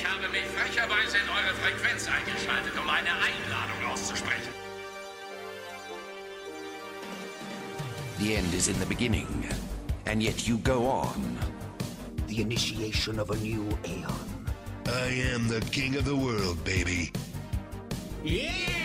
Ich habe mich frecherweise in eure Frequenz eingeschaltet, um eine Einladung auszusprechen. The end is in the beginning, and yet you go on. The initiation of a new aeon. I am the king of the world, baby. It's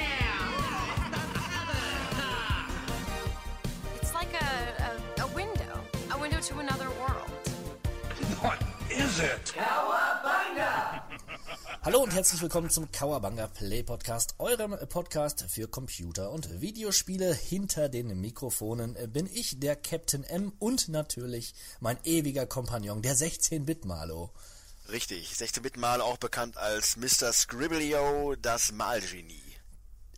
Hallo und herzlich willkommen zum Kawabanga Play Podcast, eurem Podcast für Computer und Videospiele. Hinter den Mikrofonen bin ich, der Captain M und natürlich mein ewiger Kompagnon, der 16-Bit-Malo. Richtig, 16-Bit-Mal auch bekannt als Mr. Scribblio, das Malgenie.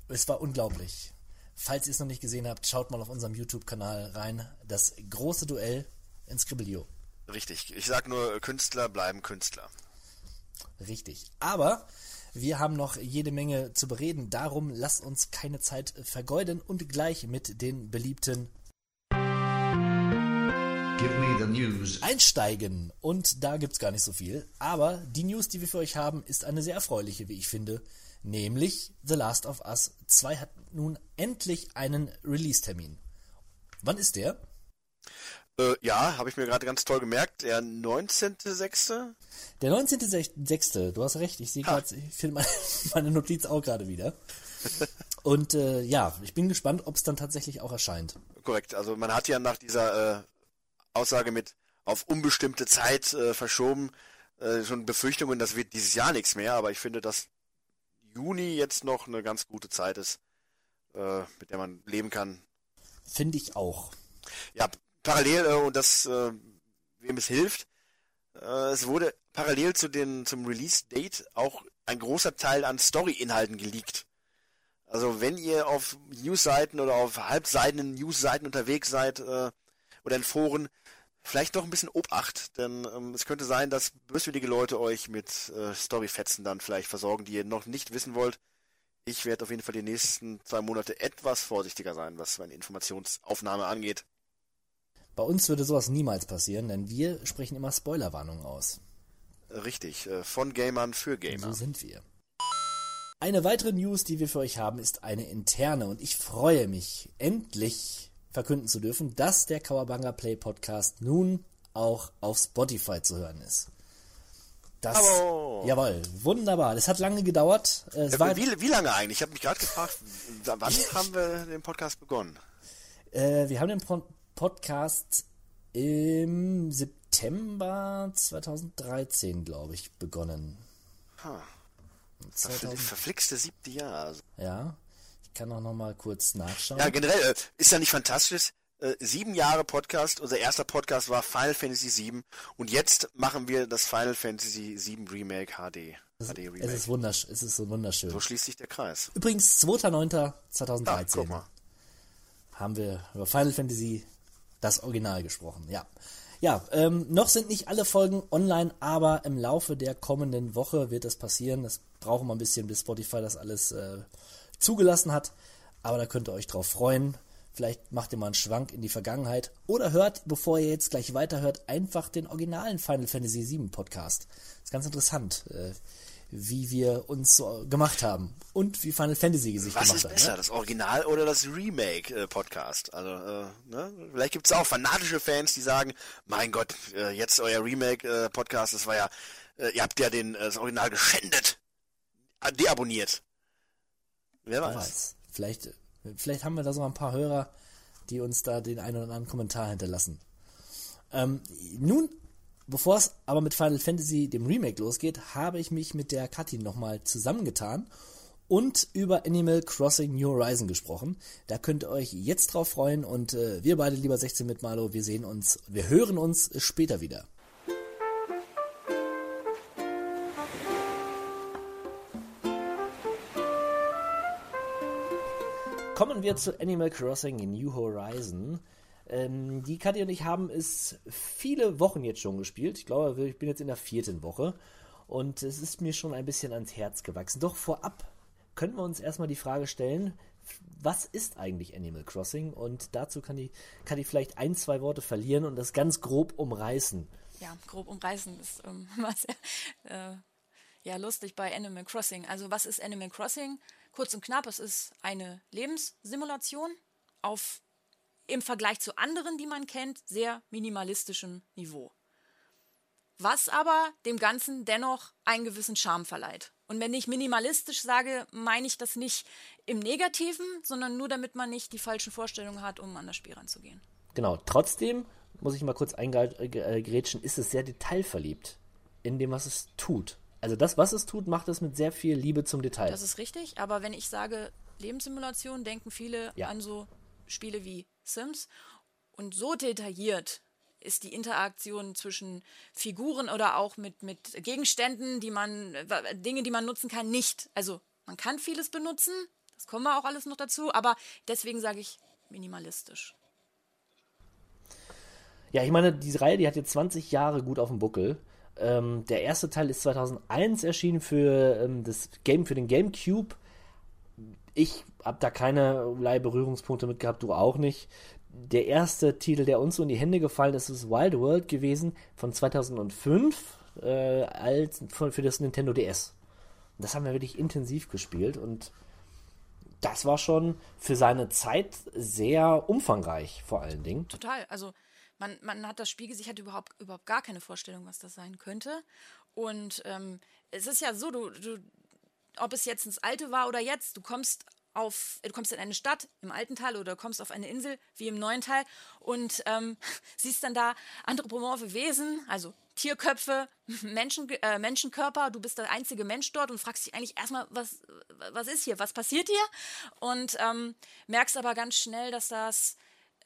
Es war unglaublich. Falls ihr es noch nicht gesehen habt, schaut mal auf unserem YouTube-Kanal rein. Das große Duell in Scribblio. Richtig, ich sag nur, Künstler bleiben Künstler. Richtig. Aber wir haben noch jede Menge zu bereden. Darum lasst uns keine Zeit vergeuden und gleich mit den beliebten Give me the news. einsteigen. Und da gibt's gar nicht so viel. Aber die News, die wir für euch haben, ist eine sehr erfreuliche, wie ich finde. Nämlich The Last of Us 2 hat nun endlich einen Release-Termin. Wann ist der? Äh, ja, habe ich mir gerade ganz toll gemerkt. Der 19.06. Der 19.06. Du hast recht, ich sehe gerade, ich finde meine, meine Notiz auch gerade wieder. Und äh, ja, ich bin gespannt, ob es dann tatsächlich auch erscheint. Korrekt, also man hat ja nach dieser äh, Aussage mit auf unbestimmte Zeit äh, verschoben äh, schon Befürchtungen, das wird dieses Jahr nichts mehr, aber ich finde, dass Juni jetzt noch eine ganz gute Zeit ist, äh, mit der man leben kann. Finde ich auch. Ja, parallel, äh, und das, äh, wem es hilft, äh, es wurde parallel zu den, zum Release-Date auch ein großer Teil an Story-Inhalten geleakt. Also wenn ihr auf News-Seiten oder auf halbseidenen News-Seiten unterwegs seid äh, oder in Foren, vielleicht noch ein bisschen Obacht, denn ähm, es könnte sein, dass böswillige Leute euch mit äh, Storyfetzen dann vielleicht versorgen, die ihr noch nicht wissen wollt. Ich werde auf jeden Fall die nächsten zwei Monate etwas vorsichtiger sein, was meine Informationsaufnahme angeht. Bei uns würde sowas niemals passieren, denn wir sprechen immer Spoilerwarnungen aus. Richtig, äh, von Gamern für Gamer. So sind wir. Eine weitere News, die wir für euch haben, ist eine interne und ich freue mich, endlich verkünden zu dürfen, dass der Kawabanga Play Podcast nun auch auf Spotify zu hören ist. Das, Bravo! jawohl, wunderbar. Das hat lange gedauert. Äh, Es war, wie, wie lange eigentlich? Ich habe mich gerade gefragt, wann haben wir den Podcast begonnen? äh, wir haben den Podcast im September 2013, glaube ich, begonnen. Ha, das 2000, verflixte siebte Jahr. Also. ja, ich kann auch noch mal kurz nachschauen. Ja, generell, äh, ist ja nicht fantastisch. Äh, sieben Jahre Podcast, unser erster Podcast war Final Fantasy VII und jetzt machen wir das Final Fantasy VII Remake HD. es, HD es Remake. ist wundersch es ist so wunderschön. so schließt sich der Kreis. Übrigens, Ah, 2.9.2013 guck mal. haben wir über Final Fantasy das Original gesprochen, ja. Ja, ähm, noch sind nicht alle Folgen online, aber im Laufe der kommenden Woche wird das passieren. Das brauchen wir ein bisschen, bis Spotify das alles äh, zugelassen hat. Aber da könnt ihr euch drauf freuen. Vielleicht macht ihr mal einen Schwank in die Vergangenheit oder hört, bevor ihr jetzt gleich weiterhört, einfach den originalen Final Fantasy VII Podcast. ist ganz interessant, äh, wie wir uns gemacht haben und wie Final Fantasy sich Was gemacht ist hat. besser, Ne? das Original oder das Remake-Podcast? also, äh, ne? Vielleicht gibt's auch fanatische Fans, die sagen, mein Gott, äh, jetzt euer Remake-Podcast, das war ja, äh, ihr habt ja den, äh, das Original geschändet. Deabonniert. Wer weiß. Weiß. Vielleicht, vielleicht haben wir da so ein paar Hörer, die uns da den einen oder anderen Kommentar hinterlassen. Ähm, nun, bevor es aber mit Final Fantasy, dem Remake, losgeht, habe ich mich mit der Kathi nochmal zusammengetan und über Animal Crossing New Horizon gesprochen. Da könnt ihr euch jetzt drauf freuen und äh, wir beide, lieber 16 mit Malo, wir sehen uns, wir hören uns später wieder. Kommen wir zu Animal Crossing New Horizon. Ähm, die Katja und ich haben es viele Wochen jetzt schon gespielt. Ich glaube, ich bin jetzt in der vierten Woche. Und es ist mir schon ein bisschen ans Herz gewachsen. Doch vorab können wir uns erstmal die Frage stellen, was ist eigentlich Animal Crossing? Und dazu kann die, kann die vielleicht ein, zwei Worte verlieren und das ganz grob umreißen. Ja, grob umreißen ist ähm, sehr, äh, ja lustig bei Animal Crossing. Also was ist Animal Crossing? Kurz und knapp, es ist eine Lebenssimulation auf im Vergleich zu anderen, die man kennt, sehr minimalistischem Niveau. Was aber dem Ganzen dennoch einen gewissen Charme verleiht. Und wenn ich minimalistisch sage, meine ich das nicht im Negativen, sondern nur damit man nicht die falschen Vorstellungen hat, um an das Spiel ranzugehen. Genau, trotzdem muss ich mal kurz eingrätschen, ist es sehr detailverliebt in dem, was es tut. Also das, was es tut, macht es mit sehr viel Liebe zum Detail. Das ist richtig, aber wenn ich sage Lebenssimulation, denken viele ja. an so Spiele wie Sims. Und so detailliert ist die Interaktion zwischen Figuren oder auch mit, mit Gegenständen, die man, Dinge, die man nutzen kann, nicht. Also man kann vieles benutzen, das kommen wir auch alles noch dazu, aber deswegen sage ich minimalistisch. Ja, ich meine, diese Reihe, die hat jetzt 20 Jahre gut auf dem Buckel. Ähm, der erste Teil ist 2001 erschienen für ähm, das Game für den GameCube. Ich habe da keinerlei Berührungspunkte mit gehabt, du auch nicht. Der erste Titel, der uns so in die Hände gefallen ist, ist Wild World gewesen von 2005 äh, als für, für das Nintendo DS. Das haben wir wirklich intensiv gespielt und das war schon für seine Zeit sehr umfangreich, vor allen Dingen. Total. Also man, man hat das Spiel gesehen, hat überhaupt, überhaupt gar keine Vorstellung, was das sein könnte. Und ähm, es ist ja so, du, du, ob es jetzt ins Alte war oder jetzt, du kommst auf, du kommst in eine Stadt im alten Teil oder kommst auf eine Insel wie im neuen Teil und ähm, siehst dann da anthropomorphe Wesen, also Tierköpfe, Menschen, äh, Menschenkörper, du bist der einzige Mensch dort und fragst dich eigentlich erstmal, was, was ist hier, was passiert hier? Und ähm, merkst aber ganz schnell, dass das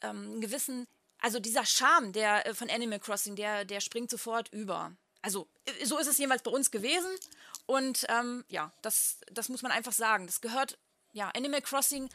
ähm, einen gewissen also dieser Charme der äh, von Animal Crossing, der, der springt sofort über. Also äh, so ist es jeweils bei uns gewesen. Und ähm, ja, das, das muss man einfach sagen. Das gehört, ja, Animal Crossing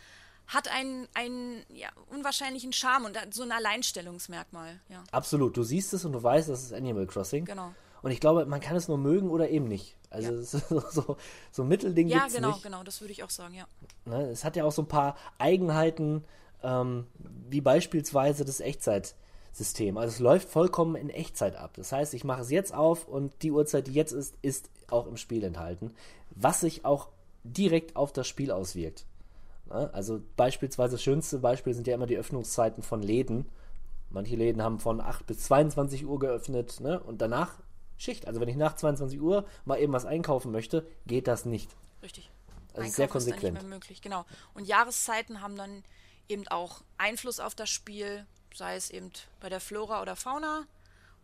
hat einen, einen ja, unwahrscheinlichen Charme und so ein Alleinstellungsmerkmal. Ja. Absolut. Du siehst es und du weißt, das ist Animal Crossing. Genau. Und ich glaube, man kann es nur mögen oder eben nicht. Also ja. so, so, so ein Mittelding Ja, genau, nicht. genau, das würde ich auch sagen, ja. Ne, es hat ja auch so ein paar Eigenheiten, ähm, wie beispielsweise das Echtzeitsystem. Also es läuft vollkommen in Echtzeit ab. Das heißt, ich mache es jetzt auf und die Uhrzeit, die jetzt ist, ist auch im Spiel enthalten, was sich auch direkt auf das Spiel auswirkt. Ne? Also beispielsweise das schönste Beispiel sind ja immer die Öffnungszeiten von Läden. Manche Läden haben von 8 bis 22 Uhr geöffnet ne? und danach Schicht. Also wenn ich nach 22 Uhr mal eben was einkaufen möchte, geht das nicht. Richtig. Also Einkauf sehr konsequent. Ist dann nicht mehr möglich, genau. Und Jahreszeiten haben dann eben auch Einfluss auf das Spiel, sei es eben bei der Flora oder Fauna.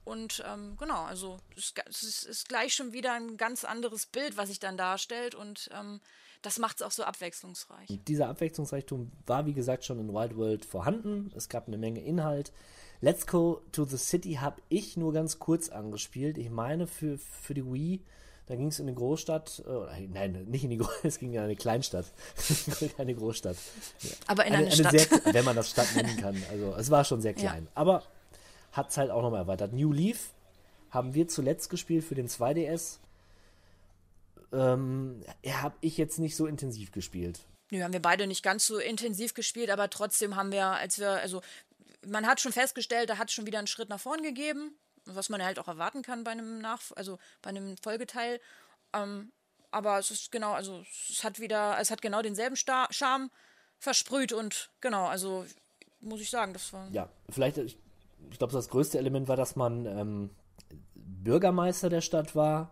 Und ähm, genau, also es, es, ist gleich schon wieder ein ganz anderes Bild, was sich dann darstellt und ähm, das macht es auch so abwechslungsreich. Dieser Abwechslungsreichtum war, wie gesagt, schon in Wild World vorhanden. Es gab eine Menge Inhalt. Let's Go to the City habe ich nur ganz kurz angespielt. Ich meine, für, für die Wii da ging es in eine Großstadt, äh, nein, nicht in die Großstadt, es ging in eine Kleinstadt, keine Großstadt. Aber in eine, eine, Stadt. Sehr, wenn man das Stadt nennen kann. Also es war schon sehr klein. Ja. Aber hat es halt auch nochmal erweitert. New Leaf haben wir zuletzt gespielt für den 2DS. Ähm, habe ich jetzt nicht so intensiv gespielt. Nö, haben wir beide nicht ganz so intensiv gespielt, aber trotzdem haben wir, als wir, also man hat schon festgestellt, da hat es schon wieder einen Schritt nach vorn gegeben was man halt auch erwarten kann bei einem Nach also bei einem Folgeteil. Ähm, aber es ist genau, also es hat wieder, es hat genau denselben Star Charme versprüht und genau, also muss ich sagen, das war. Ja, vielleicht, ich, ich glaube, das größte Element war, dass man ähm, Bürgermeister der Stadt war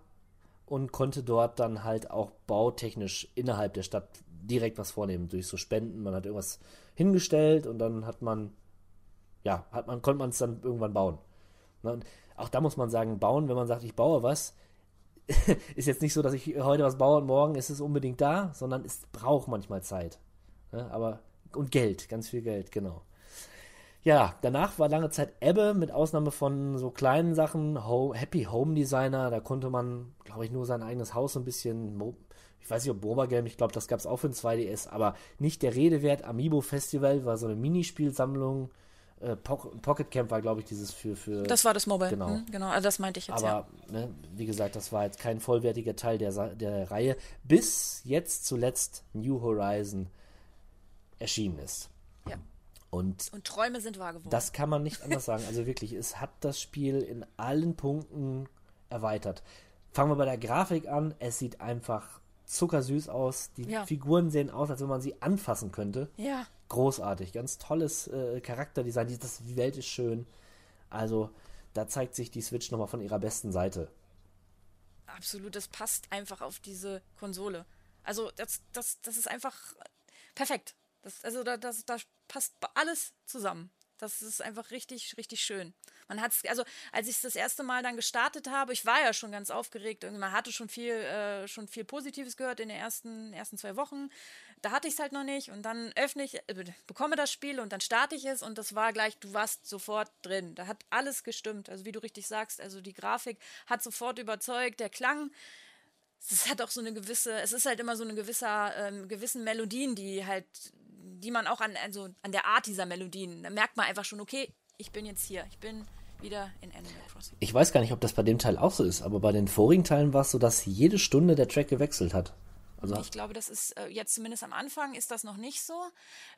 und konnte dort dann halt auch bautechnisch innerhalb der Stadt direkt was vornehmen durch so Spenden. Man hat irgendwas hingestellt und dann hat man, ja, hat man, konnte man es dann irgendwann bauen. Ne, und auch da muss man sagen, bauen, wenn man sagt, ich baue was, ist jetzt nicht so, dass ich heute was baue und morgen ist es unbedingt da, sondern es braucht manchmal Zeit. Ne? Aber, und Geld, ganz viel Geld, genau. Ja, danach war lange Zeit Ebbe, mit Ausnahme von so kleinen Sachen, Home, Happy Home Designer, da konnte man, glaube ich, nur sein eigenes Haus so ein bisschen, ich weiß nicht, ob Boba Game, ich glaube, das gab es auch für den 2DS, aber nicht der Rede wert. Amiibo Festival war so eine Minispielsammlung, äh, Pocket Camp war, glaube ich, dieses für, für. Das war das Mobile. Genau. Hm, genau, also das meinte ich jetzt. Aber, ja. ne, wie gesagt, das war jetzt kein vollwertiger Teil der, der Reihe, bis jetzt zuletzt New Horizon erschienen ist. Und, Und Träume sind wahr geworden. Das kann man nicht anders sagen. Also wirklich, es hat das Spiel in allen Punkten erweitert. Fangen wir bei der Grafik an. Es sieht einfach zuckersüß aus. Die Ja. Figuren sehen aus, als wenn man sie anfassen könnte. Ja. Großartig. Ganz tolles äh, Charakterdesign. Die, das, die Welt ist schön. Also, da zeigt sich die Switch nochmal von ihrer besten Seite. Absolut, das passt einfach auf diese Konsole. Also das, das, das ist einfach perfekt. Das, also da, das, da passt alles zusammen. Das ist einfach richtig, richtig schön. Man hat's, also als ich es das erste Mal dann gestartet habe, ich war ja schon ganz aufgeregt. Irgendwie, man hatte schon viel, äh, schon viel Positives gehört in den ersten, ersten zwei Wochen. Da hatte ich es halt noch nicht und dann öffne ich, äh, bekomme das Spiel und dann starte ich es und das war gleich, du warst sofort drin. Da hat alles gestimmt. Also wie du richtig sagst, also die Grafik hat sofort überzeugt, der Klang, es hat auch so eine gewisse, es ist halt immer so eine gewisser, ähm, gewissen Melodien, die halt, die man auch an, also an der Art dieser Melodien, da merkt man einfach schon, okay, ich bin jetzt hier, ich bin wieder in Animal Crossing. Ich weiß gar nicht, ob das bei dem Teil auch so ist, aber bei den vorigen Teilen war es so, dass jede Stunde der Track gewechselt hat. Also, Ich glaube, das ist äh, jetzt zumindest am Anfang ist das noch nicht so.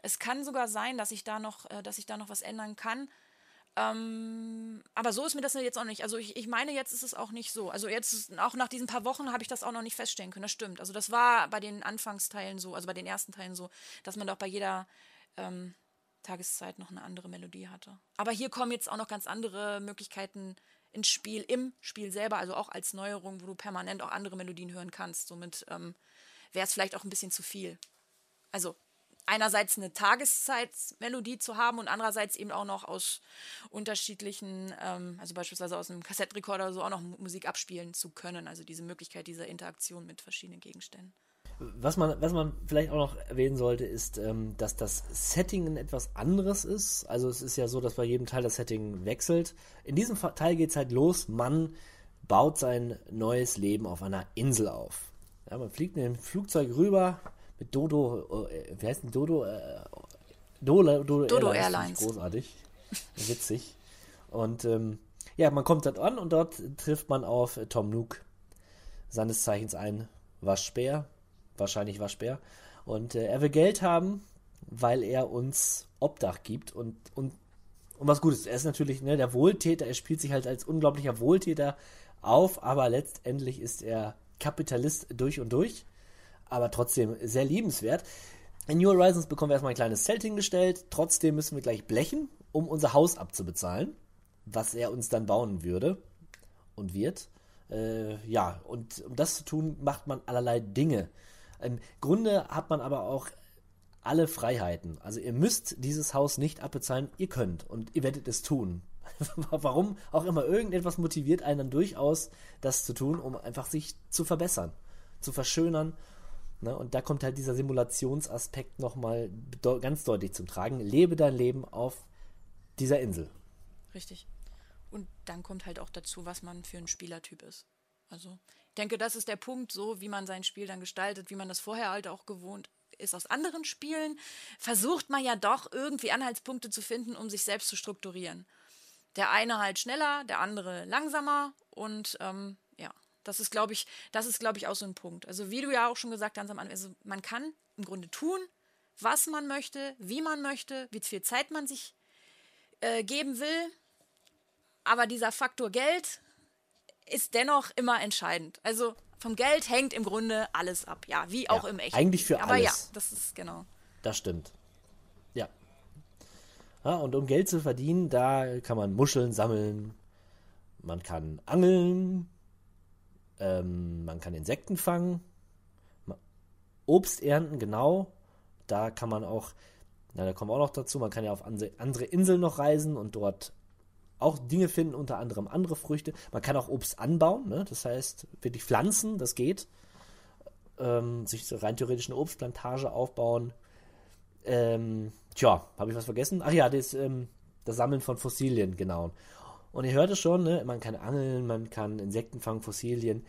Es kann sogar sein, dass ich da noch, äh, dass ich da noch was ändern kann. Ähm, aber so ist mir das jetzt auch nicht. Also ich, ich meine, jetzt ist es auch nicht so. Also jetzt, auch nach diesen paar Wochen habe ich das auch noch nicht feststellen können. Das stimmt. Also das war bei den Anfangsteilen so, also bei den ersten Teilen so, dass man doch bei jeder ähm, Tageszeit noch eine andere Melodie hatte. Aber hier kommen jetzt auch noch ganz andere Möglichkeiten ins Spiel, im Spiel selber, also auch als Neuerung, wo du permanent auch andere Melodien hören kannst. Somit ähm, wäre es vielleicht auch ein bisschen zu viel. Also einerseits eine Tageszeitmelodie zu haben und andererseits eben auch noch aus unterschiedlichen, ähm, also beispielsweise aus einem Kassettenrekorder oder so auch noch Mu- Musik abspielen zu können. Also diese Möglichkeit dieser Interaktion mit verschiedenen Gegenständen. was, man, was man vielleicht auch noch erwähnen sollte, ist, ähm, dass das Setting etwas anderes ist. Also es ist ja so, dass bei jedem Teil das Setting wechselt. In diesem Teil geht es halt los, man baut sein neues Leben auf einer Insel auf. Ja, man fliegt in ein Flugzeug rüber Dodo, äh, wie heißt denn Dodo? Äh, Dodo, Dodo, Dodo ich Airlines. Großartig. Witzig. Und ähm, ja, man kommt dort an und dort trifft man auf Tom Nook, seines Zeichens ein Waschbär, wahrscheinlich Waschbär. Und äh, er will Geld haben, weil er uns Obdach gibt und, und, und was Gutes. Er ist natürlich ne, der Wohltäter, er spielt sich halt als unglaublicher Wohltäter auf, aber letztendlich ist er Kapitalist durch und durch, aber trotzdem sehr liebenswert. In New Horizons bekommen wir erstmal ein kleines Zelt hingestellt, trotzdem müssen wir gleich blechen, um unser Haus abzubezahlen, was er uns dann bauen würde und wird. Äh, ja, und um das zu tun, macht man allerlei Dinge. Im Grunde hat man aber auch alle Freiheiten. Also ihr müsst dieses Haus nicht abbezahlen, ihr könnt und ihr werdet es tun. Warum auch immer irgendetwas motiviert einen dann durchaus, das zu tun, um einfach sich zu verbessern, zu verschönern. Ne? Und da kommt halt dieser Simulationsaspekt nochmal ganz deutlich zum Tragen. Lebe dein Leben auf dieser Insel. Richtig. Und dann kommt halt auch dazu, was man für ein Spielertyp ist. Also, ich denke, das ist der Punkt, so wie man sein Spiel dann gestaltet, wie man das vorher halt auch gewohnt ist aus anderen Spielen, versucht man ja doch irgendwie Anhaltspunkte zu finden, um sich selbst zu strukturieren. Der eine halt schneller, der andere langsamer und ähm, ja, das ist, glaube ich, das ist, glaube ich, auch so ein Punkt. Also wie du ja auch schon gesagt hast also man kann im Grunde tun, was man möchte, wie man möchte, wie viel Zeit man sich äh, geben will, aber dieser Faktor Geld ist dennoch immer entscheidend. Also vom Geld hängt im Grunde alles ab. Ja, wie auch Ja, im Echten. eigentlich für Aber ja, alles. das ist genau. Das stimmt. Ja. ja. Und um Geld zu verdienen, da kann man Muscheln sammeln, man kann angeln, ähm, man kann Insekten fangen, Obst ernten, genau. Da kann man auch, na, da kommen wir auch noch dazu, man kann ja auf andere, andere Inseln noch reisen und dort auch Dinge finden, unter anderem andere Früchte. Man kann auch Obst anbauen, ne? das heißt wirklich pflanzen, das geht. Ähm, sich so rein theoretisch eine Obstplantage aufbauen. Ähm, tja, habe ich was vergessen? Ach ja, das, ähm, das Sammeln von Fossilien, genau. Und ihr hört es schon, ne? man kann angeln, man kann Insekten fangen, Fossilien.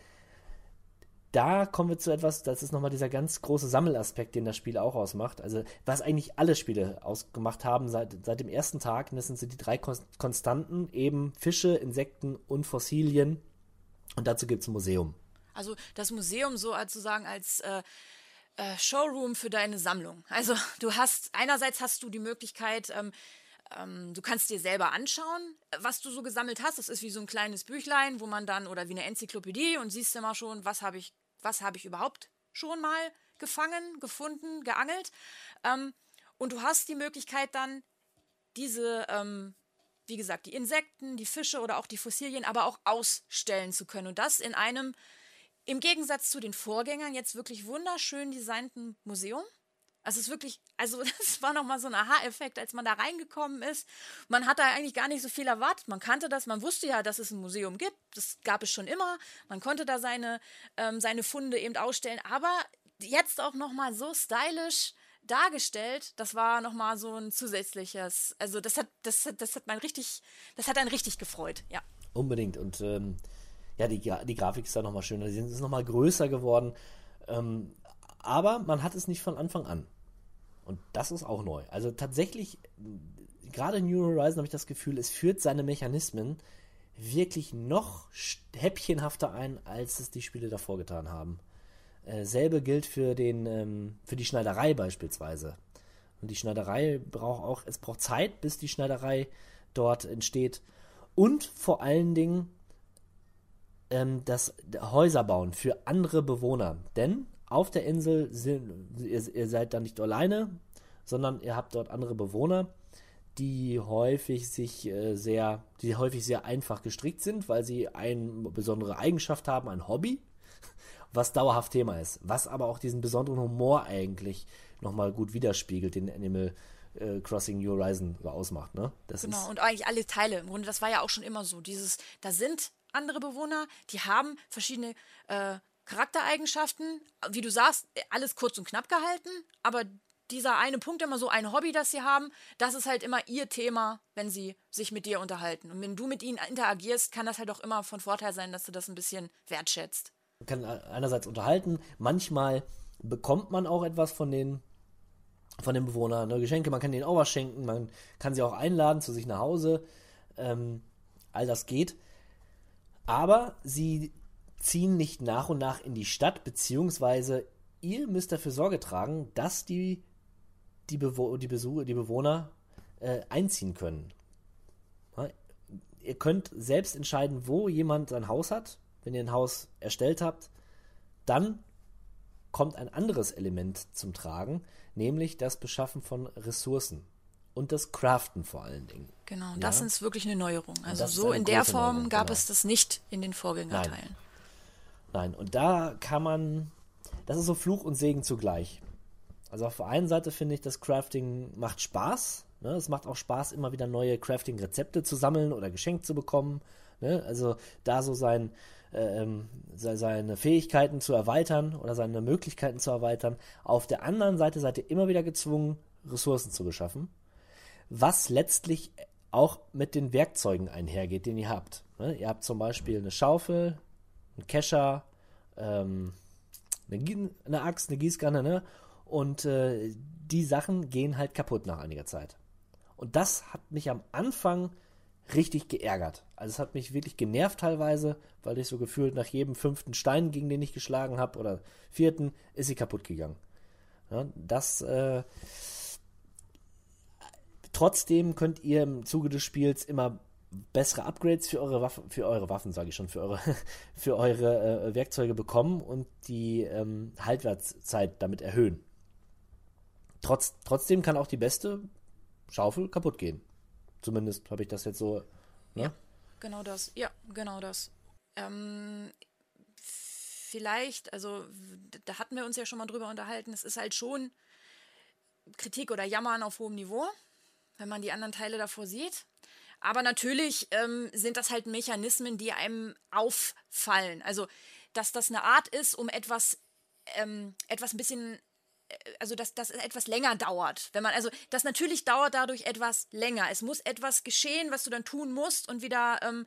Da kommen wir zu etwas, das ist nochmal dieser ganz große Sammelaspekt, den das Spiel auch ausmacht. Also, was eigentlich alle Spiele ausgemacht haben seit, seit dem ersten Tag, das sind die drei Kon- Konstanten, eben Fische, Insekten und Fossilien. Und dazu gibt es ein Museum. Also das Museum so als sozusagen als äh, äh, Showroom für deine Sammlung. Also du hast einerseits hast du die Möglichkeit ähm, du kannst dir selber anschauen, was du so gesammelt hast. Das ist wie so ein kleines Büchlein, wo man dann, oder wie eine Enzyklopädie und siehst immer schon, was habe ich, was habe ich überhaupt schon mal gefangen, gefunden, geangelt. Ähm, und du hast die Möglichkeit dann, diese, ähm, wie gesagt, die Insekten, die Fische oder auch die Fossilien, aber auch ausstellen zu können. Und das in einem, im Gegensatz zu den Vorgängern, jetzt wirklich wunderschön designten Museum. Also es ist wirklich, also das war nochmal so ein Aha-Effekt, als man da reingekommen ist. Man hat da eigentlich gar nicht so viel erwartet. Man kannte das, man wusste ja, dass es ein Museum gibt. Das gab es schon immer. Man konnte da seine, ähm, seine Funde eben ausstellen. Aber jetzt auch nochmal so stylisch dargestellt, das war nochmal so ein zusätzliches, also das hat, das, das hat man richtig, das hat einen richtig gefreut, ja. Unbedingt. Und ähm, ja, die, die Grafik ist da nochmal schöner. Sie ist nochmal größer geworden. Ähm, aber man hat es nicht von Anfang an. Und das ist auch neu. Also tatsächlich, gerade New Horizon habe ich das Gefühl, es führt seine Mechanismen wirklich noch häppchenhafter ein, als es die Spiele davor getan haben. Äh, selbe gilt für den, ähm, für die Schneiderei beispielsweise. Und die Schneiderei braucht auch, es braucht Zeit, bis die Schneiderei dort entsteht. Und vor allen Dingen ähm, das Häuser bauen für andere Bewohner. Denn auf der Insel sind, ihr, ihr seid da nicht alleine, sondern ihr habt dort andere Bewohner, die häufig sich äh, sehr, die häufig sehr einfach gestrickt sind, weil sie eine besondere Eigenschaft haben, ein Hobby, was dauerhaft Thema ist, was aber auch diesen besonderen Humor eigentlich nochmal gut widerspiegelt, den Animal äh, Crossing New Horizon ausmacht. Ne? Das genau, und eigentlich alle Teile. Im Grunde, das war ja auch schon immer so. Dieses, da sind andere Bewohner, die haben verschiedene äh, Charaktereigenschaften, wie du sagst, alles kurz und knapp gehalten, aber dieser eine Punkt immer so ein Hobby, das sie haben, das ist halt immer ihr Thema, wenn sie sich mit dir unterhalten. Und wenn du mit ihnen interagierst, kann das halt auch immer von Vorteil sein, dass du das ein bisschen wertschätzt. Man kann einerseits unterhalten, manchmal bekommt man auch etwas von den von den Bewohnern, ne? Geschenke, man kann denen auch was schenken, man kann sie auch einladen zu sich nach Hause, ähm, all das geht. Aber sie ziehen nicht nach und nach in die Stadt, beziehungsweise ihr müsst dafür Sorge tragen, dass die, die, Bewo die, Besucher, die Bewohner äh, einziehen können. Ja, ihr könnt selbst entscheiden, wo jemand sein Haus hat. Wenn ihr ein Haus erstellt habt, dann kommt ein anderes Element zum Tragen, nämlich das Beschaffen von Ressourcen und das Craften vor allen Dingen. Genau, ja? das ist wirklich eine Neuerung. Also so in der Form Neuerung, gab genau. es das nicht in den Vorgängerteilen. Nein. Nein, und da kann man, das ist so Fluch und Segen zugleich. Also auf der einen Seite finde ich, das Crafting macht Spaß. Ne? Es macht auch Spaß, immer wieder neue Crafting-Rezepte zu sammeln oder geschenkt zu bekommen. Ne? Also da so sein, ähm, seine Fähigkeiten zu erweitern oder seine Möglichkeiten zu erweitern. Auf der anderen Seite seid ihr immer wieder gezwungen, Ressourcen zu beschaffen, was letztlich auch mit den Werkzeugen einhergeht, den ihr habt. Ne? Ihr habt zum Beispiel eine Schaufel, ein Kescher, ähm, eine, eine, Axt, eine Gießkanne, ne? Und äh, die Sachen gehen halt kaputt nach einiger Zeit. Und das hat mich am Anfang richtig geärgert. Also es hat mich wirklich genervt teilweise, weil ich so gefühlt nach jedem fünften Stein, gegen den ich geschlagen habe, oder vierten, ist sie kaputt gegangen. Ja, das äh, trotzdem könnt ihr im Zuge des Spiels immer bessere Upgrades für eure Waffen, für eure Waffen, sage ich schon, für eure, für eure äh, Werkzeuge bekommen und die ähm, Haltwertszeit damit erhöhen. Trotz, trotzdem kann auch die beste Schaufel kaputt gehen. Zumindest habe ich das jetzt so. Ne? Ja, genau das. Ja, genau das. Ähm, vielleicht, also da hatten wir uns ja schon mal drüber unterhalten, es ist halt schon Kritik oder Jammern auf hohem Niveau, wenn man die anderen Teile davor sieht. Aber natürlich ähm, sind das halt Mechanismen, die einem auffallen. Also, dass das eine Art ist, um etwas, ähm, etwas ein bisschen äh, also dass das etwas länger dauert. Wenn man, also das natürlich dauert dadurch etwas länger. Es muss etwas geschehen, was du dann tun musst und wieder ähm,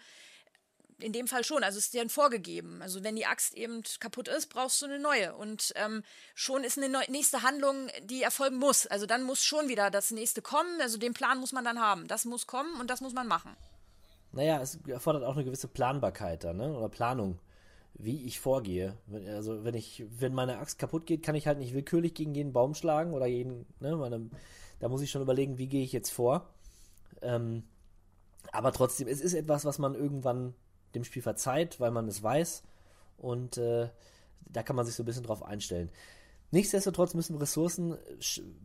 in dem Fall schon. Also es ist dir dann vorgegeben. Also wenn die Axt eben kaputt ist, brauchst du eine neue. Und ähm, schon ist eine nächste Handlung, die erfolgen muss. Also dann muss schon wieder das nächste kommen. Also den Plan muss man dann haben. Das muss kommen und das muss man machen. Naja, es erfordert auch eine gewisse Planbarkeit dann, ne? Oder Planung, wie ich vorgehe. Also wenn ich, wenn meine Axt kaputt geht, kann ich halt nicht willkürlich gegen jeden Baum schlagen oder jeden, ne? Meine, da muss ich schon überlegen, wie gehe ich jetzt vor. Ähm, aber trotzdem, es ist etwas, was man irgendwann dem Spiel verzeiht, weil man es weiß. Und äh, da kann man sich so ein bisschen drauf einstellen. Nichtsdestotrotz müssen wir Ressourcen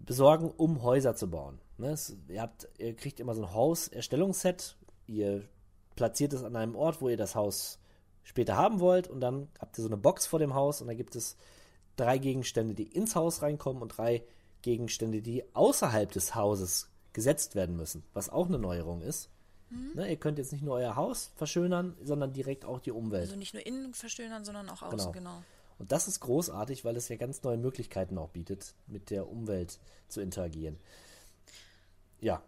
besorgen, um Häuser zu bauen. Ne? Es, ihr, habt, ihr kriegt immer so ein Haus-Erstellungsset. Ihr platziert es an einem Ort, wo ihr das Haus später haben wollt. Und dann habt ihr so eine Box vor dem Haus. Und da gibt es drei Gegenstände, die ins Haus reinkommen und drei Gegenstände, die außerhalb des Hauses gesetzt werden müssen. Was auch eine Neuerung ist. Ne? Ihr könnt jetzt nicht nur euer Haus verschönern, sondern direkt auch die Umwelt. Also nicht nur innen verschönern, sondern auch außen, Genau. genau. Und das ist großartig, weil es ja ganz neue Möglichkeiten auch bietet, mit der Umwelt zu interagieren. Ja,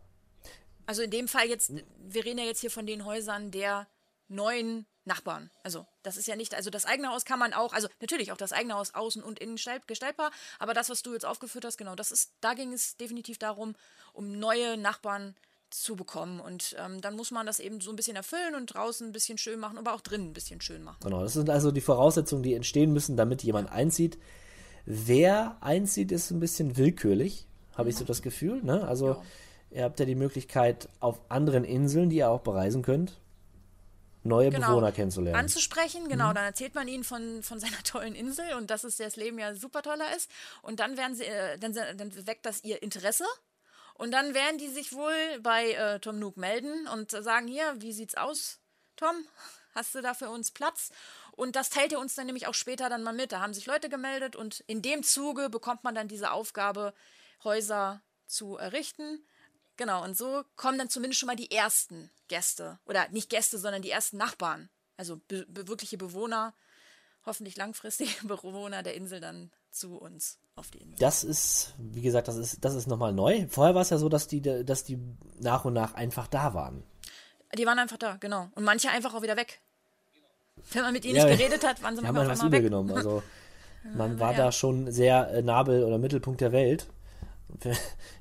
Also in dem Fall jetzt, wir reden ja jetzt hier von den Häusern der neuen Nachbarn. Also das ist ja nicht, also das eigene Haus kann man auch, also natürlich auch das eigene Haus außen und innen gestaltbar, aber das, was du jetzt aufgeführt hast, genau, das ist, da ging es definitiv darum, um neue Nachbarn zu bekommen. Und ähm, dann muss man das eben so ein bisschen erfüllen und draußen ein bisschen schön machen, aber auch drinnen ein bisschen schön machen. genau. Das sind also die Voraussetzungen, die entstehen müssen, damit jemand einzieht. Wer einzieht, ist ein bisschen willkürlich, habe ich so das Gefühl. Ne? Also Ja. ihr habt ja die Möglichkeit, auf anderen Inseln, die ihr auch bereisen könnt, neue Bewohner kennenzulernen. Anzusprechen, genau, dann erzählt man ihnen von, von seiner tollen Insel und dass es das Leben ja super toller ist. Und dann werden sie, äh, dann, dann weckt das ihr Interesse. Und dann werden die sich wohl bei äh, Tom Nook melden und sagen, hier, wie sieht's aus, Tom? Hast du da für uns Platz? Und das teilt er uns dann nämlich auch später dann mal mit. Da haben sich Leute gemeldet und in dem Zuge bekommt man dann diese Aufgabe, Häuser zu errichten. Genau, und so kommen dann zumindest schon mal die ersten Gäste. Oder nicht Gäste, sondern die ersten Nachbarn. Also be wirkliche Bewohner, hoffentlich langfristige Bewohner der Insel dann zu uns auf die Insel. Das ist, wie gesagt, das ist, das ist nochmal neu. Vorher war es ja so, dass die, dass die nach und nach einfach da waren. Die waren einfach da, genau. Und manche einfach auch wieder weg. Wenn man mit ihnen Ja, nicht geredet hat, waren sie manchmal einmal weg. genommen. Also man war ja. da schon sehr äh, Nabel oder Mittelpunkt der Welt.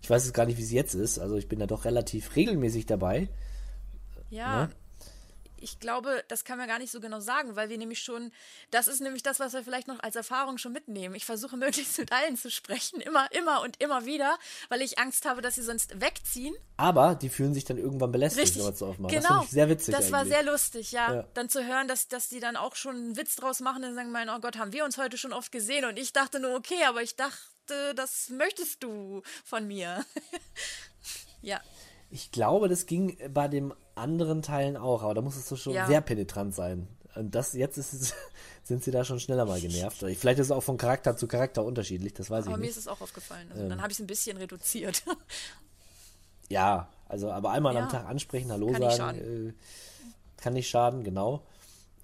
Ich weiß es gar nicht, wie es jetzt ist. Also ich bin da doch relativ regelmäßig dabei. Ja. Ne? Ich glaube, das kann man gar nicht so genau sagen, weil wir nämlich schon, das ist nämlich das, was wir vielleicht noch als Erfahrung schon mitnehmen. Ich versuche möglichst mit allen zu sprechen, immer, immer und immer wieder, weil ich Angst habe, dass sie sonst wegziehen. Aber die fühlen sich dann irgendwann belästigt, Richtig. wenn man es so aufmacht. Genau. Das sehr witzig Das war eigentlich. sehr lustig, ja. Ja. Dann zu hören, dass, dass die dann auch schon einen Witz draus machen und sagen, mein, oh Gott, haben wir uns heute schon oft gesehen. Und ich dachte nur, okay, aber ich dachte, das möchtest du von mir. ja. Ich glaube, das ging bei den anderen Teilen auch, aber da muss es so schon Ja. sehr penetrant sein. Und das, jetzt ist sind sie da schon schneller mal genervt. Vielleicht ist es auch von Charakter zu Charakter unterschiedlich, das weiß Aber ich mir nicht. ist es auch aufgefallen. Ähm. Also dann habe ich es ein bisschen reduziert. Ja, also aber einmal am Ja. Tag ansprechen, Hallo Kann nicht sagen, äh, kann nicht schaden, genau.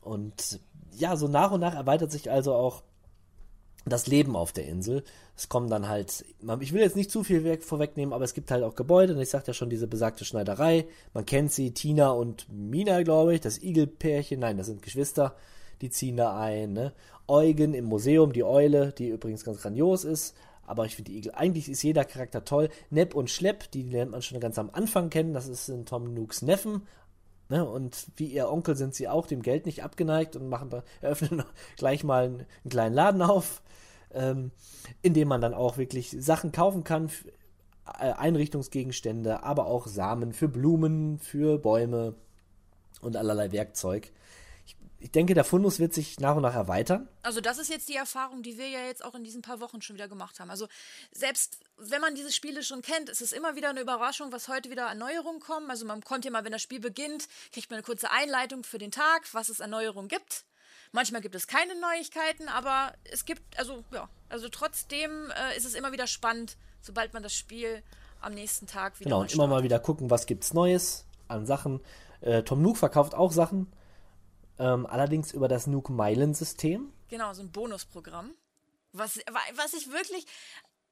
Und ja, so nach und nach erweitert sich also auch das Leben auf der Insel. Es kommen dann halt, ich will jetzt nicht zu viel weg, vorwegnehmen, aber es gibt halt auch Gebäude, und ich sagte ja schon, diese besagte Schneiderei. Man kennt sie, Tina und Mina, glaube ich, das Igelpärchen, nein, das sind Geschwister, die ziehen da ein. Ne? Eugen im Museum, die Eule, die übrigens ganz grandios ist, aber ich finde die Igel, eigentlich ist jeder Charakter toll. Nepp und Schlepp, die lernt man schon ganz am Anfang kennen, das ist in Tom Nooks Neffen, Ne, und wie ihr Onkel sind sie auch dem Geld nicht abgeneigt und machen eröffnen gleich mal einen, einen kleinen Laden auf, ähm, in dem man dann auch wirklich Sachen kaufen kann, äh, Einrichtungsgegenstände, aber auch Samen für Blumen, für Bäume und allerlei Werkzeug. Ich, ich denke, der Fundus wird sich nach und nach erweitern. Also das ist jetzt die Erfahrung, die wir ja jetzt auch in diesen paar Wochen schon wieder gemacht haben. Also selbst wenn man diese Spiele schon kennt, ist es immer wieder eine Überraschung, was heute wieder an Neuerungen kommen. Also man kommt ja mal, wenn das Spiel beginnt, kriegt man eine kurze Einleitung für den Tag, was es an Neuerungen gibt. Manchmal gibt es keine Neuigkeiten, aber es gibt, also ja, also trotzdem äh, ist es immer wieder spannend, sobald man das Spiel am nächsten Tag wieder Genau, und immer mal wieder gucken, was gibt's Neues an Sachen. Äh, Tom Nook verkauft auch Sachen, ähm, allerdings über das Nook Meilen System. Genau, so ein Bonusprogramm. Was, was ich wirklich,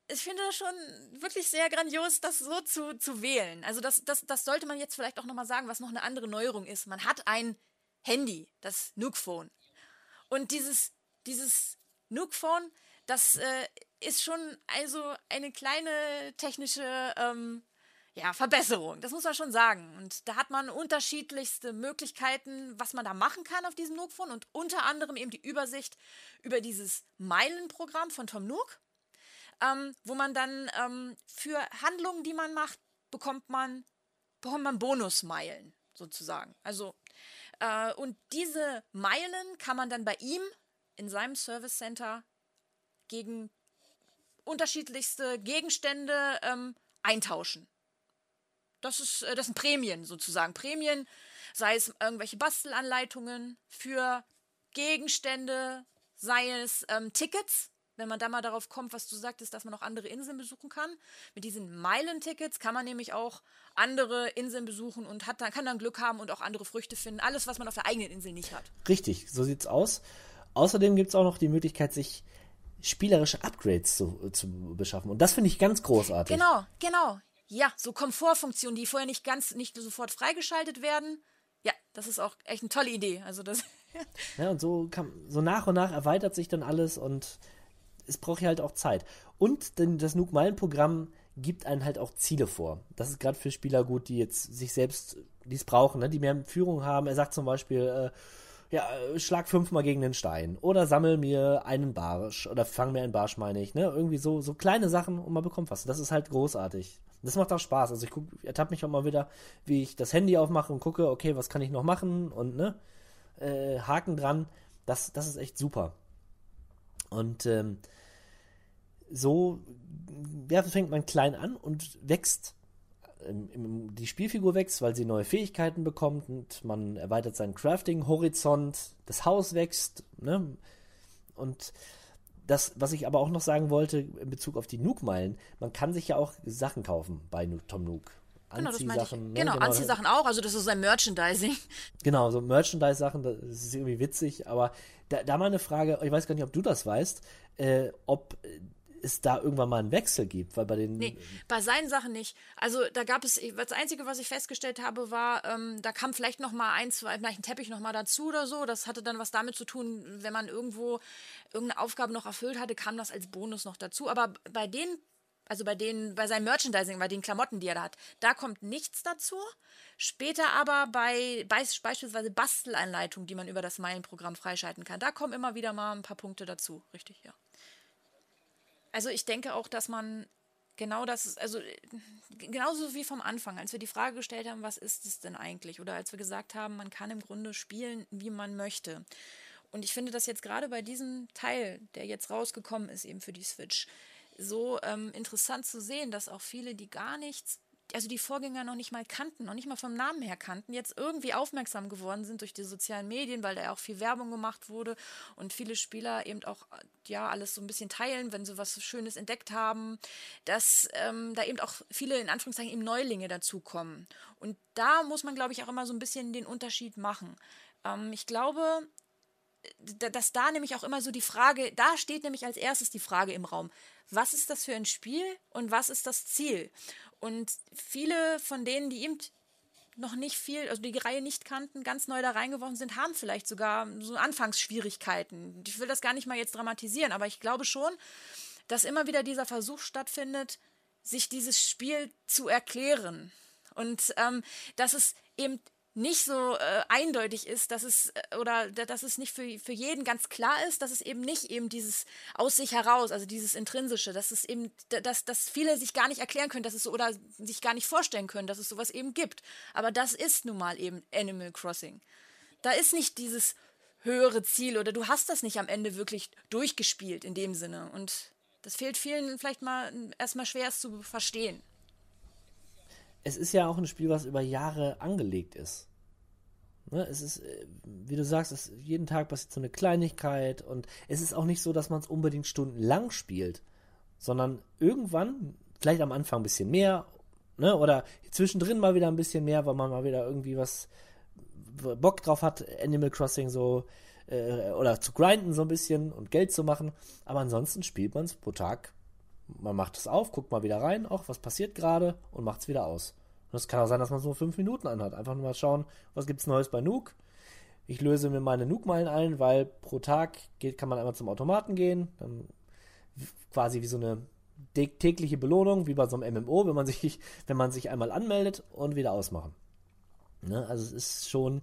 ich finde das schon wirklich sehr grandios, das so zu, zu wählen. Also das, das, das sollte man jetzt vielleicht auch nochmal sagen, was noch eine andere Neuerung ist. Man hat ein Handy, das Nook Phone. Und dieses, dieses Nook Phone, das äh, ist schon also eine kleine technische ähm, ja, Verbesserung, das muss man schon sagen. Und da hat man unterschiedlichste Möglichkeiten, was man da machen kann auf diesem Nook-Phone und unter anderem eben die Übersicht über dieses Meilenprogramm von Tom Nook, ähm, wo man dann ähm, für Handlungen, die man macht, bekommt man bekommt man Bonusmeilen sozusagen. Also, äh, und diese Meilen kann man dann bei ihm in seinem Service Center gegen unterschiedlichste Gegenstände ähm, eintauschen. Das, ist, äh, das sind Prämien sozusagen. Prämien, sei es irgendwelche Bastelanleitungen für Gegenstände, sei es ähm, Tickets, wenn man da mal darauf kommt, was du sagtest, dass man auch andere Inseln besuchen kann. Mit diesen Meilentickets kann man nämlich auch andere Inseln besuchen und hat dann, kann dann Glück haben und auch andere Früchte finden. Alles, was man auf der eigenen Insel nicht hat. Richtig, so sieht's aus. Außerdem gibt es auch noch die Möglichkeit, sich spielerische Upgrades zu, zu beschaffen. Und das finde ich ganz großartig. Genau, genau. Ja, so Komfortfunktionen, die vorher nicht ganz, nicht sofort freigeschaltet werden. Ja, das ist auch echt eine tolle Idee. Also das. ja, und so kann, so nach und nach erweitert sich dann alles und es braucht ja halt auch Zeit. Und denn das Nuke Meilen Programm gibt einen halt auch Ziele vor. Das ist gerade für Spieler gut, die jetzt sich selbst, die es brauchen, ne? die mehr Führung haben. Er sagt zum Beispiel, äh, ja, schlag fünfmal gegen den Stein oder sammel mir einen Barsch oder fang mir einen Barsch, meine ich, ne? Irgendwie so, so kleine Sachen und man bekommt was. Das ist halt großartig. Das macht auch Spaß. Also ich guck, ertappe mich auch mal wieder, wie ich das Handy aufmache und gucke, okay, was kann ich noch machen und ne, äh, Haken dran. Das, das ist echt super. Und ähm, so ja, fängt man klein an und wächst. Die Spielfigur wächst, weil sie neue Fähigkeiten bekommt und man erweitert seinen Crafting-Horizont, das Haus wächst, ne? Und das, was ich aber auch noch sagen wollte in Bezug auf die Nuke-Meilen, man kann sich ja auch Sachen kaufen bei Tom Nook. Genau, das ich. Ne? Genau, genau Anziehsachen auch, also das ist sein Merchandising. Genau, so Merchandise-Sachen, das ist irgendwie witzig, aber da, da mal eine Frage, ich weiß gar nicht, ob du das weißt, äh, ob es da irgendwann mal einen Wechsel gibt, weil bei den. Nee, bei seinen Sachen nicht. Also da gab es, das Einzige, was ich festgestellt habe, war, ähm, da kam vielleicht noch mal ein, zwei, vielleicht ein Teppich noch mal dazu oder so. Das hatte dann was damit zu tun, wenn man irgendwo irgendeine Aufgabe noch erfüllt hatte, kam das als Bonus noch dazu. Aber bei den, also bei den, bei seinem Merchandising, bei den Klamotten, die er da hat, da kommt nichts dazu. Später aber bei, bei beispielsweise Basteleinleitungen, die man über das Meilenprogramm freischalten kann, da kommen immer wieder mal ein paar Punkte dazu. Richtig, ja. Also ich denke auch, dass man genau das, also genauso wie vom Anfang, als wir die Frage gestellt haben, was ist es denn eigentlich? Oder als wir gesagt haben, man kann im Grunde spielen, wie man möchte. Und ich finde das jetzt gerade bei diesem Teil, der jetzt rausgekommen ist, eben für die Switch, so ähm, interessant zu sehen, dass auch viele, die gar nichts also die Vorgänger noch nicht mal kannten, noch nicht mal vom Namen her kannten, jetzt irgendwie aufmerksam geworden sind durch die sozialen Medien, weil da ja auch viel Werbung gemacht wurde und viele Spieler eben auch ja alles so ein bisschen teilen, wenn sie was Schönes entdeckt haben, dass ähm, da eben auch viele in Anführungszeichen eben Neulinge dazukommen. Und da muss man, glaube ich, auch immer so ein bisschen den Unterschied machen. Ähm, ich glaube, dass da nämlich auch immer so die Frage, da steht nämlich als erstes die Frage im Raum, was ist das für ein Spiel und was ist das Ziel? Und viele von denen, die eben noch nicht viel, also die Reihe nicht kannten, ganz neu da reingeworfen sind, haben vielleicht sogar so Anfangsschwierigkeiten. Ich will das gar nicht mal jetzt dramatisieren, aber ich glaube schon, dass immer wieder dieser Versuch stattfindet, sich dieses Spiel zu erklären. Und ähm, dass es eben nicht so äh, eindeutig ist, dass es äh, oder dass es nicht für, für jeden ganz klar ist, dass es eben nicht eben dieses aus sich heraus, also dieses intrinsische, dass es eben, dass, dass viele sich gar nicht erklären können, dass es so oder sich gar nicht vorstellen können, dass es sowas eben gibt. Aber das ist nun mal eben Animal Crossing. Da ist nicht dieses höhere Ziel oder du hast das nicht am Ende wirklich durchgespielt in dem Sinne. Und das fehlt vielen vielleicht mal erstmal schwer es zu verstehen es ist ja auch ein Spiel, was über Jahre angelegt ist. Ne, es ist, äh, wie du sagst, es jeden Tag passiert so eine Kleinigkeit und es ist auch nicht so, dass man es unbedingt stundenlang spielt, sondern irgendwann, vielleicht am Anfang ein bisschen mehr, ne, oder zwischendrin mal wieder ein bisschen mehr, weil man mal wieder irgendwie was Bock drauf hat, Animal Crossing so äh, oder zu grinden so ein bisschen und Geld zu machen. Aber ansonsten spielt man es pro Tag man macht es auf, guckt mal wieder rein, auch was passiert gerade und macht es wieder aus. Und es kann auch sein, dass man nur fünf Minuten anhat. Einfach nur mal schauen, was gibt es Neues bei Nuke. Ich löse mir meine Nuke-Meilen ein, weil pro Tag geht, kann man einmal zum Automaten gehen, dann quasi wie so eine tägliche Belohnung, wie bei so einem MMO, wenn man sich, wenn man sich einmal anmeldet und wieder ausmachen. Ne? Also es ist schon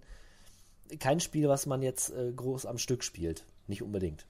kein Spiel, was man jetzt äh, groß am Stück spielt. Nicht unbedingt.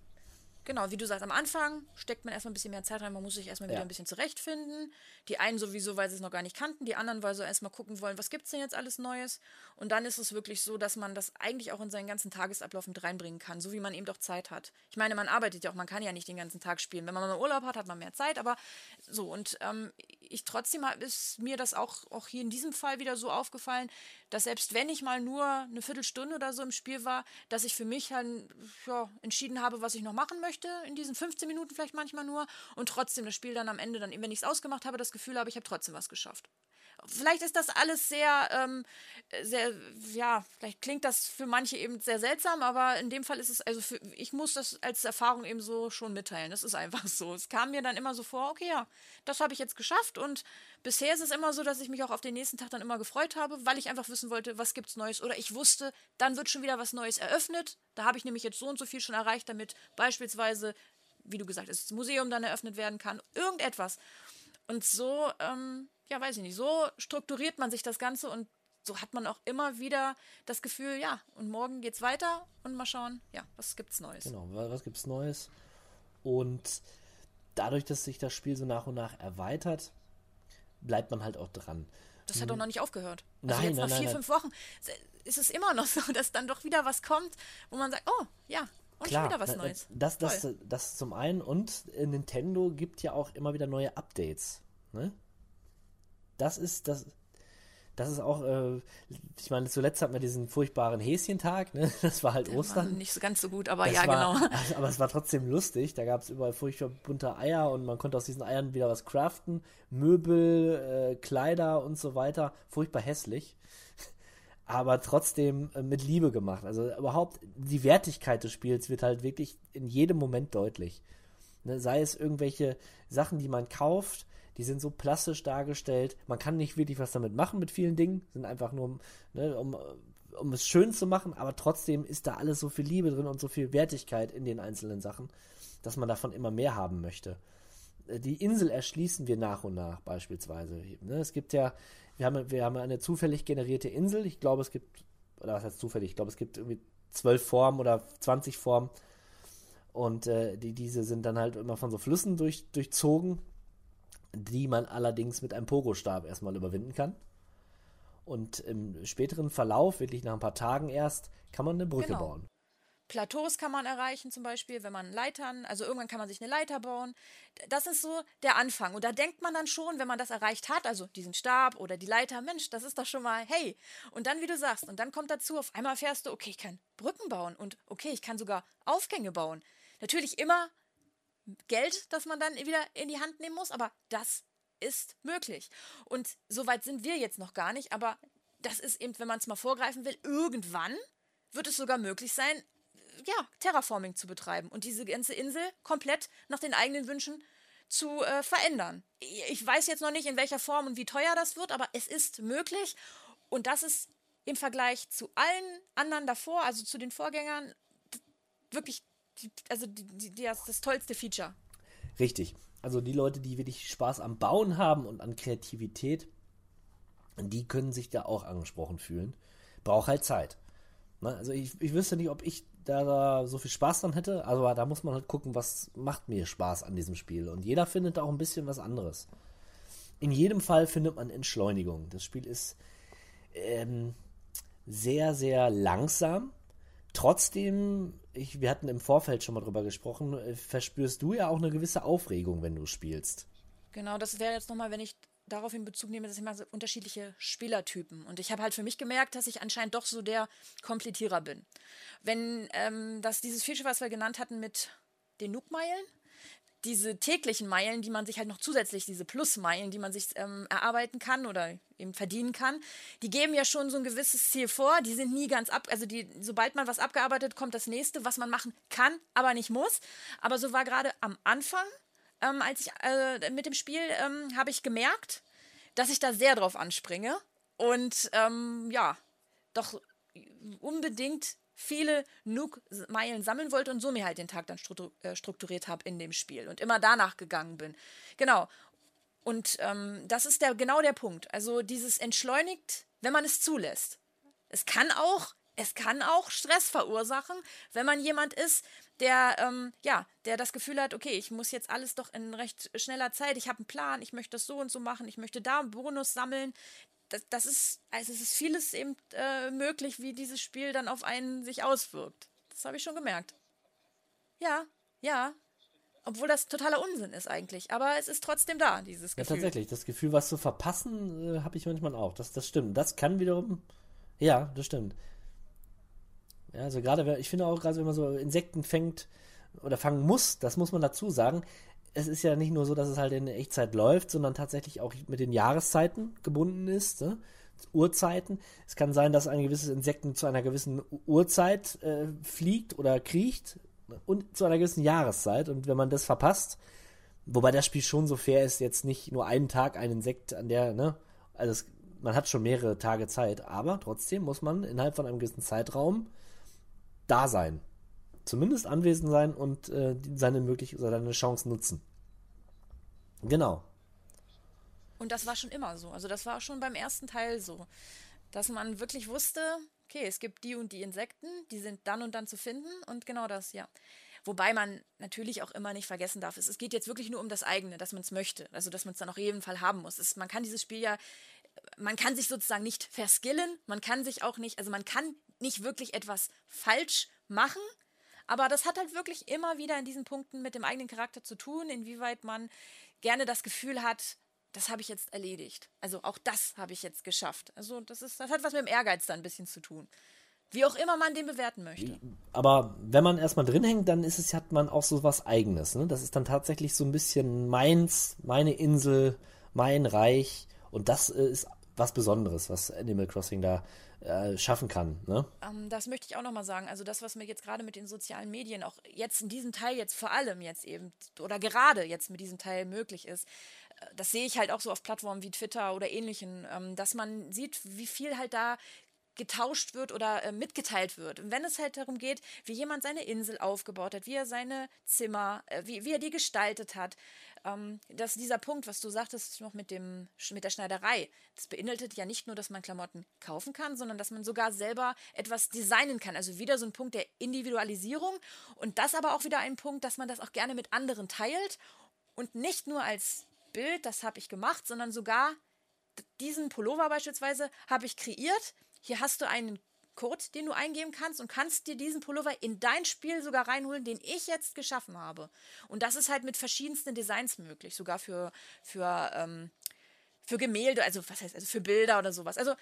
Genau, wie du sagst, am Anfang steckt man erstmal ein bisschen mehr Zeit rein, man muss sich erstmal wieder Ja. ein bisschen zurechtfinden. Die einen sowieso, weil sie es noch gar nicht kannten, die anderen, weil sie erstmal gucken wollen, was gibt's denn jetzt alles Neues. Und dann ist es wirklich so, dass man das eigentlich auch in seinen ganzen Tagesablauf mit reinbringen kann, so wie man eben doch Zeit hat. Ich meine, man arbeitet ja auch, man kann ja nicht den ganzen Tag spielen. Wenn man mal Urlaub hat, hat man mehr Zeit, aber so. Und ähm, ich trotzdem ist mir das auch, auch hier in diesem Fall wieder so aufgefallen, dass selbst wenn ich mal nur eine Viertelstunde oder so im Spiel war, dass ich für mich halt ja, entschieden habe, was ich noch machen möchte, in diesen 15 Minuten vielleicht manchmal nur, und trotzdem das Spiel dann am Ende, dann, wenn ich es ausgemacht habe, das Gefühl habe, ich habe trotzdem was geschafft. Vielleicht ist das alles sehr, ähm, sehr, ja, vielleicht klingt das für manche eben sehr seltsam, aber in dem Fall ist es, also für, ich muss das als Erfahrung eben so schon mitteilen. Das ist einfach so. Es kam mir dann immer so vor, okay, ja, das habe ich jetzt geschafft und bisher ist es immer so, dass ich mich auch auf den nächsten Tag dann immer gefreut habe, weil ich einfach wissen wollte, was gibt's Neues oder ich wusste, dann wird schon wieder was Neues eröffnet. Da habe ich nämlich jetzt so und so viel schon erreicht, damit beispielsweise, wie du gesagt hast, das Museum dann eröffnet werden kann. Irgendetwas. Und so, ähm, ja, weiß ich nicht, so strukturiert man sich das Ganze und so hat man auch immer wieder das Gefühl, ja, und morgen geht's weiter und mal schauen, ja, was gibt's Neues. Genau, wa- was gibt's Neues? Und dadurch, dass sich das Spiel so nach und nach erweitert, bleibt man halt auch dran. Das hat doch noch nicht aufgehört. Also Nein, jetzt nach nein, vier, nein, fünf Wochen ist es immer noch so, dass dann doch wieder was kommt, wo man sagt, oh, ja, und schon wieder was na, Neues. Das, das, Toll. das zum einen und äh, Nintendo gibt ja auch immer wieder neue Updates. Ne? Das ist das. Das ist auch, äh, ich meine, zuletzt hatten wir diesen furchtbaren Häschentag, ne? Das war halt Ostern. Nicht so ganz so gut, aber Das ja, war, genau. Also, aber es war trotzdem lustig. Da gab es überall furchtbar bunte Eier und man konnte aus diesen Eiern wieder was craften. Möbel, äh, Kleider und so weiter. Furchtbar hässlich. Aber trotzdem äh, mit Liebe gemacht. Also überhaupt die Wertigkeit des Spiels wird halt wirklich in jedem Moment deutlich. Ne, sei es irgendwelche Sachen, die man kauft, die sind so plastisch dargestellt. Man kann nicht wirklich was damit machen mit vielen Dingen. Sind einfach nur, ne, um, um es schön zu machen, aber trotzdem ist da alles so viel Liebe drin und so viel Wertigkeit in den einzelnen Sachen, dass man davon immer mehr haben möchte. Äh, Die Insel erschließen wir nach und nach beispielsweise. Ne, es gibt ja, wir haben, wir haben eine zufällig generierte Insel. Ich glaube, es gibt, oder was heißt zufällig? Ich glaube, es gibt irgendwie zwölf Formen oder 20 Formen. Und äh, die, diese sind dann halt immer von so Flüssen durch, durchzogen, die man allerdings mit einem Pogo-Stab erstmal überwinden kann. Und im späteren Verlauf, wirklich nach ein paar Tagen erst, kann man eine Brücke Genau. bauen. Plateaus kann man erreichen, zum Beispiel, wenn man Leitern, also irgendwann kann man sich eine Leiter bauen. Das ist so der Anfang. Und da denkt man dann schon, wenn man das erreicht hat, also diesen Stab oder die Leiter, Mensch, das ist doch schon mal, hey. Und dann, wie du sagst, und dann kommt dazu, auf einmal fährst du, okay, ich kann Brücken bauen und okay, ich kann sogar Aufgänge bauen. Natürlich immer Geld, das man dann wieder in die Hand nehmen muss, aber das ist möglich. Und so weit sind wir jetzt noch gar nicht, aber das ist eben, wenn man es mal vorgreifen will, irgendwann wird es sogar möglich sein, ja, Terraforming zu betreiben und diese ganze Insel komplett nach den eigenen Wünschen zu äh, verändern. Ich weiß jetzt noch nicht, in welcher Form und wie teuer das wird, aber es ist möglich und das ist im Vergleich zu allen anderen davor, also zu den Vorgängern, wirklich, die, also die, die, das, das tollste Feature. Richtig. Also die Leute, die wirklich Spaß am Bauen haben und an Kreativität, die können sich da auch angesprochen fühlen. Braucht halt Zeit. Ne? Also ich, ich wüsste nicht, ob ich da, so viel Spaß dran hätte, aber da muss man halt gucken, was macht mir Spaß an diesem Spiel. Und jeder findet da auch ein bisschen was anderes. In jedem Fall findet man Entschleunigung. Das Spiel ist ähm, sehr, sehr langsam. Trotzdem, ich, wir hatten im Vorfeld schon mal drüber gesprochen, äh, verspürst du ja auch eine gewisse Aufregung, wenn du spielst. Genau, das wäre jetzt nochmal, wenn ich darauf in Bezug nehme, dass ich mal so unterschiedliche Spielertypen. Und ich habe halt für mich gemerkt, dass ich anscheinend doch so der Komplettierer bin. Wenn ähm, das dieses Feature, was wir genannt hatten mit den Nook-Meilen, diese täglichen Meilen, die man sich halt noch zusätzlich, diese Plus-Meilen, die man sich ähm, erarbeiten kann oder eben verdienen kann, die geben ja schon so ein gewisses Ziel vor. Die sind nie ganz ab, also die, sobald man was abgearbeitet, kommt das nächste, was man machen kann, aber nicht muss. Aber so war gerade am Anfang, ähm, als ich äh, mit dem Spiel, ähm, habe ich gemerkt, dass ich da sehr drauf anspringe und ähm, ja, doch unbedingt viele Nook-Meilen sammeln wollte und so mir halt den Tag dann äh, strukturiert habe in dem Spiel und immer danach gegangen bin. Genau. Und ähm, das ist der, genau der Punkt. Also dieses entschleunigt, wenn man es zulässt. Es kann auch es kann auch Stress verursachen, wenn man jemand ist, der, ähm, ja, der das Gefühl hat, okay, ich muss jetzt alles doch in recht schneller Zeit, ich habe einen Plan, ich möchte das so und so machen, ich möchte da einen Bonus sammeln. Das, das ist, also es ist vieles eben äh, möglich, wie dieses Spiel dann auf einen sich auswirkt. Das habe ich schon gemerkt. Ja, ja. Obwohl das totaler Unsinn ist eigentlich. Aber es ist trotzdem da, dieses Gefühl. Ja, tatsächlich. Das Gefühl, was zu verpassen, äh, habe ich manchmal auch. Das, das stimmt. Das kann wiederum. Ja, das stimmt. Ja, also gerade, ich finde auch, gerade wenn man so Insekten fängt oder fangen muss, das muss man dazu sagen. Es ist ja nicht nur so, dass es halt in Echtzeit läuft, sondern tatsächlich auch mit den Jahreszeiten gebunden ist. Ne? Uhrzeiten. Es kann sein, dass ein gewisses Insekten zu einer gewissen Uhrzeit äh, fliegt oder kriecht und zu einer gewissen Jahreszeit. Und wenn man das verpasst, wobei das Spiel schon so fair ist, jetzt nicht nur einen Tag ein Insekt an der, ne? Also es, man hat schon mehrere Tage Zeit, aber trotzdem muss man innerhalb von einem gewissen Zeitraum da sein. Zumindest anwesend sein und äh, seine möglich seine Chance nutzen. Genau. Und das war schon immer so. Also das war schon beim ersten Teil so, dass man wirklich wusste, okay, es gibt die und die Insekten, die sind dann und dann zu finden und genau das, ja. Wobei man natürlich auch immer nicht vergessen darf, es, es geht jetzt wirklich nur um das eigene, dass man es möchte, also dass man es dann auf jeden Fall haben muss. Es, man kann dieses Spiel ja, man kann sich sozusagen nicht verskillen, man kann sich auch nicht, also man kann nicht wirklich etwas falsch machen, aber das hat halt wirklich immer wieder in diesen Punkten mit dem eigenen Charakter zu tun, inwieweit man gerne das Gefühl hat, das habe ich jetzt erledigt. Also auch das habe ich jetzt geschafft. Also das ist, das hat was mit dem Ehrgeiz dann ein bisschen zu tun. Wie auch immer man den bewerten möchte. Aber wenn man erstmal drin hängt, dann ist es, hat man auch so was Eigenes. Ne? Das ist dann tatsächlich so ein bisschen meins, meine Insel, mein Reich. Und das äh, ist was Besonderes, was Animal Crossing da äh, schaffen kann. Ne? Ähm, das möchte ich auch nochmal sagen. Also das, was mir jetzt gerade mit den sozialen Medien, auch jetzt in diesem Teil jetzt vor allem jetzt eben, oder gerade jetzt mit diesem Teil möglich ist, das sehe ich halt auch so auf Plattformen wie Twitter oder ähnlichen, ähm, dass man sieht, wie viel halt da getauscht wird oder äh, mitgeteilt wird. Und wenn es halt darum geht, wie jemand seine Insel aufgebaut hat, wie er seine Zimmer, äh, wie, wie er die gestaltet hat, ähm, dass dieser Punkt, was du sagtest noch mit dem mit der Schneiderei, das beinhaltet ja nicht nur, dass man Klamotten kaufen kann, sondern dass man sogar selber etwas designen kann. Also wieder so ein Punkt der Individualisierung und das aber auch wieder ein Punkt, dass man das auch gerne mit anderen teilt und nicht nur als Bild, das habe ich gemacht, sondern sogar diesen Pullover beispielsweise habe ich kreiert. Hier hast du einen Code, den du eingeben kannst und kannst dir diesen Pullover in dein Spiel sogar reinholen, den ich jetzt geschaffen habe. Und das ist halt mit verschiedensten Designs möglich, sogar für, für, ähm, für Gemälde, also was heißt, also für Bilder oder sowas. Also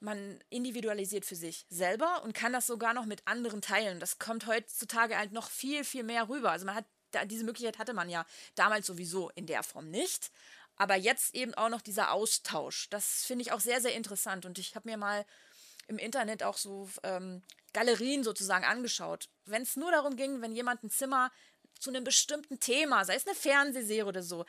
man individualisiert für sich selber und kann das sogar noch mit anderen teilen. Das kommt heutzutage halt noch viel, viel mehr rüber. Also man hat diese Möglichkeit hatte man ja damals sowieso in der Form nicht. Aber jetzt eben auch noch dieser Austausch. Das finde ich auch sehr, sehr interessant. Und ich habe mir mal im Internet auch so ähm, Galerien sozusagen angeschaut. Wenn es nur darum ging, wenn jemand ein Zimmer zu einem bestimmten Thema, sei es eine Fernsehserie oder so,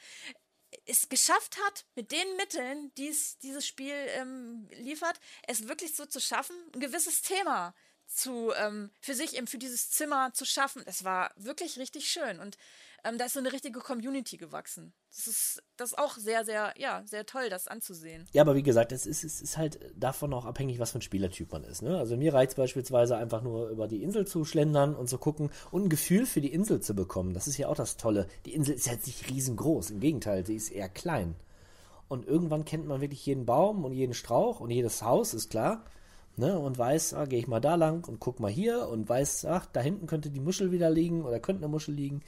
es geschafft hat, mit den Mitteln, die es dieses Spiel ähm, liefert, es wirklich so zu schaffen, ein gewisses Thema zu, ähm, für sich eben für dieses Zimmer zu schaffen. Es war wirklich richtig schön und ähm, da ist so eine richtige Community gewachsen. Das ist, das ist auch sehr, sehr, ja, sehr toll, das anzusehen. Ja, aber wie gesagt, es ist, es ist halt davon auch abhängig, was für ein Spielertyp man ist. Ne? Also mir reicht es beispielsweise einfach nur über die Insel zu schlendern und zu gucken und ein Gefühl für die Insel zu bekommen. Das ist ja auch das Tolle. Die Insel ist jetzt nicht riesengroß, im Gegenteil, sie ist eher klein. Und irgendwann kennt man wirklich jeden Baum und jeden Strauch und jedes Haus, ist klar ne, und weiß, ah, gehe ich mal da lang und guck mal hier und weiß, ach, da hinten könnte die Muschel wieder liegen oder könnte eine Muschel liegen.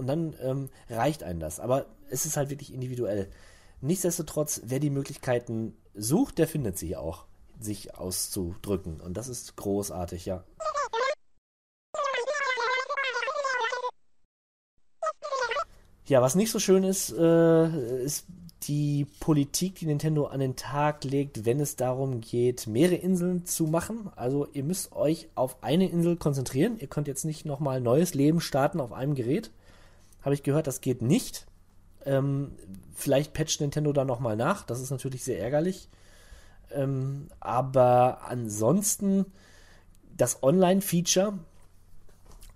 Und dann ähm, reicht einem das. Aber es ist halt wirklich individuell. Nichtsdestotrotz, wer die Möglichkeiten sucht, der findet sie auch, sich auszudrücken. Und das ist großartig, ja. Ja, was nicht so schön ist, äh, ist die Politik, die Nintendo an den Tag legt, wenn es darum geht, mehrere Inseln zu machen. Also ihr müsst euch auf eine Insel konzentrieren. Ihr könnt jetzt nicht nochmal neues Leben starten auf einem Gerät. Habe ich gehört, das geht nicht. Ähm, vielleicht patcht Nintendo da nochmal nach. Das ist natürlich sehr ärgerlich. Ähm, aber ansonsten das Online-Feature,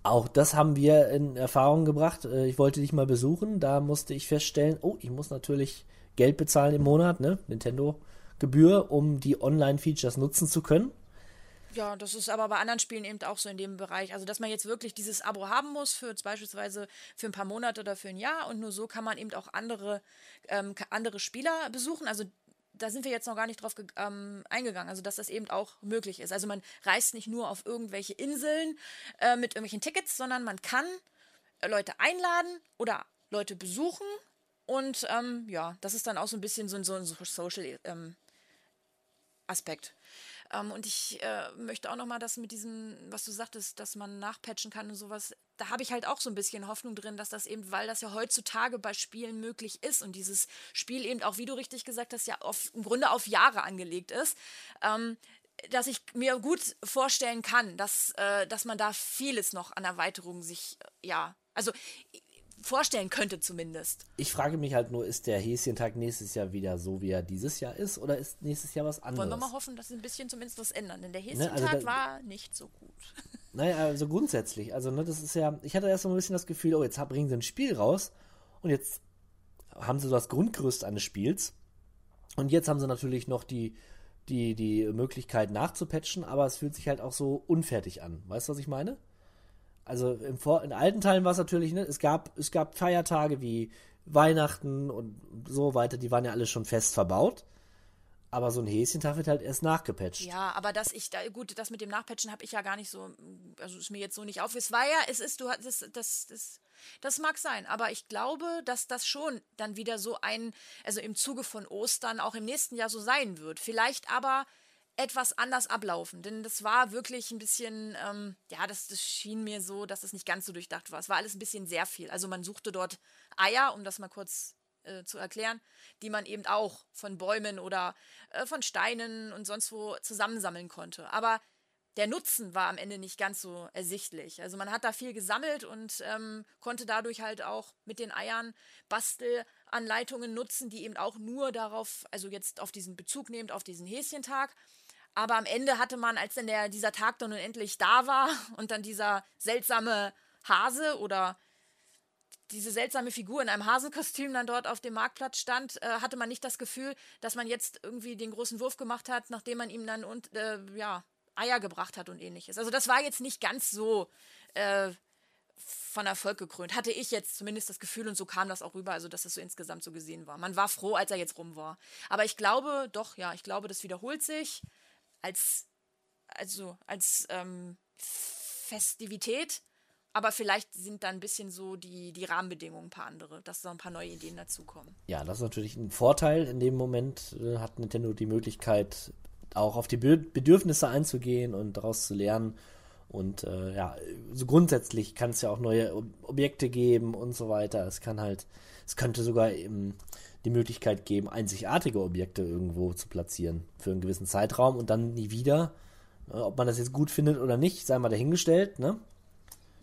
auch das haben wir in Erfahrung gebracht. Äh, ich wollte dich mal besuchen. Da musste ich feststellen, oh, ich muss natürlich Geld bezahlen im Monat, ne? Nintendo Gebühr, um die Online-Features nutzen zu können. Ja, das ist aber bei anderen Spielen eben auch so in dem Bereich. Also, dass man jetzt wirklich dieses Abo haben muss für beispielsweise für ein paar Monate oder für ein Jahr und nur so kann man eben auch andere, ähm, andere Spieler besuchen. Also, da sind wir jetzt noch gar nicht drauf ähm, eingegangen, also dass das eben auch möglich ist. Also man reist nicht nur auf irgendwelche Inseln äh, mit irgendwelchen Tickets, sondern man kann äh, Leute einladen oder Leute besuchen und ähm, ja, das ist dann auch so ein bisschen so ein, so ein Social ähm, Aspekt. Ähm, und ich äh, möchte auch noch mal das mit diesem, was du sagtest, dass man nachpatchen kann und sowas, da habe ich halt auch so ein bisschen Hoffnung drin, dass das eben, weil das ja heutzutage bei Spielen möglich ist und dieses Spiel eben auch, wie du richtig gesagt hast, ja auf, im Grunde auf Jahre angelegt ist, ähm, dass ich mir gut vorstellen kann, dass, äh, dass man da vieles noch an Erweiterungen sich, äh, ja, also vorstellen könnte zumindest. Ich frage mich halt nur, ist der Häschentag nächstes Jahr wieder so, wie er dieses Jahr ist, oder ist nächstes Jahr was anderes? Wollen wir mal hoffen, dass sie ein bisschen zumindest was ändern, denn der Ne, Häschentag also da- war nicht so gut. Naja, also grundsätzlich. Also, ne, das ist ja. Ich hatte erst mal ein bisschen das Gefühl, oh, jetzt bringen sie ein Spiel raus und jetzt haben sie so das Grundgerüst eines Spiels. Und jetzt haben sie natürlich noch die, die, die Möglichkeit nachzupatchen, aber es fühlt sich halt auch so unfertig an. Weißt du, was ich meine? Also im Vor in alten Teilen war es natürlich, ne, es gab, es gab Feiertage wie Weihnachten und so weiter, die waren ja alle schon fest verbaut. Aber so ein Häschentag wird halt erst nachgepatcht. Ja, aber dass ich da, gut, das mit dem Nachpatchen habe ich ja gar nicht so, also ist mir jetzt so nicht auf. Es war ja, es ist, du hast, das, das, das, das mag sein, aber ich glaube, dass das schon dann wieder so ein, also im Zuge von Ostern auch im nächsten Jahr so sein wird. Vielleicht aber etwas anders ablaufen, denn das war wirklich ein bisschen, ähm, ja, das, das schien mir so, dass es nicht ganz so durchdacht war. Es war alles ein bisschen sehr viel. Also man suchte dort Eier, um das mal kurz äh, zu erklären, die man eben auch von Bäumen oder äh, von Steinen und sonst wo zusammensammeln konnte. Aber der Nutzen war am Ende nicht ganz so ersichtlich. Also man hat da viel gesammelt und ähm, konnte dadurch halt auch mit den Eiern Bastelanleitungen nutzen, die eben auch nur darauf, also jetzt auf diesen Bezug nehmend, auf diesen Häschentag. Aber am Ende hatte man, als dann der, dieser Tag dann endlich da war und dann dieser seltsame Hase oder diese seltsame Figur in einem Hasenkostüm dann dort auf dem Marktplatz stand, äh, hatte man nicht das Gefühl, dass man jetzt irgendwie den großen Wurf gemacht hat, nachdem man ihm dann und äh, ja Eier gebracht hat und ähnliches. Also das war jetzt nicht ganz so äh, von Erfolg gekrönt. Hatte ich jetzt zumindest das Gefühl und so kam das auch rüber, also dass es so insgesamt so gesehen war. Man war froh, als er jetzt rum war. Aber ich glaube, doch, ja, ich glaube, das wiederholt sich als also als ähm, Festivität. Aber vielleicht sind da ein bisschen so die, die Rahmenbedingungen ein paar andere, dass da ein paar neue Ideen dazukommen. Ja, das ist natürlich ein Vorteil. In dem Moment äh, hat Nintendo die Möglichkeit, auch auf die Be Bedürfnisse einzugehen und daraus zu lernen. Und äh, ja, so grundsätzlich kann es ja auch neue Ob Objekte geben und so weiter. Es kann halt, es könnte sogar eben die Möglichkeit geben, einzigartige Objekte irgendwo zu platzieren für einen gewissen Zeitraum und dann nie wieder. Äh, ob man das jetzt gut findet oder nicht, sei mal dahingestellt, ne?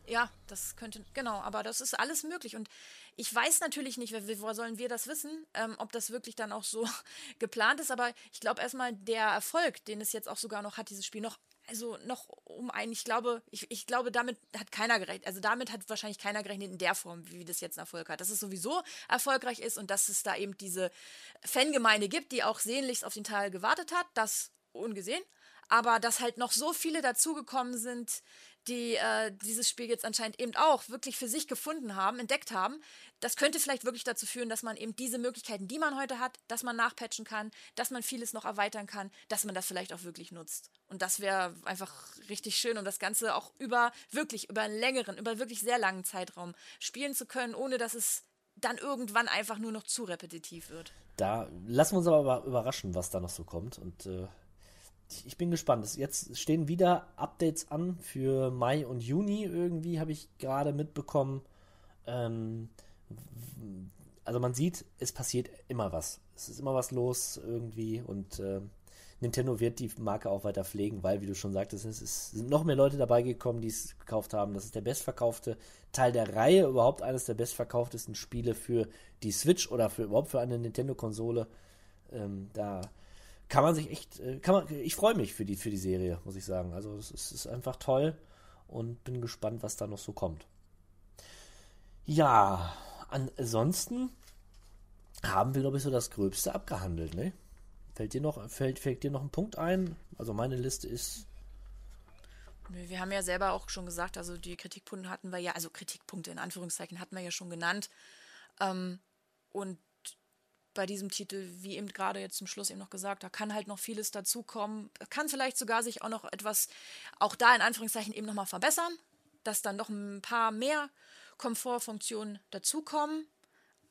Ja, das könnte, genau, aber das ist alles möglich. Und ich weiß natürlich nicht, woher sollen wir das wissen, ähm, ob das wirklich dann auch so geplant ist. Aber ich glaube erstmal, der Erfolg, den es jetzt auch sogar noch hat, dieses Spiel noch, also noch um einen, ich glaube, ich, ich glaube, damit hat keiner gerechnet. Also damit hat wahrscheinlich keiner gerechnet in der Form, wie das jetzt einen Erfolg hat. Dass es sowieso erfolgreich ist und dass es da eben diese Fangemeinde gibt, die auch sehnlichst auf den Teil gewartet hat, das ungesehen. Aber dass halt noch so viele dazugekommen sind, die äh, dieses Spiel jetzt anscheinend eben auch wirklich für sich gefunden haben, entdeckt haben, das könnte vielleicht wirklich dazu führen, dass man eben diese Möglichkeiten, die man heute hat, dass man nachpatchen kann, dass man vieles noch erweitern kann, dass man das vielleicht auch wirklich nutzt. Und das wäre einfach richtig schön, um das Ganze auch über wirklich über einen längeren, über wirklich sehr langen Zeitraum spielen zu können, ohne dass es dann irgendwann einfach nur noch zu repetitiv wird. Da lassen wir uns aber überraschen, was da noch so kommt. Und äh, ich- bin gespannt. Es- Jetzt stehen wieder Updates an für Mai und Juni irgendwie, habe ich gerade mitbekommen. Ähm, also man sieht, es passiert immer was. Es ist immer was los irgendwie und äh, Nintendo wird die Marke auch weiter pflegen, weil, wie du schon sagtest, es sind noch mehr Leute dabei gekommen, die es gekauft haben. Das ist der bestverkaufte Teil der Reihe, überhaupt eines der bestverkauftesten Spiele für die Switch oder für überhaupt für eine Nintendo-Konsole. Ähm, da kann man sich echt, äh, kann man, ich freue mich für die, für die Serie, muss ich sagen. Also es ist, es ist einfach toll und bin gespannt, was da noch so kommt. Ja, ansonsten haben wir, glaube ich, so das Gröbste abgehandelt, ne? Fällt dir noch, fällt, fällt dir noch ein Punkt ein? Also meine Liste ist Wir haben ja selber auch schon gesagt, also die Kritikpunkte hatten wir ja, also Kritikpunkte in Anführungszeichen hatten wir ja schon genannt. Ähm, und bei diesem Titel, wie eben gerade jetzt zum Schluss eben noch gesagt, da kann halt noch vieles dazukommen. Kann vielleicht sogar sich auch noch etwas, auch da in Anführungszeichen eben nochmal verbessern, dass dann noch ein paar mehr Komfortfunktionen dazukommen.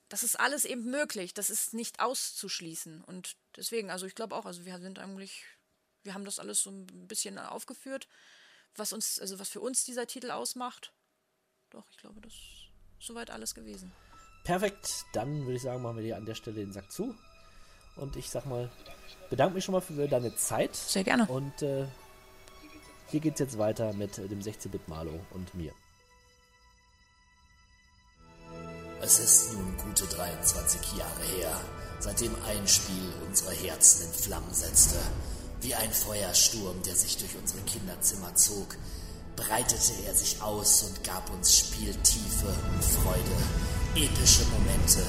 Das ist alles eben möglich. Das ist nicht auszuschließen. Und deswegen, also ich glaube auch, also wir sind eigentlich, wir haben das alles so ein bisschen aufgeführt, was uns, also was für uns dieser Titel ausmacht. Doch, ich glaube, das ist soweit alles gewesen. Perfekt, dann würde ich sagen, machen wir dir an der Stelle den Sack zu. Und ich sag mal, bedanke mich schon mal für deine Zeit. Sehr gerne. Und äh, hier geht's jetzt weiter mit äh, dem 16-Bit Malo und mir. Es ist nun gute 23 Jahre her, seitdem ein Spiel unsere Herzen in Flammen setzte. Wie ein Feuersturm, der sich durch unsere Kinderzimmer zog, breitete er sich aus und gab uns Spieltiefe und Freude, epische Momente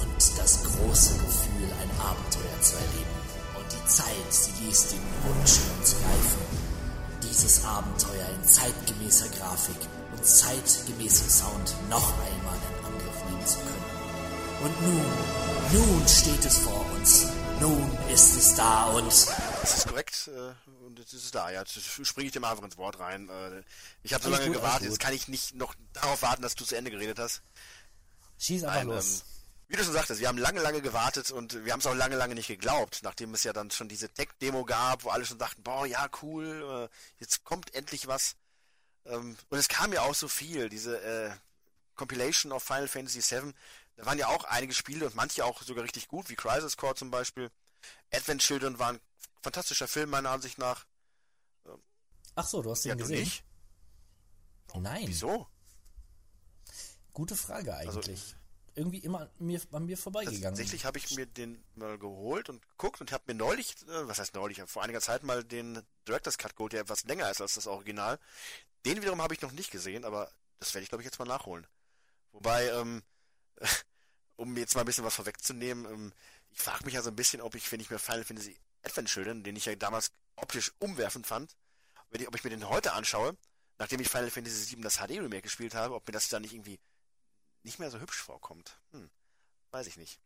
und das große Gefühl, ein Abenteuer zu erleben. Und die Zeit, sie ließ den Wunsch in uns reifen, dieses Abenteuer in zeitgemäßer Grafik und zeitgemäßem Sound noch einmal in Angriff nehmen zu können. Und nun, nun steht es vor uns. Nun ist es da und. Das ist korrekt äh, und jetzt ist es da. Ja, jetzt springe ich mal einfach ins Wort rein. Äh, ich habe so lange gut, gewartet, jetzt kann ich nicht noch darauf warten, dass du zu Ende geredet hast. Schieß einfach Nein, los. ähm, wie du schon sagtest, wir haben lange, lange gewartet und wir haben es auch lange, lange nicht geglaubt, nachdem es ja dann schon diese Tech-Demo gab, wo alle schon dachten, boah, ja, cool, äh, jetzt kommt endlich was. Ähm, und es kam ja auch so viel, diese äh, Compilation of Final Fantasy VII, da waren ja auch einige Spiele und manche auch sogar richtig gut, wie Crisis Core zum Beispiel. Advent Children war ein fantastischer Film, meiner Ansicht nach. Ach so, du hast den Ja, gesehen? nicht? Nein. Wieso? Gute Frage Also, eigentlich. Irgendwie immer mir, an mir vorbeigegangen. Tatsächlich habe ich mir den mal geholt und geguckt und habe mir neulich, äh, was heißt neulich, vor einiger Zeit mal den Director's Cut geholt, der etwas länger ist als das Original. Den wiederum habe ich noch nicht gesehen, aber das werde ich glaube ich jetzt mal nachholen. Wobei, ähm, um jetzt mal ein bisschen was vorwegzunehmen, ähm, ich frage mich ja so ein bisschen, ob ich, wenn ich mir Final Fantasy Advent Children, den ich ja damals optisch umwerfend fand, wenn ich, ob ich mir den heute anschaue, nachdem ich Final Fantasy VII das HD Remake gespielt habe, ob mir das dann nicht irgendwie nicht mehr so hübsch vorkommt. Hm, weiß ich nicht.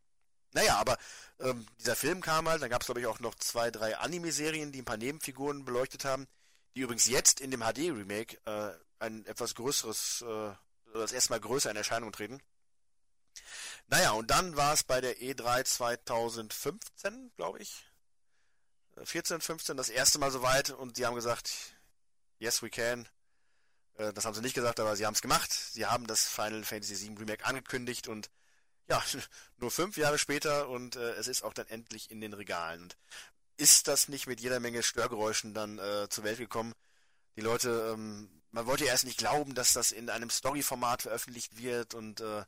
Naja, aber ähm, dieser Film kam halt, dann gab es glaube ich auch noch zwei, drei Anime-Serien, die ein paar Nebenfiguren beleuchtet haben, die übrigens jetzt in dem HD-Remake äh, ein etwas größeres, äh, das erstmal größer in Erscheinung treten. Naja, und dann war es bei der E3 2015, glaube ich. Äh, 14, 15, das erste Mal soweit und die haben gesagt, yes we can. Äh, Das haben sie nicht gesagt, aber sie haben es gemacht. Sie haben das Final Fantasy VII Remake angekündigt und ja, nur fünf Jahre später und äh, es ist auch dann endlich in den Regalen. Und ist das nicht mit jeder Menge Störgeräuschen dann äh, zur Welt gekommen? Die Leute, ähm, man wollte ja erst nicht glauben, dass das in einem Story-Format veröffentlicht wird und äh,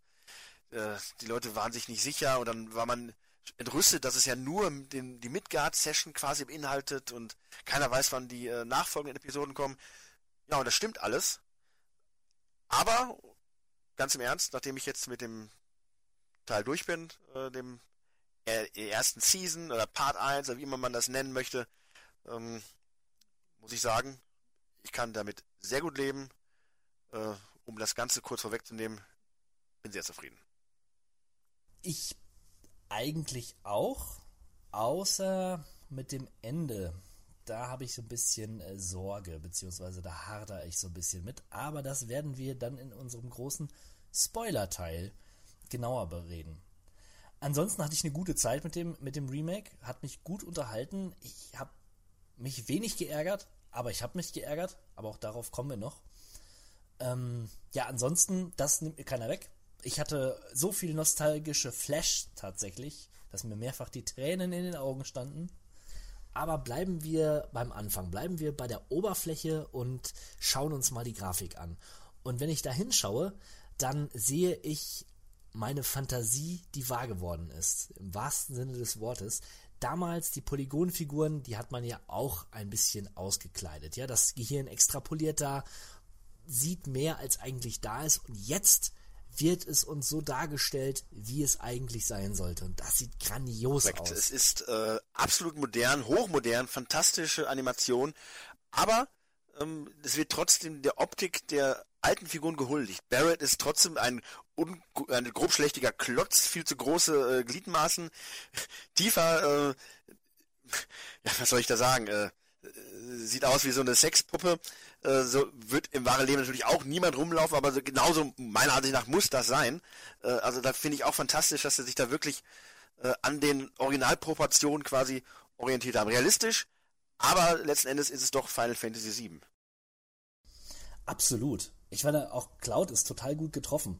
äh, die Leute waren sich nicht sicher und dann war man entrüstet, dass es ja nur den, die Midgard-Session quasi beinhaltet und keiner weiß, wann die äh, nachfolgenden Episoden kommen. Ja, und das stimmt alles. Aber, ganz im Ernst, nachdem ich jetzt mit dem Teil durch bin, äh, dem äh, ersten Season oder Part 1 oder wie immer man das nennen möchte, ähm, muss ich sagen, ich kann damit sehr gut leben. Äh, um das Ganze kurz vorwegzunehmen, bin sehr zufrieden. Ich eigentlich auch, außer mit dem Ende. Da habe ich so ein bisschen äh, Sorge, beziehungsweise da hadere ich so ein bisschen mit. Aber das werden wir dann in unserem großen Spoiler-Teil genauer bereden. Ansonsten hatte ich eine gute Zeit mit dem, mit dem Remake, hat mich gut unterhalten. Ich habe mich wenig geärgert, aber ich habe mich geärgert, aber auch darauf kommen wir noch. Ähm, ja, ansonsten, das nimmt mir keiner weg. Ich hatte so viel nostalgische Flash tatsächlich, dass mir mehrfach die Tränen in den Augen standen. Aber bleiben wir beim Anfang, bleiben wir bei der Oberfläche und schauen uns mal die Grafik an. Und wenn ich da hinschaue, dann sehe ich meine Fantasie, die wahr geworden ist. Im wahrsten Sinne des Wortes. Damals die Polygonfiguren, die hat man ja auch ein bisschen ausgekleidet. Ja, das Gehirn extrapoliert da, sieht mehr als eigentlich da ist. Und jetzt wird es uns so dargestellt, wie es eigentlich sein sollte. Und das sieht grandios Korrekt. aus. Es ist äh, absolut modern, hochmodern, fantastische Animation, aber ähm, es wird trotzdem der Optik der alten Figuren gehuldigt. Barrett ist trotzdem ein, un ein grobschlächtiger Klotz, viel zu große äh, Gliedmaßen. Tiefer, äh, ja, was soll ich da sagen? Äh, sieht aus wie so eine Sexpuppe. Äh, so wird im wahren Leben natürlich auch niemand rumlaufen, aber so, genauso meiner Ansicht nach muss das sein. Äh, also da finde ich auch fantastisch, dass sie sich da wirklich äh, an den Originalproportionen quasi orientiert haben. Realistisch, aber letzten Endes ist es doch Final Fantasy VII. Absolut. Ich finde auch Cloud ist total gut getroffen.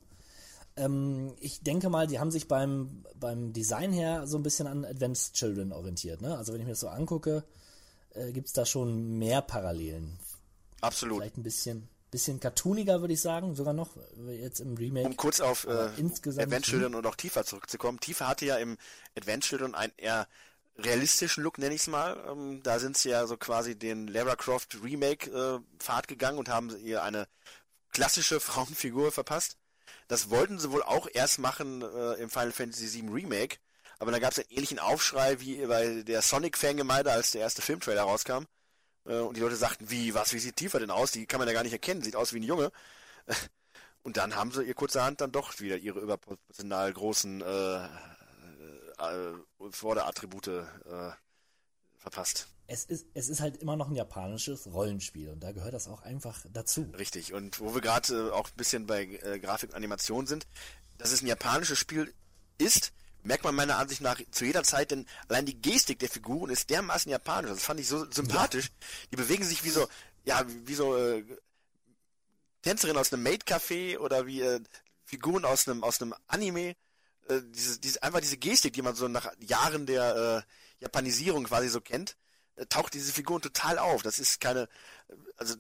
Ähm, ich denke mal, die haben sich beim, beim Design her so ein bisschen an Advanced Children orientiert. Ne? Also wenn ich mir das so angucke, äh, gibt es da schon mehr Parallelen. Absolut. Vielleicht ein bisschen, bisschen cartooniger, würde ich sagen, sogar noch jetzt im Remake. Um kurz auf äh, Advent Children und auch Tifa zurückzukommen. Tifa hatte ja im Advent Children einen eher realistischen Look, nenne ich es mal. Ähm, da sind sie ja so quasi den Lara Croft Remake äh, Pfad gegangen und haben ihr eine klassische Frauenfigur verpasst. Das wollten sie wohl auch erst machen äh, im Final Fantasy VII Remake, aber da gab es einen ähnlichen Aufschrei wie bei der Sonic-Fangemeinde, als der erste Filmtrailer rauskam. Äh, und die Leute sagten, wie, was, wie sieht Tifa denn aus? Die kann man ja gar nicht erkennen, sieht aus wie ein Junge. Und dann haben sie ihr kurzerhand dann doch wieder ihre überproportional großen äh, äh, Vorderattribute äh, verpasst. Es ist, es ist halt immer noch ein japanisches Rollenspiel und da gehört das auch einfach dazu. Richtig, und wo wir gerade äh, auch ein bisschen bei äh, Grafik und Animation sind, dass es ein japanisches Spiel ist, merkt man meiner Ansicht nach zu jeder Zeit, denn allein die Gestik der Figuren ist dermaßen japanisch. Das fand ich so sympathisch. Ja. Die bewegen sich wie so, ja, wie so äh, Tänzerin aus einem Maid-Café oder wie äh, Figuren aus einem aus einem Anime. Äh, diese, diese, einfach diese Gestik, die man so nach Jahren der äh, Japanisierung quasi so kennt, äh, taucht diese Figuren total auf. Das ist keine, also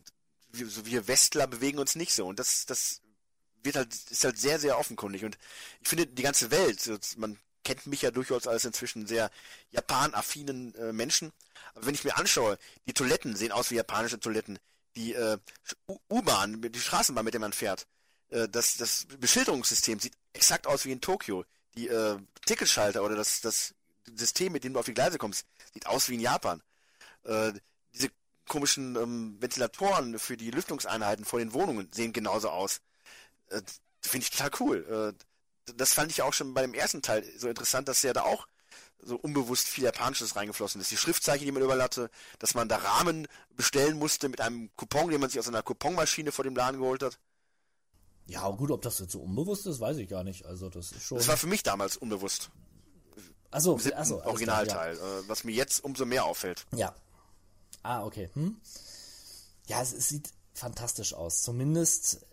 wir, so wir Westler bewegen uns nicht so und das, das wird halt, ist halt sehr, sehr offenkundig und ich finde die ganze Welt, man kennt mich ja durchaus als inzwischen sehr Japan-affinen äh, Menschen, aber wenn ich mir anschaue, die Toiletten sehen aus wie japanische Toiletten, die äh, U-Bahn, die Straßenbahn, mit der man fährt, äh, das, das Beschilderungssystem sieht exakt aus wie in Tokio. Die äh, Ticketschalter oder das, das System, mit dem du auf die Gleise kommst, sieht aus wie in Japan. Äh, diese komischen ähm, Ventilatoren für die Lüftungseinheiten vor den Wohnungen sehen genauso aus. Äh, Finde ich total cool. Äh, das fand ich auch schon bei dem ersten Teil so interessant, dass ja da auch so unbewusst viel Japanisches reingeflossen ist. Die Schriftzeichen, die man überall hatte, dass man da Rahmen bestellen musste mit einem Coupon, den man sich aus einer Couponmaschine vor dem Laden geholt hat. Ja, gut, ob das jetzt so unbewusst ist, weiß ich gar nicht. Also das ist schon. Das war für mich damals unbewusst. Also, also Originalteil, ja. Äh, was mir jetzt umso mehr auffällt. Ja. Ah, okay. Hm? Ja, es, es sieht fantastisch aus. Zumindest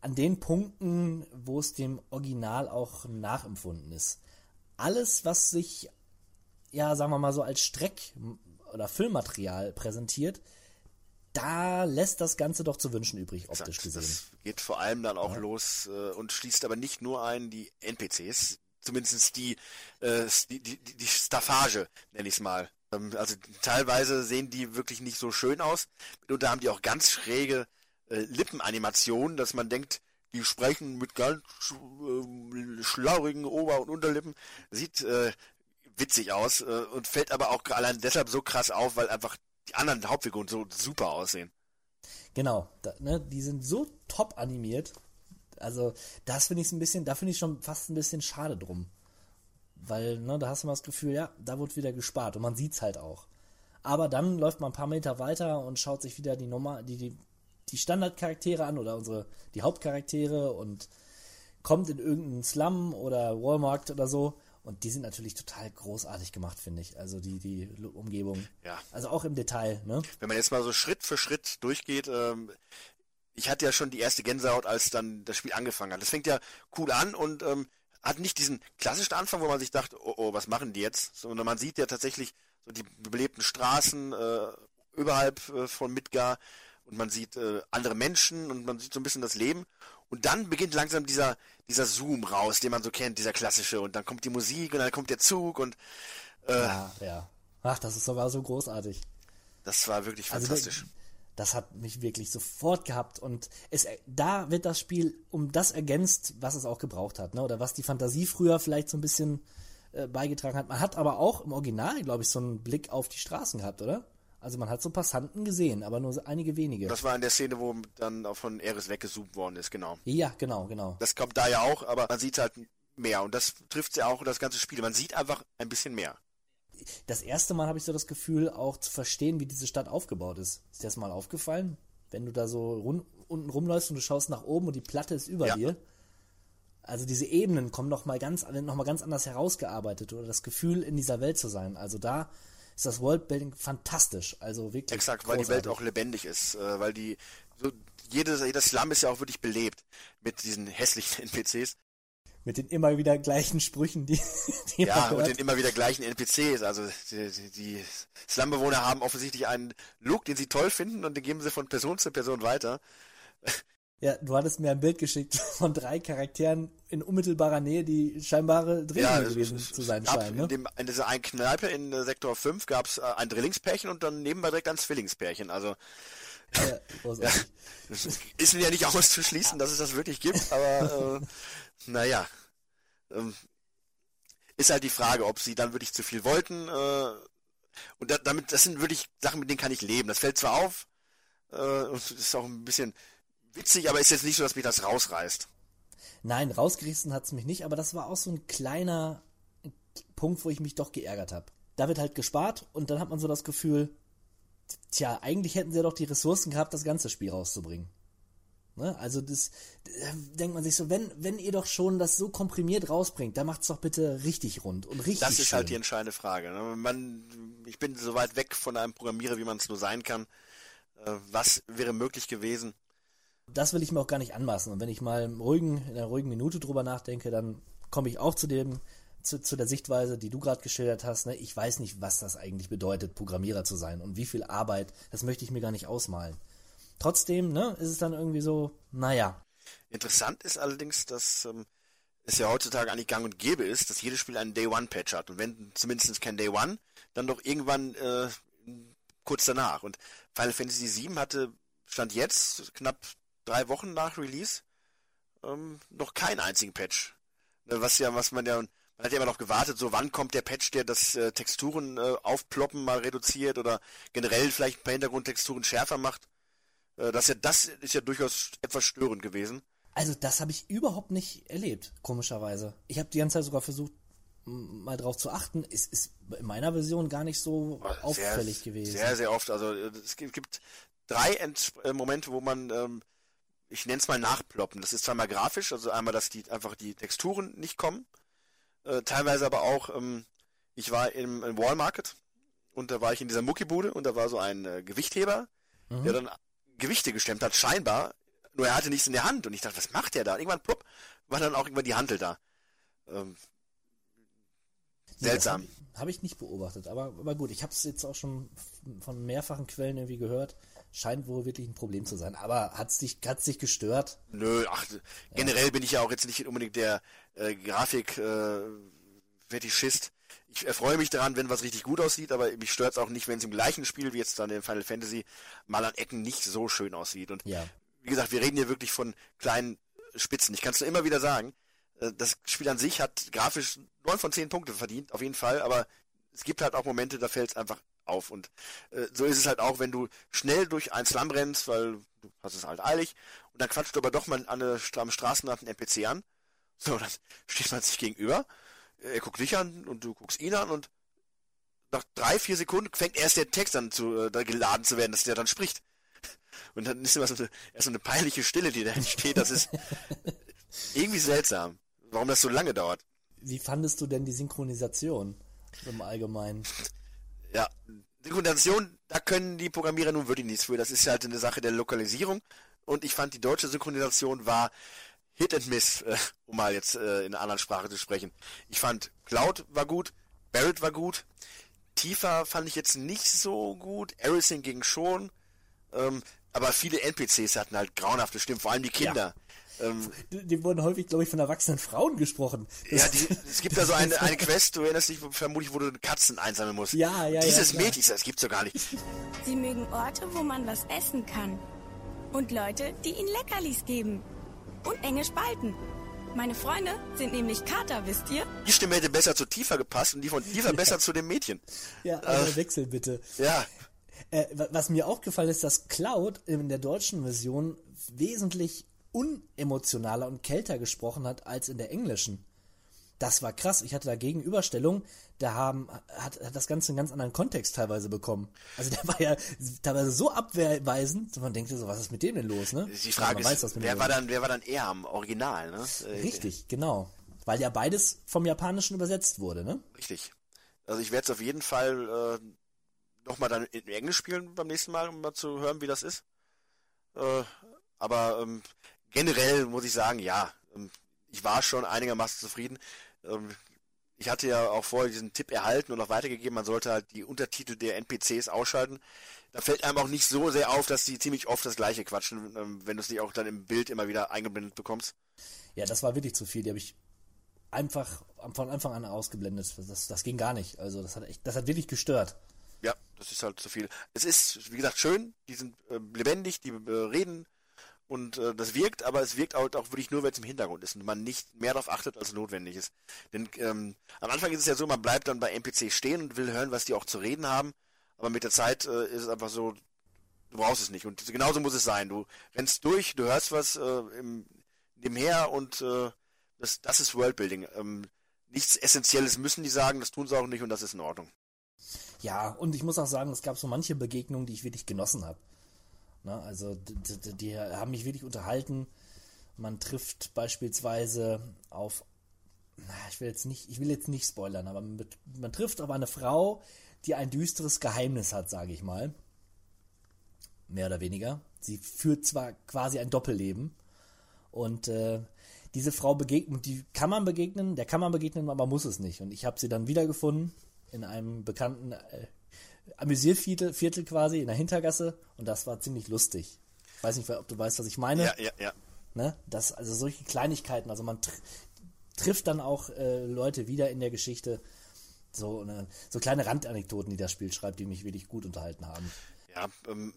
an den Punkten, wo es dem Original auch nachempfunden ist. Alles, was sich, ja, sagen wir mal so als Streck- oder Filmmaterial präsentiert, da lässt das Ganze doch zu wünschen übrig, optisch Exakt. gesehen. Das geht vor allem dann auch ja. los äh, und schließt aber nicht nur ein die NPCs, zumindest die, äh, die, die, die Staffage, nenne ich es mal. Ähm, also teilweise sehen die wirklich nicht so schön aus. Mitunter haben die auch ganz schräge äh, Lippenanimationen, dass man denkt, die sprechen mit ganz äh, schlaurigen Ober- und Unterlippen. Sieht äh, witzig aus äh, und fällt aber auch allein deshalb so krass auf, weil einfach die anderen Hauptfiguren so super aussehen. Genau, da, ne, die sind so top animiert. Also, das finde ich ein bisschen, da finde ich schon fast ein bisschen schade drum. Weil, ne, da hast du mal das Gefühl, ja, da wird wieder gespart und man sieht es halt auch. Aber dann läuft man ein paar Meter weiter und schaut sich wieder die Nummer, die, die, die Standardcharaktere an oder unsere, die Hauptcharaktere und kommt in irgendeinen Slum oder Walmart oder so und die sind natürlich total großartig gemacht, finde ich. Also die, die Umgebung. Ja. Also auch im Detail, ne? Wenn man jetzt mal so Schritt für Schritt durchgeht, ähm, ich hatte ja schon die erste Gänsehaut, als dann das Spiel angefangen hat. Das fängt ja cool an und ähm, hat nicht diesen klassischen Anfang, wo man sich dachte, oh, oh, was machen die jetzt? Sondern man sieht ja tatsächlich so die belebten Straßen äh, überhalb äh, von Midgar und man sieht äh, andere Menschen und man sieht so ein bisschen das Leben. Und dann beginnt langsam dieser, dieser Zoom raus, den man so kennt, dieser klassische. Und dann kommt die Musik und dann kommt der Zug und. Äh, ja, ja. Ach, das ist sogar so großartig. Das war wirklich also fantastisch. Also, das hat mich wirklich sofort gehabt. Und es, da wird das Spiel um das ergänzt, was es auch gebraucht hat. Ne? Oder was die Fantasie früher vielleicht so ein bisschen äh, beigetragen hat. Man hat aber auch im Original, glaube ich, so einen Blick auf die Straßen gehabt, oder? Also man hat so Passanten gesehen, aber nur so einige wenige. Das war in der Szene, wo dann auch von Eris weggezoomt worden ist, genau. ja, genau, genau. Das kommt da ja auch, aber man sieht halt mehr und das trifft ja auch das ganze Spiel. Man sieht einfach ein bisschen mehr. Das erste Mal habe ich so das Gefühl, auch zu verstehen, wie diese Stadt aufgebaut ist. Ist dir das mal aufgefallen? Wenn du da so run unten rumläufst und du schaust nach oben und die Platte ist über Ja. dir. Also diese Ebenen kommen noch mal ganz, noch mal ganz anders herausgearbeitet oder das Gefühl in dieser Welt zu sein. Also da ist das Worldbuilding fantastisch. Also wirklich. Exakt, weil die Welt großartig. auch lebendig ist, äh, weil die so jede, jeder Slum ist ja auch wirklich belebt mit diesen hässlichen NPCs. Mit den immer wieder gleichen Sprüchen, die, die Ja, und den immer wieder gleichen NPCs. Also die, die, die Slumbewohner haben offensichtlich einen Look, den sie toll finden und den geben sie von Person zu Person weiter. Ja, du hattest mir ein Bild geschickt von drei Charakteren in unmittelbarer Nähe, die scheinbare Drillinge Ja, gewesen es- es zu sein scheinen. in, Ne? dem, in dieser einen Kneipe in äh, Sektor 5 gab es äh, ein Drillingspärchen und dann nebenbei direkt ein Zwillingspärchen. Also Ja, es ist mir ja nicht auszuschließen, dass es das wirklich gibt, aber äh, naja. Ähm, ist halt die Frage, ob sie dann wirklich zu viel wollten. Äh, und da, damit, das sind wirklich Sachen, mit denen kann ich leben. Das fällt zwar auf, äh, und ist auch ein bisschen witzig, aber ist jetzt nicht so, dass mich das rausreißt. Nein, rausgerissen hat's mich nicht, aber das war auch so ein kleiner Punkt, wo ich mich doch geärgert habe. Da wird halt gespart und dann hat man so das Gefühl, tja, eigentlich hätten sie ja doch die Ressourcen gehabt, das ganze Spiel rauszubringen. Ne? Also das da denkt man sich so, wenn, wenn ihr doch schon das so komprimiert rausbringt, dann macht's doch bitte richtig rund und richtig Das ist schön. halt die entscheidende Frage. ne? Man, ich bin so weit weg von einem Programmierer, wie man es nur sein kann. Äh, was wäre möglich gewesen? Das will ich mir auch gar nicht anmaßen. Und wenn ich mal ruhigen, in einer ruhigen Minute drüber nachdenke, dann komme ich auch zu dem, zu, zu der Sichtweise, die du gerade geschildert hast. Ne? Ich weiß nicht, was das eigentlich bedeutet, Programmierer zu sein und wie viel Arbeit, das möchte ich mir gar nicht ausmalen. Trotzdem, ne, ist es dann irgendwie so, naja, Interessant ist allerdings, dass ähm, es ja heutzutage eigentlich gang und gäbe ist, dass jedes Spiel einen Day-One-Patch hat. Und wenn zumindest kein Day-One, dann doch irgendwann äh, kurz danach. Und Final Fantasy VII hatte, stand jetzt, knapp drei Wochen nach Release, ähm, noch keinen einzigen Patch. Ne, Was ja, was man ja, man hat ja immer noch gewartet, so wann kommt der Patch, der das äh, Texturen äh, aufploppen mal reduziert oder generell vielleicht ein paar Hintergrundtexturen schärfer macht. Äh, das, ist ja, das ist ja durchaus etwas störend gewesen. also das habe ich überhaupt nicht erlebt, komischerweise. Ich habe die ganze Zeit sogar versucht, mal drauf zu achten. Es ist in meiner Version gar nicht so auffällig sehr, gewesen. Sehr, sehr oft. Also äh, es gibt, gibt drei Ent äh, Momente, wo man, ähm, ich nenne es mal nachploppen. Das ist zweimal grafisch, also einmal, dass die einfach die Texturen nicht kommen. Äh, teilweise aber auch, ähm, ich war im, im Wallmarket und da war ich in dieser Muckibude und da war so ein äh, Gewichtheber, Mhm. der dann Gewichte gestemmt hat, scheinbar. Nur er hatte nichts in der Hand und ich dachte, was macht der da? Und irgendwann plopp, war dann auch irgendwann die Hantel da. Ähm, seltsam. Habe hab ich nicht beobachtet, aber, aber gut, ich habe es jetzt auch schon von mehrfachen Quellen irgendwie gehört. Scheint wohl wirklich ein Problem zu sein. Aber hat's dich, hat's dich gestört? Nö, ach, generell bin ich ja auch jetzt nicht unbedingt der äh, Grafik äh, Fetischist. Ich erfreue mich daran, wenn was richtig gut aussieht, aber mich stört es auch nicht, wenn es im gleichen Spiel wie jetzt dann in Final Fantasy mal an Ecken nicht so schön aussieht. Und Ja. wie gesagt, wir reden hier wirklich von kleinen Spitzen. Ich kann es nur immer wieder sagen, äh, das Spiel an sich hat grafisch 9 von 10 Punkte verdient, auf jeden Fall, aber es gibt halt auch Momente, da fällt es einfach auf. Und äh, so ist es halt auch, wenn du schnell durch ein Slum rennst, weil du hast es halt eilig, und dann quatscht du aber doch mal an eine, am Straßenrand einen NPC an. So, dann steht man sich gegenüber, er guckt dich an und du guckst ihn an und nach drei, vier Sekunden fängt erst der Text an zu äh, geladen zu werden, dass der dann spricht. Und dann ist immer so eine, erst so eine peinliche Stille, die da entsteht. Das ist irgendwie seltsam, warum das so lange dauert. Wie fandest du denn die Synchronisation im Allgemeinen? Ja, Synchronisation, da können die Programmierer nun wirklich nichts für. Das ist halt eine Sache der Lokalisierung. Und ich fand, die deutsche Synchronisation war Hit and Miss, äh, um mal jetzt äh, in einer anderen Sprache zu sprechen. Ich fand, Cloud war gut, Barrett war gut, Tifa fand ich jetzt nicht so gut, Everything ging schon, ähm, aber viele NPCs hatten halt grauenhafte Stimmen, vor allem die Kinder. Ähm, Die, die wurden häufig, glaube ich, von erwachsenen Frauen gesprochen. ja, die, es gibt da so eine, eine Quest, du erinnerst dich vermutlich, wo du Katzen einsammeln musst. Ja, ja, ja, Dieses. Mädchen, das gibt's doch gar nicht. Sie mögen Orte, wo man was essen kann. Und Leute, die ihnen Leckerlis geben. Und enge Spalten. Meine Freunde sind nämlich Kater, wisst ihr? Die Stimme hätte besser zu Tifa gepasst und die von Tifa besser zu dem Mädchen. ja, also Wechsel bitte. Ja, Äh, was mir auch gefallen ist, dass Cloud in der deutschen Version wesentlich unemotionaler und kälter gesprochen hat als in der englischen. Das war krass. Ich hatte da Gegenüberstellung, da haben, hat, hat das Ganze einen ganz anderen Kontext teilweise bekommen. Also der war ja teilweise so abweisend, man denkt so, was ist mit dem denn los, ne? Die Frage weiß, ist, wer war, dann, wer war dann eher am Original, ne? Äh, Richtig, genau. Weil ja beides vom Japanischen übersetzt wurde, ne? Richtig. Also ich werde es auf jeden Fall äh, nochmal dann in Englisch spielen beim nächsten Mal, um mal zu hören, wie das ist. Äh, aber ähm, generell muss ich sagen, ja, ähm, ich war schon einigermaßen zufrieden. Ähm, ich hatte ja auch vorher diesen Tipp erhalten und auch weitergegeben, man sollte halt die Untertitel der NPCs ausschalten. Da fällt einem auch nicht so sehr auf, dass die ziemlich oft das gleiche quatschen, ähm, wenn du es nicht auch dann im Bild immer wieder eingeblendet bekommst. Ja, das war wirklich zu viel. Die habe ich einfach von Anfang an ausgeblendet. Das, das ging gar nicht. Also das hat echt, das hat wirklich gestört. Ja, das ist halt zu viel. Es ist, wie gesagt, schön, die sind äh, lebendig, die äh, reden und äh, das wirkt, aber es wirkt halt auch wirklich nur, wenn es im Hintergrund ist und man nicht mehr darauf achtet, als notwendig ist. Denn ähm, am Anfang ist es ja so, man bleibt dann bei NPC stehen und will hören, was die auch zu reden haben, aber mit der Zeit äh, ist es einfach so, du brauchst es nicht und genauso muss es sein. Du rennst durch, du hörst was äh, im, nebenher und äh, das, das ist Worldbuilding. Ähm, nichts Essentielles müssen die sagen, das tun sie auch nicht und das ist in Ordnung. Ja, und ich muss auch sagen, es gab so manche Begegnungen, die ich wirklich genossen habe. Ne? Also die, die, haben mich wirklich unterhalten. Man trifft beispielsweise auf, ich will jetzt nicht, ich will jetzt nicht spoilern, aber man, man trifft auf eine Frau, die ein düsteres Geheimnis hat, sage ich mal. Mehr oder weniger. Sie führt zwar quasi ein Doppelleben und äh, diese Frau begegnet, die kann man begegnen, der kann man begegnen, aber muss es nicht. Und ich habe sie dann wiedergefunden in einem bekannten äh, Amüsierviertel Viertel quasi in der Hintergasse und das war ziemlich lustig. Ich weiß nicht, ob du weißt, was ich meine. Ja, ja, ja. Ne? Das, also solche Kleinigkeiten, also man tr trifft dann auch äh, Leute wieder in der Geschichte. So, ne, so kleine Randanekdoten, die das Spiel schreibt, die mich wirklich gut unterhalten haben. Ja, ähm,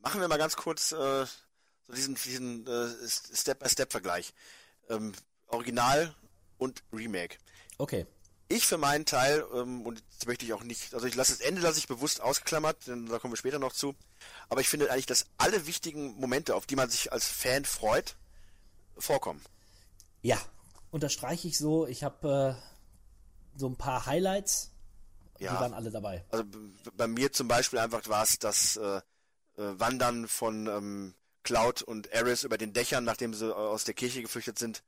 machen wir mal ganz kurz äh, so diesen, diesen äh, Step-by-Step-Vergleich. Ähm, Original und Remake. Okay ich für meinen Teil, ähm, und jetzt möchte ich auch nicht, also ich lasse das Ende lasse ich bewusst ausgeklammert, denn da kommen wir später noch zu. Aber ich finde eigentlich, dass alle wichtigen Momente, auf die man sich als Fan freut, vorkommen. Ja, unterstreiche ich so. Ich habe äh, so ein paar Highlights, ja. die waren alle dabei. Also bei mir zum Beispiel einfach war es das äh, äh, Wandern von ähm, Cloud und Eris über den Dächern, nachdem sie aus der Kirche geflüchtet sind.